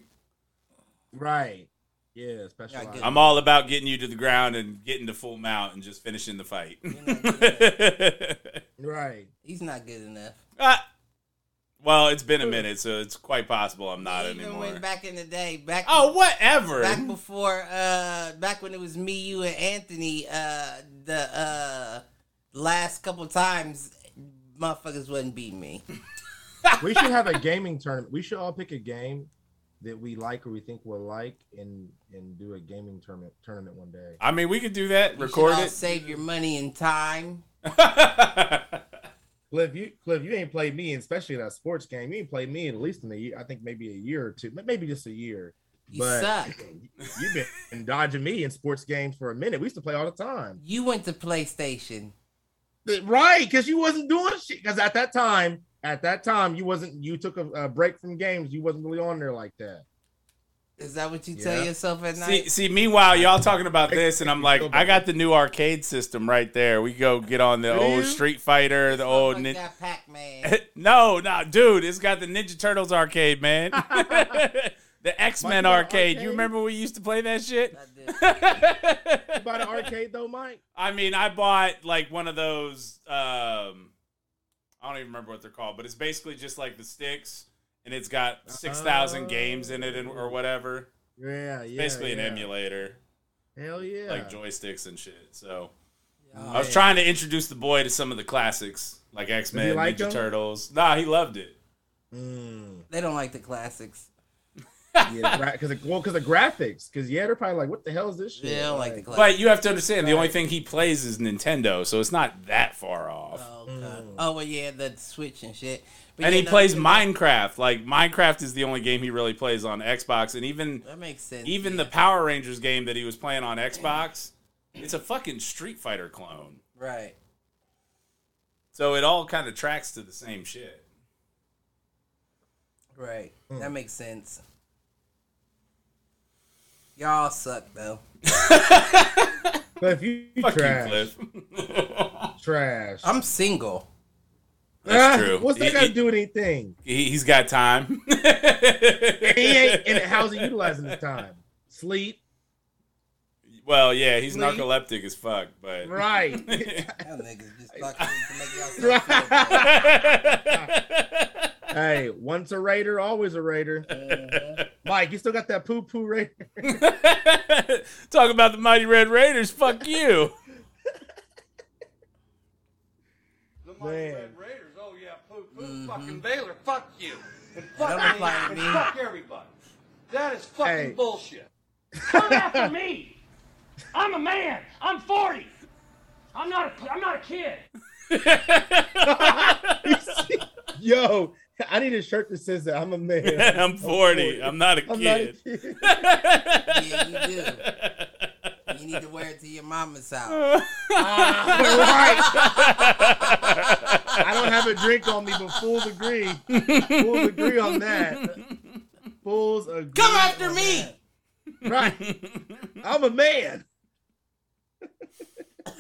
Right. Yeah, especially. Yeah, I get I'm all about getting you to the ground and getting to full mount and just finishing the fight. right. He's not good enough. Ah, well, it's been a minute, so it's quite possible I'm not Even anymore. when back in the day, back oh, whatever. back before, uh, back when it was me, you, and Anthony, uh, the uh, last couple times, motherfuckers wouldn't beat me. We should have a gaming tournament. We should all pick a game that we like or we think we'll like, and and do a gaming tournament tournament one day. I mean, we could do that. You record all it. Save your money and time. Cliff, you Cliff, you ain't played me, especially in that sports game. You ain't played me at least in a year. I think maybe a year or two, maybe just a year. You But- suck. You've been dodging me in sports games for a minute. We used to play all the time. You went to PlayStation. Right, because you wasn't doing shit. Because at that time, at that time, you wasn't. You took a, a break from games. You wasn't really on there like that. Is that what you tell yourself at night? see, meanwhile, y'all talking about this, and I'm like, I got the new arcade system right there. We go get on the old? Street Fighter, the old. like Nin- Pac-Man. no, no, dude, it's got the Ninja Turtles arcade, man. the X Men Mike, you got an arcade. You remember we used to play that shit? I did. You bought an arcade though, Mike. I mean, I bought like one of those. Um, I don't even remember what they're called, but it's basically just like the sticks, and it's got six thousand games in it, and, or whatever. Yeah, yeah. basically an emulator, Hell yeah. like joysticks and shit. So Oh, I was man. trying to introduce the boy to some of the classics, like X Men, like Ninja 'em? Turtles. Nah, he loved it. Mm. They don't like the classics. Yeah, because well, because of graphics. Because yeah, they're probably like, "What the hell is this shit?" They don't like the Like. But you have to understand, the only thing he plays is Nintendo, so it's not that far off. Oh, okay. Mm. oh well, yeah, the Switch and shit. But and yeah, he no, plays Minecraft. Like Minecraft is the only game he really plays on Xbox, and even That makes sense. even yeah. the Power Rangers game that he was playing on Xbox, it's a fucking Street Fighter clone. right. So it all kind of tracks to the same shit. Right. Hmm. That makes sense. Y'all suck though. But if you, you Fuck trash, you, Cliff. trash. I'm single. That's Ah, true. What's that He- got to do with anything? He, he's got time. he ain't. And how's he utilizing his time? Sleep. well, yeah, he's Sleep. narcoleptic as fuck, but Y'all Right. niggas just talking to make y'all feel bad. Hey, once a raider, always a raider. Uh-huh. Mike, you still got that poo poo raider? Talk about the Mighty Red Raiders. Fuck you. The mighty Man. Red Raiders. Oh yeah, poo poo. Fucking Baylor. Fuck you. And fuck me. apply And me. fuck everybody. That is fucking Hey. bullshit. Come after me. I'm a man. I'm 40. I'm not a, I'm not a kid. Yo, I need a shirt that says that I'm a man. I'm 40. I'm not a I'm not a kid. kid. Yeah, you do. You need to wear it to your mama's house. right. Ah, I don't have a drink on me, but fools agree. Fools agree on that. Fools agree. Come after me. that. Right. I'm a man. Hey,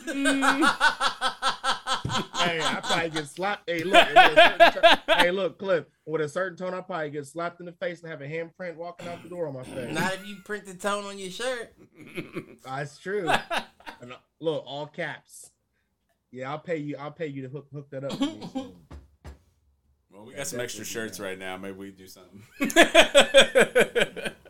I probably get slapped. Hey, look. with a certain tone- hey, look, Cliff. With a certain tone, I probably get slapped in the face and have a handprint walking out the door on my face. Not if you print the tone on your shirt. That's true. And, uh, look, all caps. Yeah, I'll pay you. I'll pay you to hook hook that up. For me. Well, we got some extra shirts right now. Maybe we do something.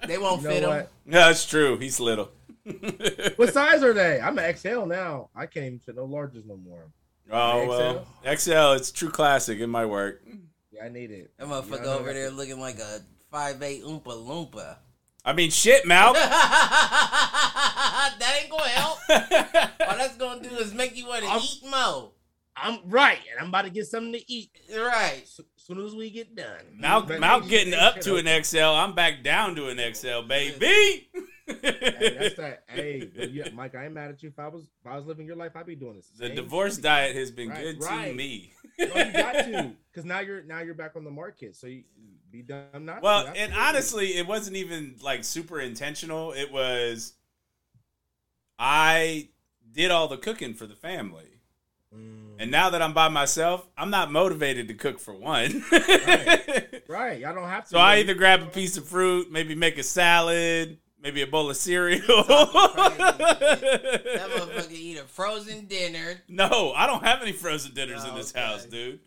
They won't You fit know them. what? yeah, that's true. He's little. What size are they? I'm an XL now. I can't even fit no larges no more. Oh well, XL. It's true classic. It might work. Yeah, I need it. That motherfucker Yeah, I know over that. there looking like a five eight oompa loompa. I mean, shit, Malk. that ain't gonna help. All that's gonna do is make you want to I'm- eat more. I'm right, and I'm about to get something to eat Right. as soon as we get done. Malk, But Malk hey, getting up to an XL. I'm back down to an XL, baby. Hey, that's that. Hey, but yeah, Mike, I ain't mad at you. If I was, if I was living your life, I'd be doing this. the divorce shit. diet has been Right, good to me. No, you got to, because now you're now you're back on the market, so you be done not. Well, and Absolutely. honestly, it wasn't even like super intentional. It was I did all the cooking for the family. Mm, And now that I'm by myself, I'm not motivated to cook for one. right, y'all don't have to. so I either grab a piece of fruit, maybe make a salad, maybe a bowl of cereal. That motherfucker eat a frozen dinner. no, I don't have any frozen dinners in this okay. house, dude.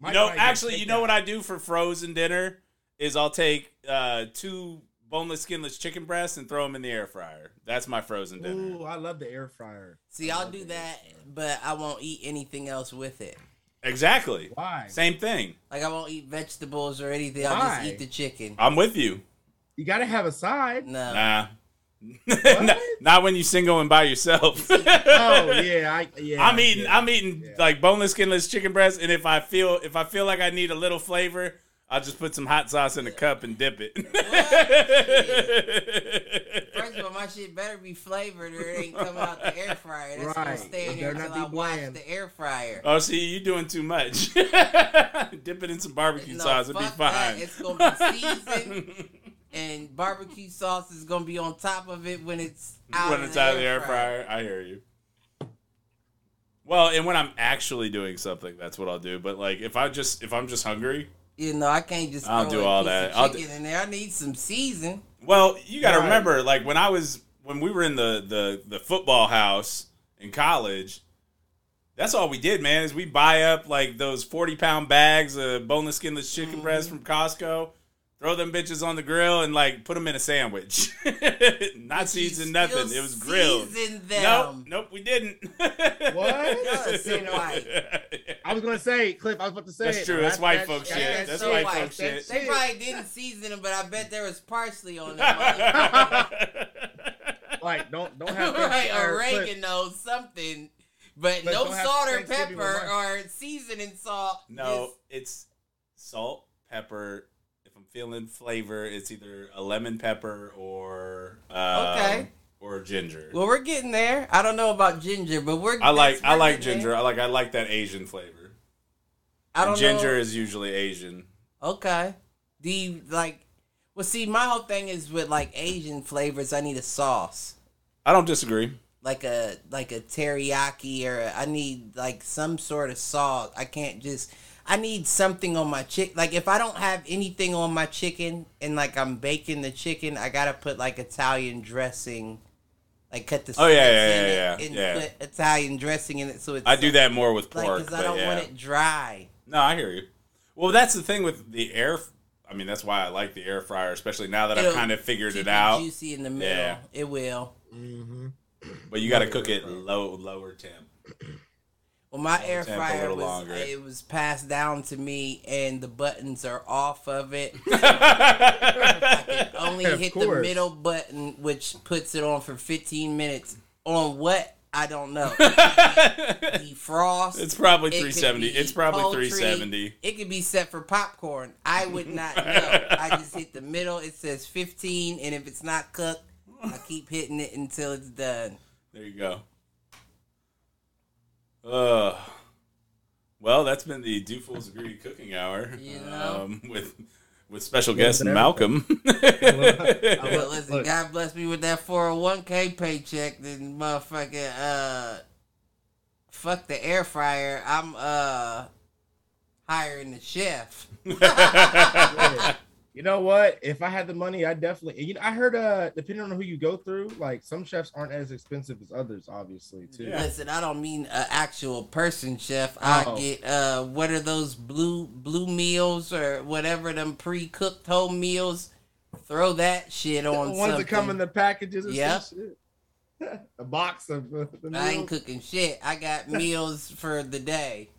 Might you know, actually, you know takeout. what I do for frozen dinner is I'll take uh, two boneless, skinless chicken breasts and throw them in the air fryer. That's my frozen dinner. Ooh, I love the air fryer. See, I'll do that, but I won't eat anything else with it. Exactly. Why? Same thing. Like I won't eat vegetables or anything. I'll just eat the chicken. I'm with you. You gotta have a side. No. Nah. not, not when you single and by yourself. Oh yeah, I yeah. I'm eating. yeah. I'm eating Yeah. like boneless, skinless chicken breast, and if I feel if I feel like I need a little flavor, I'll just put some hot sauce in a cup and dip it. First of all, my shit better be flavored or it ain't coming out the air fryer. That's gonna stay in It there better until I be wash the air fryer. oh, see, you're doing too much. dip it in some barbecue No, sauce, it'll be fuck that. fine. It's gonna be seasoned. And barbecue sauce is gonna be on top of it when it's out when of it's the out of the air fryer. I hear you. Well, and when I'm actually doing something, that's what I'll do. But like, if I just if I'm just hungry, You know, I can't just I'll throw do a all piece that. of I'll chicken do- in there. I need some season. Well, you got to Right. remember, like when I was when we were in the the the football house in college. That's all we did, man. Is we buy up like those forty pound bags of boneless, skinless chicken Mm-hmm. breasts from Costco, throw them bitches on the grill, and like put them in a sandwich. Not You seasoned, nothing. It was grilled. season Nope, nope, we didn't. What? That's white. I was gonna say, Cliff. I was about to say. That's it. true. Now, That's white that- folk that- shit. that's That's so white white. folk shit. They probably didn't season them, but I bet there was parsley on them. Like, don't don't have right, or, Cliff, oregano, something. But But no salt or pepper or seasoning salt. No, Just- it's salt, pepper. Feeling flavor, it's either a lemon pepper or um, Okay. or ginger. well, we're getting there. I don't know about ginger, but we're. I like I like ginger. there. I like I like that Asian flavor. I don't And ginger know. is usually Asian. Okay. Do you like? Well, see, my whole thing is with like Asian flavors. I need a sauce, I don't disagree. like a like a teriyaki, or a, I need like some sort of sauce. I can't just. I need something on my chick. Like if I don't have anything on my chicken, and like I'm baking the chicken, I gotta put like Italian dressing. Like cut the Oh, yeah, slits yeah, in yeah, it yeah, and yeah. put Italian dressing in it, so it's I do that more with pork. because I don't yeah. want it dry. No, I hear you. Well, that's the thing with the air. I mean, that's why I like the air fryer, especially now that I've kind of figured Keep it out. Juicy in the middle. Yeah. It will. Mm-hmm. But you got to cook it low, lower temp. Well, my air fryer was longer. it was passed down to me, and the buttons are off of it. I can only Of hit the middle button, which puts it on for 15 minutes. On what? I don't know. Defrost. It's probably 370. be It's probably poultry. 370. It could be set for popcorn. I would not know. I just hit the middle. It says 15, and if it's not cooked, I keep hitting it until it's done. There you go. Uh, well, that's been the Do Fools Agree Cooking Hour You know? um, with with special guest bit of Malcolm. But listen, Look. God bless me with that 401k paycheck. Then motherfucking uh, fuck the air fryer. I'm uh hiring the chef. You know what? If I had the money, I definitely. You know, I heard uh, depending on who you go through, like some chefs aren't as expensive as others, obviously too. Yeah. Listen, I don't mean an actual person chef. Oh. I get uh, what are those blue blue meals or whatever them pre cooked home meals? Throw that shit The on ones something. that come in the packages. And Yep. some shit. A box of uh, the I ain't cooking shit. I got meals for the day.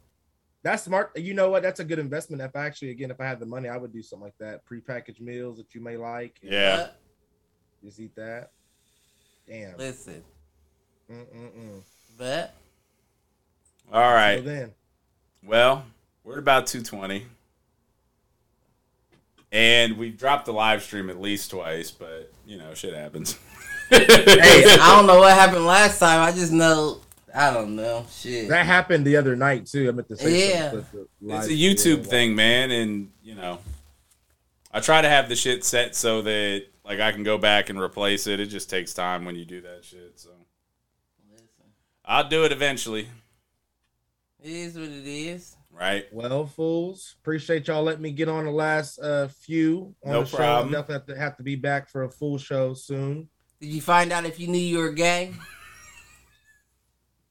That's smart. You know what? That's a good investment. If I actually, again, if I had the money, I would do something like that. Prepackaged meals that you may like. yeah. Just eat that. Damn. listen, Mm-mm-mm. but All right. So then, Well, we're at about 220. And we've dropped the live stream at least twice, but, you know, shit happens. hey, I don't know what happened last time. I just know I don't know shit. that happened the other night too. I meant to say Yeah. something with It's a YouTube thing, man, and you know, I try to have the shit set so that like I can go back and replace it. It just takes time when you do that shit. So Listen, I'll do it eventually, it is what it is. right? Well, fools, appreciate y'all letting me get on the last uh, few on No the show. problem. I definitely have to, have to be back for a full show soon. Did you find out if you knew you were gay?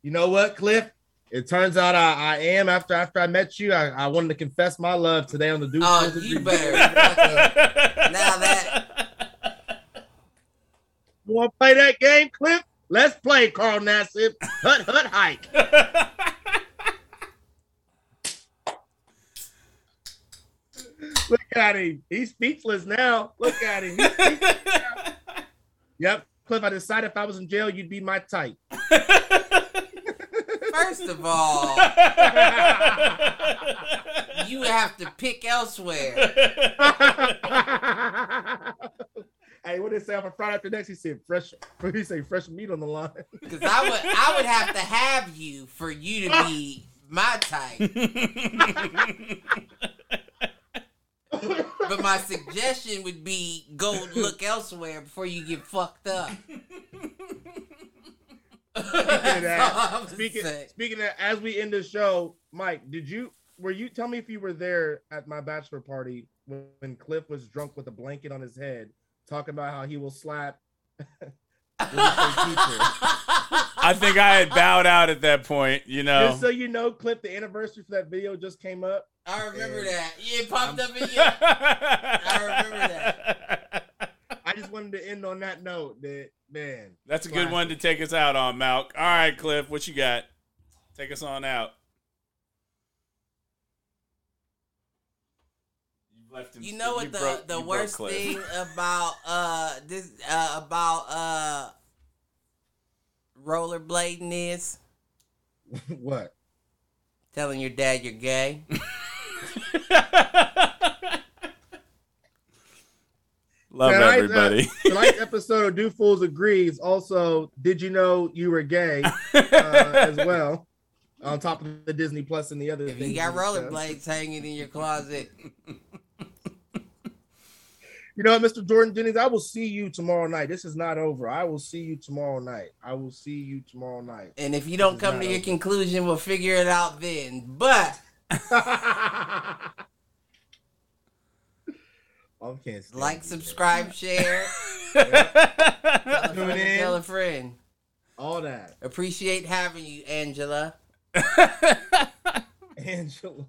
You know what, Cliff? It turns out I, I am. After after I met you, I, I wanted to confess my love today on the Duke. Oh, you better. now that You want to play that game, Cliff? Let's play, Carl Nassib. Hut hut hike. Look at him. He's speechless now. Look at him. Yep. Cliff, I decided if I was in jail, you'd be my type. first of all, you have to pick elsewhere. hey, what did it say on Friday after next? He said fresh. He say fresh meat on the line. Because I would I would have to have you for you to be my type. But my suggestion would be go look elsewhere before you get fucked up. Speaking of I'm that, speaking, speaking of, as we end the show, Mike, did you were you tell me if you were there at my bachelor party when, when Cliff was drunk with a blanket on his head, talking about how he will slap I think I had bowed out at that point. You know, Just so you know, Cliff, the anniversary for that video just came up. I remember And- that. Yeah, it popped up in your. I remember that. I just wanted to end on that note that man. That's a good one to take us out on, Malk. All right, Cliff, what you got? Take us on out. You left him. You know what the broke- the worst thing about uh this uh about uh rollerblading is what? telling your dad you're gay. Love Tonight's, uh, everybody. Tonight's episode of Do Fools Agrees also, did you know you were gay uh, as well? On top of the Disney Plus and the other If things you got rollerblades hanging in your closet, You know what, Mr. Jordan Jennings, I will see you tomorrow night. This is not over. I will see you tomorrow night. I will see you tomorrow night. and if you don't It's come not to your over. conclusion, we'll figure it out then. But I can't stand like, you, subscribe, share, tell a Tune friend, in. tell a friend. All that. Appreciate having you, Angela. Angela.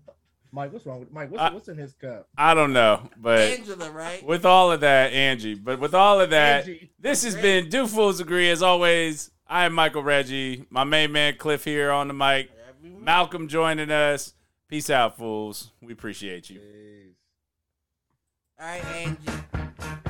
Mike, what's wrong with Mike? What's, I- what's in his cup? I don't know, but Angela, right? with all of that, Angie. But with all of that, Angie. this has been Do Fools Agree. As always, I am Michael Reggie, my main man Cliff here on the mic. Malcolm joining us. Peace out, fools. We appreciate you. Peace. All right, Angie.